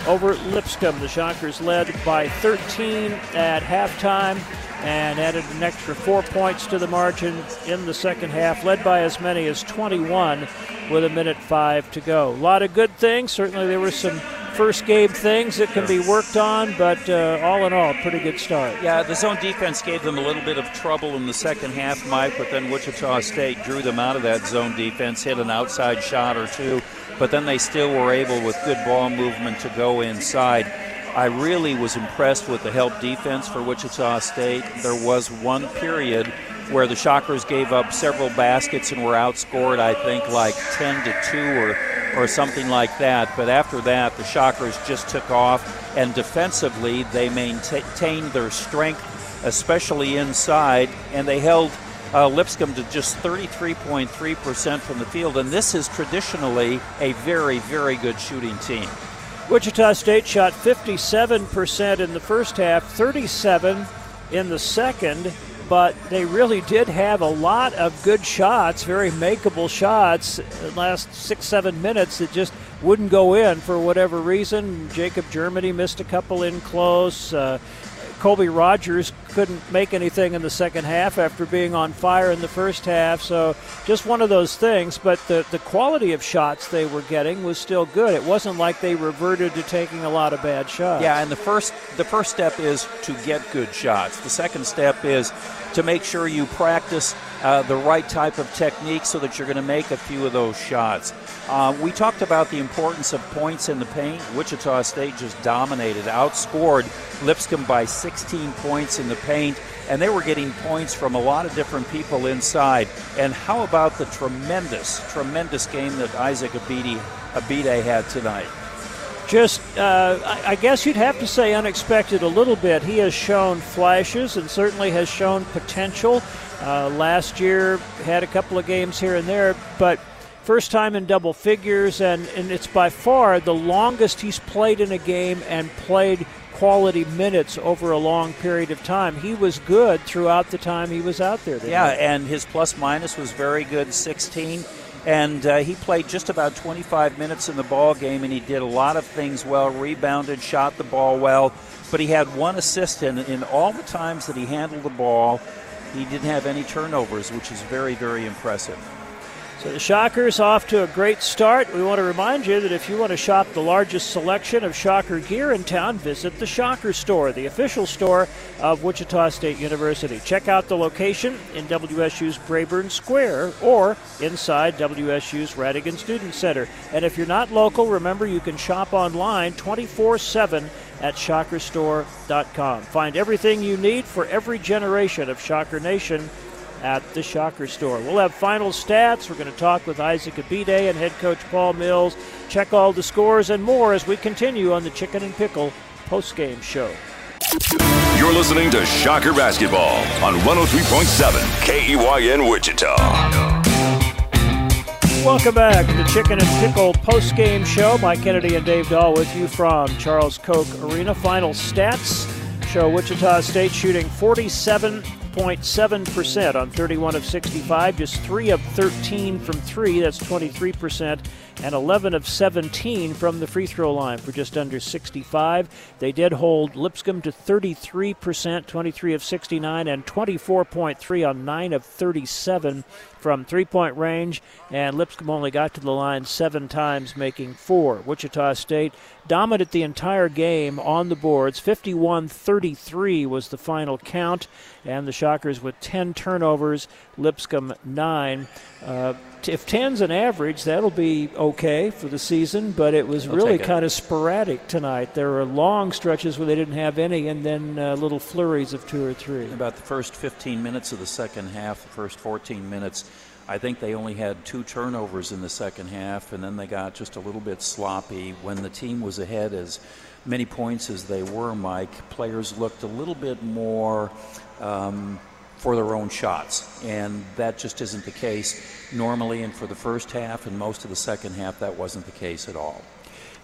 over Lipscomb. The Shockers led by 13 at halftime and added an extra four points to the margin in the second half, led by as many as 21 with a minute five to go. A lot of good things. Certainly, there were some first game things that can be worked on, but uh, all in all, pretty good start. Yeah, the zone defense gave them a little bit of trouble in the second half, Mike, but then Wichita State drew them out of that zone defense, hit an outside shot or two, but then they still were able, with good ball movement, to go inside. I really was impressed with the help defense for Wichita State. There was one period where the Shockers gave up several baskets and were outscored, I think, like 10 to 2 or, or something like that. But after that, the Shockers just took off, and defensively, they maintained their strength, especially inside, and they held uh, Lipscomb to just 33.3% from the field. And this is traditionally a very, very good shooting team. Wichita State shot 57% in the first half, 37 in the second, but they really did have a lot of good shots, very makeable shots, last six, seven minutes that just wouldn't go in for whatever reason. Jacob Germany missed a couple in close. Uh, Colby Rogers couldn't make anything in the second half after being on fire in the first half. So just one of those things. But the, the quality of shots they were getting was still good. It wasn't like they reverted to taking a lot of bad shots. Yeah, and the first the first step is to get good shots. The second step is to make sure you practice uh, the right type of technique so that you're going to make a few of those shots. Uh, we talked about the importance of points in the paint. Wichita State just dominated, outscored Lipscomb by 16 points in the paint, and they were getting points from a lot of different people inside. And how about the tremendous, tremendous game that Isaac Abidde, Abidde had tonight? just, uh, I guess you'd have to say unexpected a little bit. He has shown flashes and certainly has shown potential. Uh, last year had a couple of games here and there, but first time in double figures, and, and it's by far the longest he's played in a game and played quality minutes over a long period of time. He was good throughout the time he was out there. Yeah, and his plus minus was very good 16 and uh, he played just about 25 minutes in the ball game and he did a lot of things well rebounded shot the ball well but he had one assist in, in all the times that he handled the ball he didn't have any turnovers which is very very impressive so the Shockers off to a great start. We want to remind you that if you want to shop the largest selection of Shocker gear in town, visit the Shocker Store, the official store of Wichita State University. Check out the location in WSU's Braeburn Square or inside WSU's Rhatigan Student Center. And if you're not local, remember you can shop online 24 7 at shockerstore.com. Find everything you need for every generation of Shocker Nation at the Shocker Store. We'll have final stats. We're going to talk with Isaac Abidde and head coach Paul Mills, check all the scores and more as we continue on the Chicken and Pickle postgame show. You're listening to Shocker Basketball on 103.7 KEYN Wichita. Welcome back to the Chicken and Pickle postgame show. Mike Kennedy and Dave Dahl with you from Charles Koch Arena. Final stats show Wichita State shooting 47 6.7% on 31 of 65, just 3 of 13 from 3, that's 23%, and 11 of 17 from the free throw line for just under 65. They did hold Lipscomb to 33%, 23 of 69, and 24.3 on 9 of 37 from three point range, and Lipscomb only got to the line seven times, making four. Wichita State dominant the entire game on the boards. 51 33 was the final count, and the Shockers with 10 turnovers, Lipscomb 9. Uh, if 10's an average, that'll be okay for the season, but it was really kind of sporadic tonight. There were long stretches where they didn't have any, and then uh, little flurries of two or three. About the first 15 minutes of the second half, the first 14 minutes, I think they only had two turnovers in the second half, and then they got just a little bit sloppy. When the team was ahead as many points as they were, Mike, players looked a little bit more. Um, for their own shots. And that just isn't the case normally. And for the first half and most of the second half, that wasn't the case at all.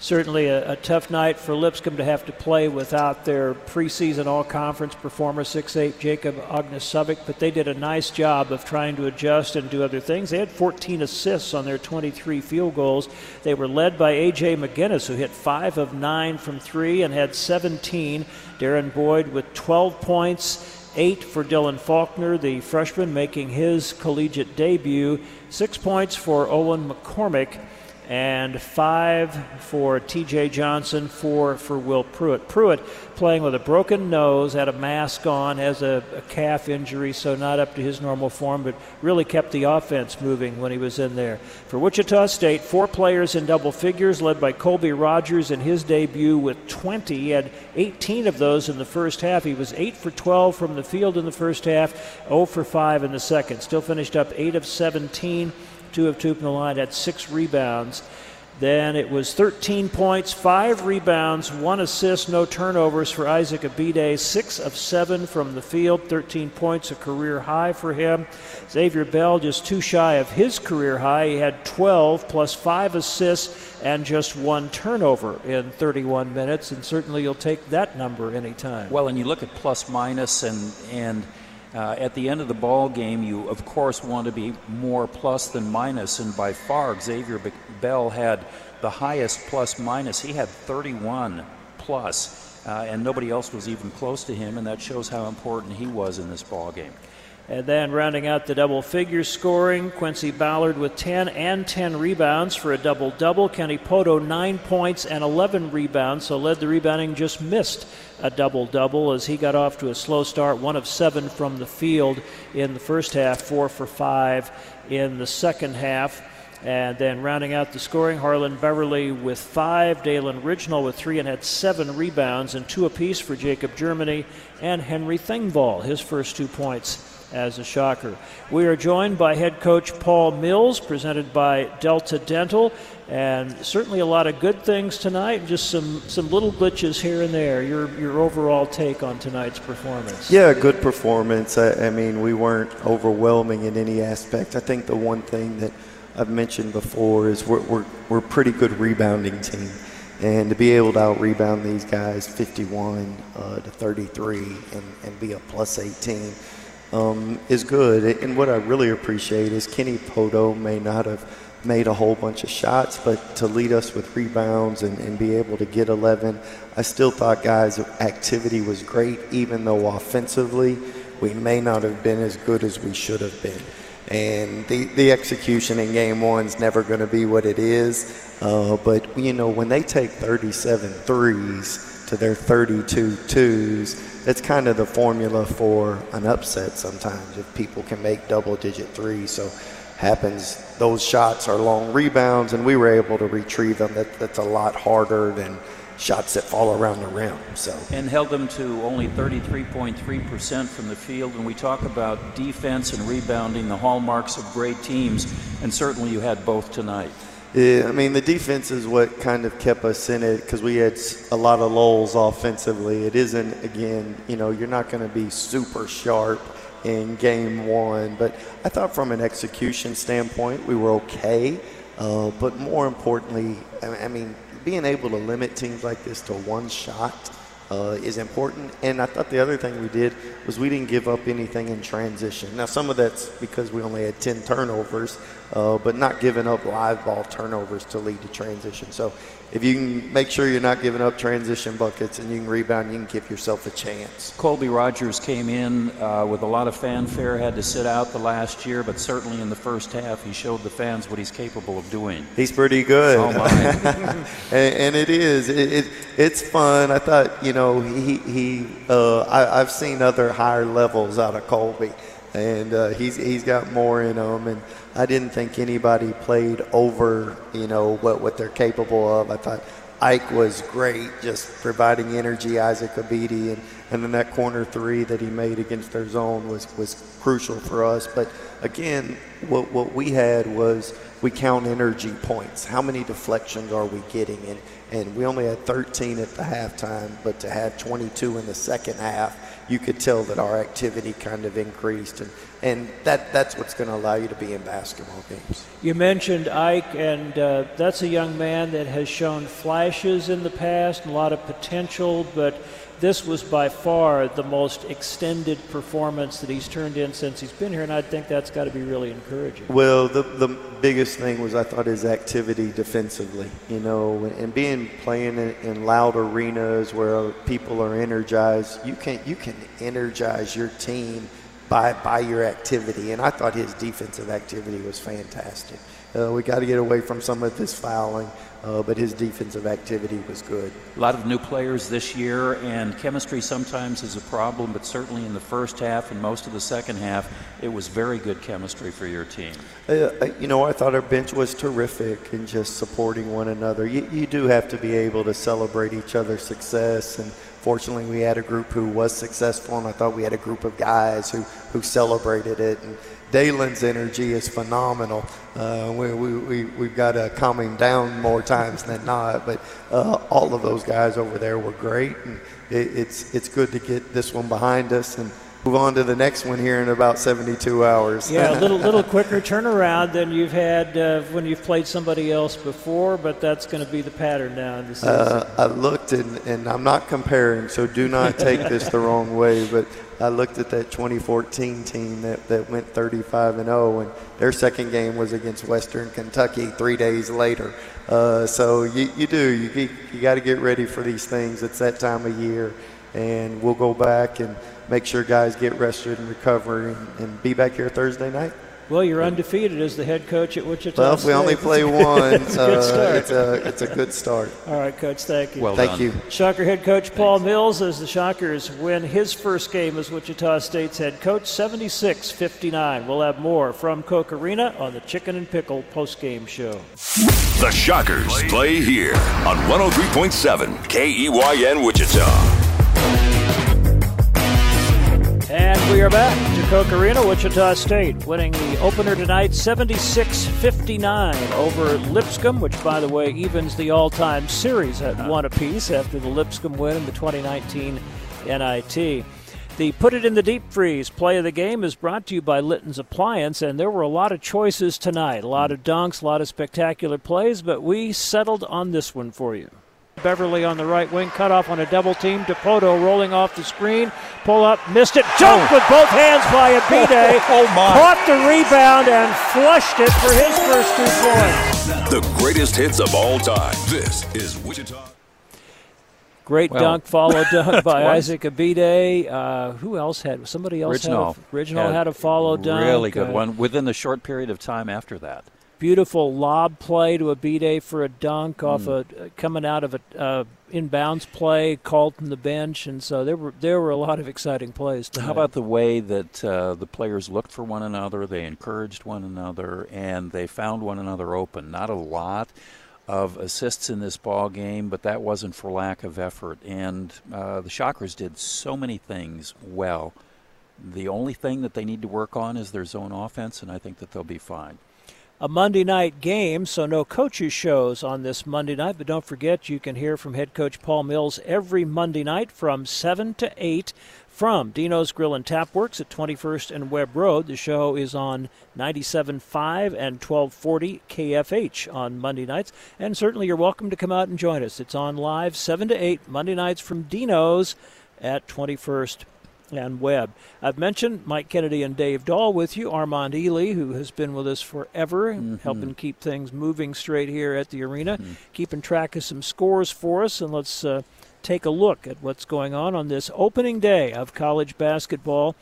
Certainly a, a tough night for Lipscomb to have to play without their preseason all conference performer, 6'8 Jacob Ognacevic, but they did a nice job of trying to adjust and do other things. They had 14 assists on their 23 field goals. They were led by A.J. McGinnis, who hit 5 of 9 from 3 and had 17. Derrin Boyd with 12 points eight for Dylan Faulkner, the freshman making his collegiate debut, six points for Owen McCormack, and five for TJ Johnson, four for Will Pruitt. Pruitt playing with a broken nose, had a mask on, has a, a, calf injury, so not up to his normal form, but really kept the offense moving when he was in there. For Wichita State, four players in double figures, led by Colby Rogers in his debut with 20. He had 18 of those in the first half. He was 8 for 12 from the field in the first half, 0 for 5 in the second. Still finished up 8 of 17 two of two from the line, had six rebounds. Then it was 13 points, five rebounds, one assist, no turnovers for Isaac Abidde, six of seven from the field, 13 points, a career high for him. Xavier Bell just too shy of his career high. He had 12 plus five assists and just one turnover in 31 minutes, and certainly you'll take that number anytime. Well, and you look at plus minus and and uh, at the end of the ball game, you of course want to be more plus than minus, and by far Xavier Bell had the highest plus minus. He had 31 plus uh, and nobody else was even close to him, and that shows how important he was in this ball game. And then rounding out the double figure scoring, Quincy Ballard with 10 and 10 rebounds for a double double. Kenny Pohto, 9 points and 11 rebounds, so led the rebounding, just missed a double double as he got off to a slow start, one of seven from the field in the first half, four for five in the second half. And then rounding out the scoring, Harlond Beverly with five, Dalen Ridgnal with three, and had seven rebounds and two apiece for Jacob Germany and Henry Thingvall, his first two points as a shocker. We are joined by head coach Paul Mills, presented by Delta Dental, and certainly a lot of good things tonight. Just some some little glitches here and there. Your your overall take on tonight's performance? Yeah, good performance. I, I mean, we weren't overwhelming in any aspect. I think the one thing that I've mentioned before is we're we're, we're a pretty good rebounding team. And to be able to out rebound these guys 51 uh, to 33 and, and be a plus 18 um, is good. And what I really appreciate is Kenny Pohto may not have made a whole bunch of shots, but to lead us with rebounds and, and be able to get 11, I still thought guys' activity was great, even though offensively we may not have been as good as we should have been. And the, the execution in game one is never going to be what it is. Uh, but, you know, when they take 37 threes to their 32 twos, it's kind of the formula for an upset sometimes if people can make double digit threes. So happens those shots are long rebounds and we were able to retrieve them. That, that's a lot harder than shots that fall around the rim. So and held them to only 33.3% from the field. When we talk about defense and rebounding, the hallmarks of great teams, and certainly you had both tonight. Yeah, I mean, the defense is what kind of kept us in it because we had a lot of lulls offensively. It isn't, again, you know, you're not going to be super sharp in game one, but I thought from an execution standpoint, we were okay. Uh, but more importantly, I mean, being able to limit teams like this to one shot uh, is important. And I thought the other thing we did was we didn't give up anything in transition. Now, some of that's because we only had 10 turnovers, uh, but not giving up live ball turnovers to lead to transition. So if you can make sure you're not giving up transition buckets and you can rebound, you can give yourself a chance. Colby Rogers came in uh, with a lot of fanfare, had to sit out the last year, but certainly in the first half, he showed the fans what he's capable of doing. He's pretty good. Oh, my. and, and, it is. It, it, it's fun. I thought, you know, he, he uh, I, I've seen other higher levels out of Colby, and uh, he's, he's got more in him. And I didn't think anybody played over, you know, what, what they're capable of. I thought Ike was great, just providing energy, Isaac Abidde, and, and then that corner three that he made against their zone was, was crucial for us. But again, what, what we had was we count energy points. How many deflections are we getting? And, and we only had 13 at the halftime, but to have 22 in the second half, you could tell that our activity kind of increased. And and that that's what's going to allow you to be in basketball games. You mentioned Ike, and uh, that's a young man that has shown flashes in the past, a lot of potential, but this was by far the most extended performance that he's turned in since he's been here, and I think that's got to be really encouraging. Well, the the biggest thing was I thought his activity defensively, you know, and being playing in, in loud arenas where people are energized, you can you can energize your team by by your activity. And I thought his defensive activity was fantastic. Uh, we got to get away from some of this fouling, uh, but his defensive activity was good. A lot of new players this year, and chemistry sometimes is a problem, but certainly in the first half and most of the second half, it was very good chemistry for your team. Uh, you know, I thought our bench was terrific in just supporting one another. You, you do have to be able to celebrate each other's success and fortunately, we had a group who was successful, and I thought we had a group of guys who, who celebrated it. And Dalen's energy is phenomenal. Uh, we, we, we, we've got to calm him down more times than not, but uh, all of those guys over there were great, and it, it's, it's good to get this one behind us. And move on to the next one here in about 72 hours. Yeah, a little little quicker turnaround than you've had uh, when you've played somebody else before, but that's going to be the pattern now in the season. Uh, I looked and, and I'm not comparing, so do not take this the wrong way, but I looked at that 2014 team that, that went 35 and 0, and their second game was against Western Kentucky three days later. Uh, so you, you do you you got to get ready for these things. It's that time of year, and we'll go back and make sure guys get rested and recover and, and be back here Thursday night. Well, you're undefeated as the head coach at Wichita. Well, if we only play one, it's, a good uh, it's, a, it's a good start. All right, Coach, thank you. Well thank done. you. Shocker head coach Paul Mills as the Shockers win his first game as Wichita State's head coach, 76 59. We'll have more from Koch Arena on the Chicken and Pickle post-game show. The Shockers play here on 103.7 KEYN Wichita. And we are back to Koch Arena, Wichita State, winning the opener tonight 76 59 over Lipscomb, which, by the way, evens the all time series at one apiece after the Lipscomb win in the 2019 NIT. The Put It in the Deep Freeze play of the game is brought to you by Litton's Appliance, and there were a lot of choices tonight. A lot of dunks, a lot of spectacular plays, but we settled on this one for you. Beverly on the right wing, cut off on a double team. Dipoto rolling off the screen, pull up, missed it, jumped oh. with both hands by Abidde. oh my! Caught the rebound and flushed it for his first two points. The greatest hits of all time. This is Wichita. Great well, dunk, follow dunk by Isaac Abidde. Uh, who else had? Somebody else Ridgnal. had a, Ridgnal had, had a follow dunk. Really good uh, one within the short period of time after that beautiful lob play to Abidde for a dunk off mm. a coming out of a uh, inbounds play called from the bench, and so there were there were a lot of exciting plays. Tonight. How about the way that uh, the players looked for one another? They encouraged one another, and they found one another open. Not a lot of assists in this ball game, but that wasn't for lack of effort. And uh, the Shockers did so many things well. The only thing that they need to work on is their zone offense, and I think that they'll be fine a Monday night game, so no coaches shows on this Monday night. But don't forget, you can hear from head coach Paul Mills every Monday night from 7 to 8 from Dino's Grill and Tap Works at 21st and Webb Road. The show is on 97.5 and 1240 KFH on Monday nights. And certainly you're welcome to come out and join us. It's on live 7 to 8 Monday nights from Dino's at 21st and Webb. I've mentioned Mike Kennedy and Dave Dahl with you, Armand Ely, who has been with us forever, mm-hmm. helping keep things moving straight here at the arena, mm-hmm. keeping track of some scores for us, and let's uh, take a look at what's going on on this opening day of college basketball.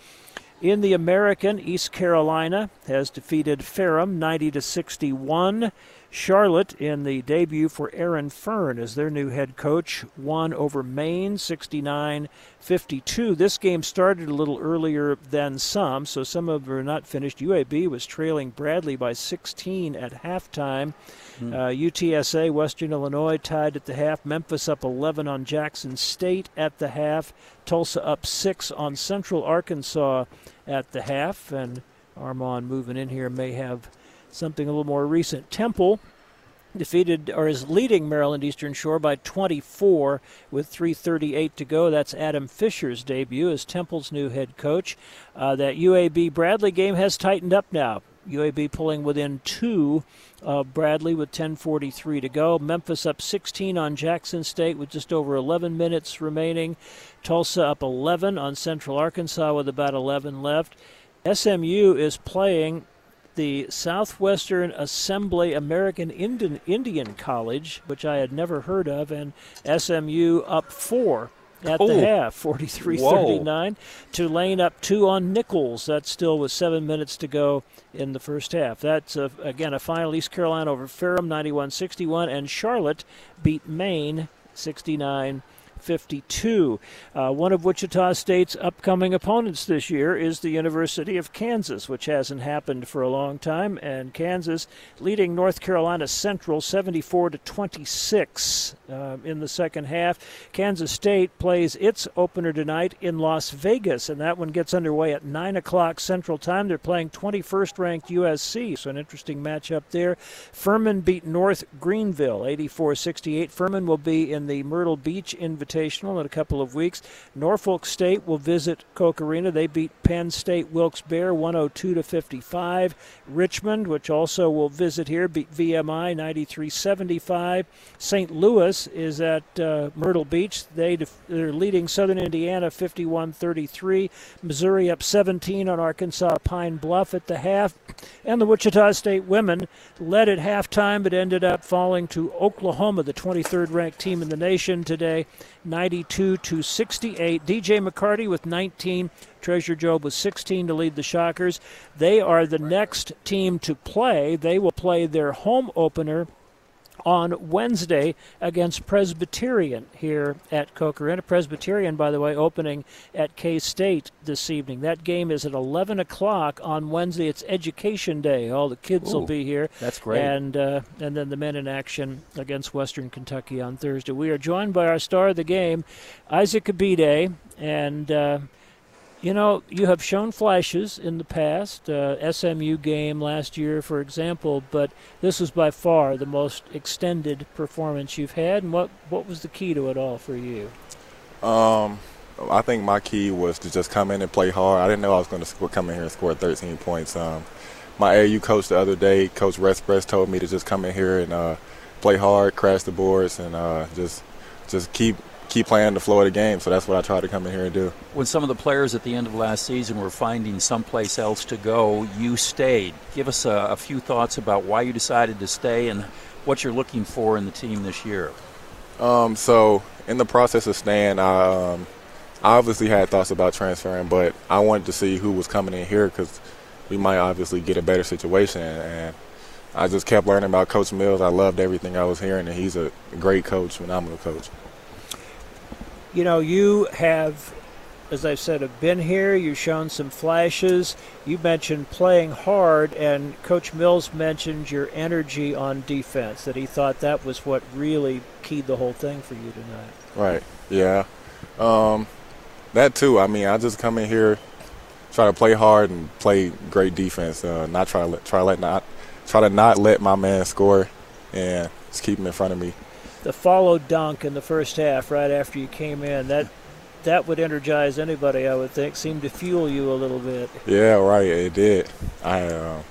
In the American, East Carolina has defeated Ferrum 90 to 61. Charlotte in the debut for Aaron Fearne as their new head coach won over Maine 69 52. This game started a little earlier than some, so some of them are not finished. UAB was trailing Bradley by 16 at halftime. Hmm. Uh, UTSA, Western Illinois, tied at the half. Memphis up 11 on Jackson State at the half. Tulsa up 6 on Central Arkansas at the half. And Armand moving in here may have something a little more recent. Temple defeated or is leading Maryland Eastern Shore by 24 with 3:38 to go. That's Adam Fisher's debut as Temple's new head coach. Uh, that UAB Bradley game has tightened up now. UAB pulling within two of Bradley with 10:43 to go. Memphis up 16 on Jackson State with just over 11 minutes remaining. Tulsa up 11 on Central Arkansas with about 11 left. SMU is playing the Southwestern Assembly American Indian, Indian College, which I had never heard of, and SMU up four at oh. the half, 43 39. Tulane up two on Nicholls. That's still with seven minutes to go in the first half. That's, a, again, a final East Carolina over Ferrum 91 61, and Charlotte beat Maine 69 52. Uh, one of Wichita State's upcoming opponents this year is the University of Kansas, which hasn't happened for a long time, and Kansas leading North Carolina Central 74 to 26 uh, in the second half. Kansas State plays its opener tonight in Las Vegas, and that one gets underway at 9 o'clock Central Time. They're playing 21st ranked USC, so an interesting matchup there. Furman beat North Greenville 84 68. Furman will be in the Myrtle Beach Invitational Invitational in a couple of weeks. Norfolk State will visit Koch Arena. They beat Penn State Wilkes-Barre 102 to 55. Richmond, which also will visit here, beat VMI 93-75. St. Louis is at uh, Myrtle Beach. They def- they're leading Southern Indiana 51-33. Missouri up 17 on Arkansas Pine Bluff at the half, and the Wichita State women led at halftime, but ended up falling to Oklahoma, the 23rd ranked team in the nation today, 92 to 68. DJ McCarty with 19. Treasure Job with 16 to lead the Shockers. They are the next team to play. They will play their home opener on Wednesday against Presbyterian here at Koch Arena. Presbyterian, by the way, opening at K State this evening. That game is at 11 o'clock on Wednesday. It's Education Day. All the kids Ooh, will be here. that's great. And uh, and then the men in action against Western Kentucky on Thursday. We are joined by our star of the game, Isaac Abidde, and. Uh, you know, you have shown flashes in the past, uh, SMU game last year, for example, but this was by far the most extended performance you've had. And what, what was the key to it all for you? Um, I think my key was to just come in and play hard. I didn't know I was going to come in here and score 13 points. Um, my AU coach the other day, Coach Respress, told me to just come in here and uh, play hard, crash the boards, and uh, just just keep keep playing the flow of the game. So that's what I tried to come in here and do. When some of the players at the end of last season were finding someplace else to go, you stayed. Give us a, a few thoughts about why you decided to stay and what you're looking for in the team this year. Um, so in the process of staying, I, um, I obviously had thoughts about transferring, but I wanted to see who was coming in here because we might obviously get a better situation. And I just kept learning about Coach Mills. I loved everything I was hearing, and he's a great coach, phenomenal coach. You know, you have, as I've said, have been here. You've shown some flashes. You mentioned playing hard, and Coach Mills mentioned your energy on defense, that he thought that was what really keyed the whole thing for you tonight. Right. Yeah. Um, that too. I mean, I just come in here, try to play hard and play great defense. Uh, not try to let, try let not try to not let my man score, and just keep him in front of me. The follow dunk in the first half, right after you came in, that that would energize anybody. I would think. Seemed to fuel you a little bit. Yeah. Right. It did. I. Uh,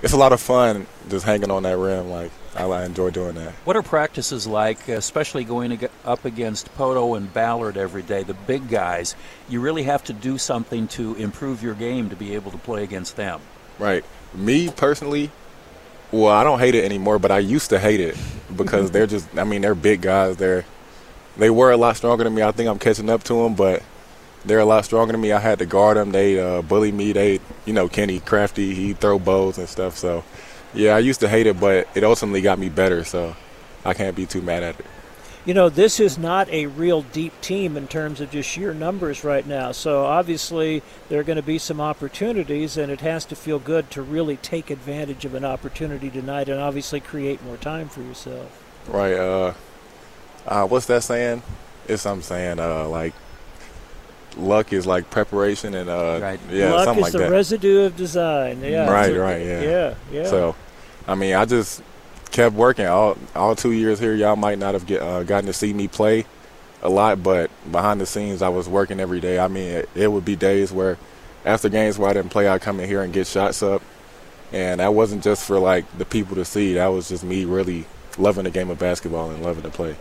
it's a lot of fun just hanging on that rim. Like I, I enjoy doing that. What are practices like, especially going ag- up against Pohto and Ballard every day, the big guys? You really have to do something to improve your game to be able to play against them. Right. Me personally, well, I don't hate it anymore, but I used to hate it because they're just. I mean, they're big guys. They're they were a lot stronger than me. I think I'm catching up to them, but they're a lot stronger than me. I had to guard them. They uh, bully me. They, you know, Kenny Crafty. He throw bows and stuff. So, yeah, I used to hate it, but it ultimately got me better. So, I can't be too mad at it. You know, this is not a real deep team in terms of just sheer numbers right now. So obviously, there are going to be some opportunities, and it has to feel good to really take advantage of an opportunity tonight, and obviously create more time for yourself. Right. Uh, uh, what's that saying? It's I'm saying uh, like luck is like preparation and uh, right. yeah, luck something is like the that. residue of design. Yeah. right. right. Yeah. Yeah. Yeah. So, I mean, I just kept working all all two years here. Y'all might not have get, uh, gotten to see me play a lot, but behind the scenes, I was working every day. I mean, it, it would be days where after games where I didn't play, I'd come in here and get shots up, and that wasn't just for like the people to see. That was just me really loving the game of basketball and loving to play.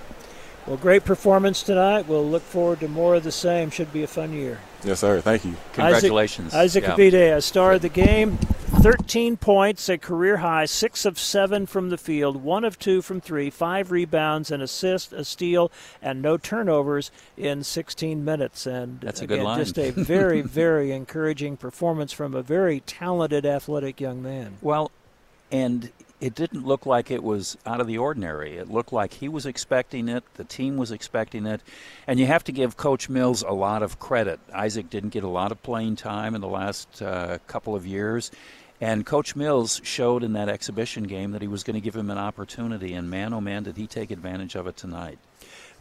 Well, great performance tonight. We'll look forward to more of the same. Should be a fun year. Yes, sir. Thank you. Congratulations. Isaac, Yeah. Isaac Abidde, a star of the game. 13 points, a career high, 6 of 7 from the field, 1 of 2 from 3, 5 rebounds, an assist, a steal, and no turnovers in 16 minutes. And That's a again, good line. just a very, very encouraging performance from a very talented, athletic young man. Well, and it didn't look like it was out of the ordinary. It looked like he was expecting it, the team was expecting it, and you have to give Coach Mills a lot of credit. Isaac didn't get a lot of playing time in the last uh, couple of years, and Coach Mills showed in that exhibition game that he was going to give him an opportunity, and man, oh man, did he take advantage of it tonight.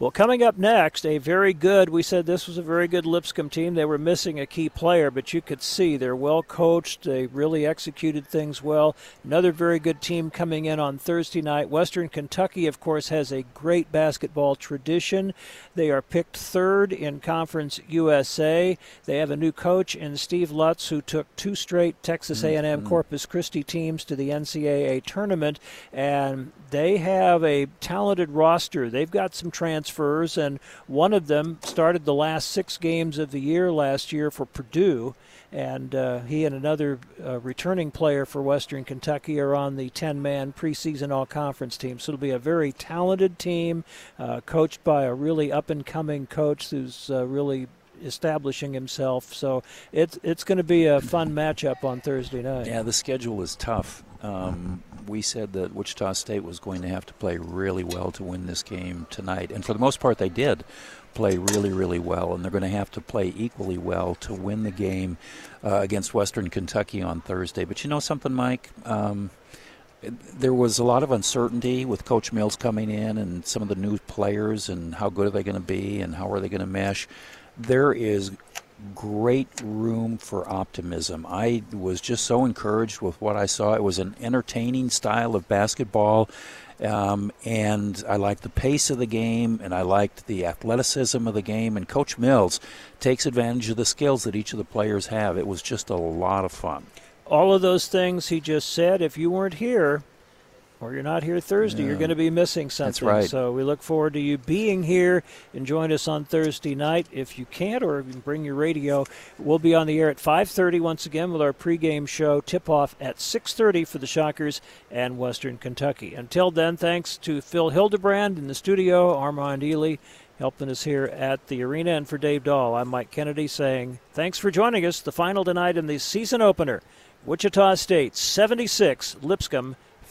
Well, coming up next, a very good, we said this was a very good Lipscomb team. They were missing a key player, but you could see they're well coached. They really executed things well. Another very good team coming in on Thursday night. Western Kentucky, of course, has a great basketball tradition. They are picked third in Conference USA. They have a new coach in Steve Lutz, who took two straight Texas A&M Mm-hmm. Corpus Christi teams to the NCAA tournament, and they have a talented roster. They've got some transfers, and one of them started the last six games of the year last year for Purdue. And uh, he and another uh, returning player for Western Kentucky are on the 10 man preseason all conference team. So it'll be a very talented team, uh, coached by a really up and coming coach who's uh, really establishing himself. So it's, it's going to be a fun matchup on Thursday night. Yeah, the schedule is tough. Um, we said that Wichita State was going to have to play really well to win this game tonight, and for the most part, they did play really, really well, and they're going to have to play equally well to win the game uh, against Western Kentucky on Thursday. But you know something, Mike? Um, there was a lot of uncertainty with Coach Mills coming in and some of the new players and how good are they going to be and how are they going to mesh. There is great room for optimism. I was just so encouraged with what I saw. It was an entertaining style of basketball. Um, and I liked the pace of the game, and I liked the athleticism of the game. And Coach Mills takes advantage of the skills that each of the players have. It was just a lot of fun. all of those things he just said, if you weren't here or you're not here Thursday, you're going to be missing something. right. So we look forward to you being here and join us on Thursday night. If you can't or you can bring your radio, we'll be on the air at 5:30 once again with our pregame show tip-off at 6:30 for the Shockers and Western Kentucky. Until then, thanks to Phil Hildebrand in the studio, Armand Ely helping us here at the arena. And for Dave Dahl, I'm Mike Kennedy saying thanks for joining us. The final tonight in the season opener Wichita State 76, Lipscomb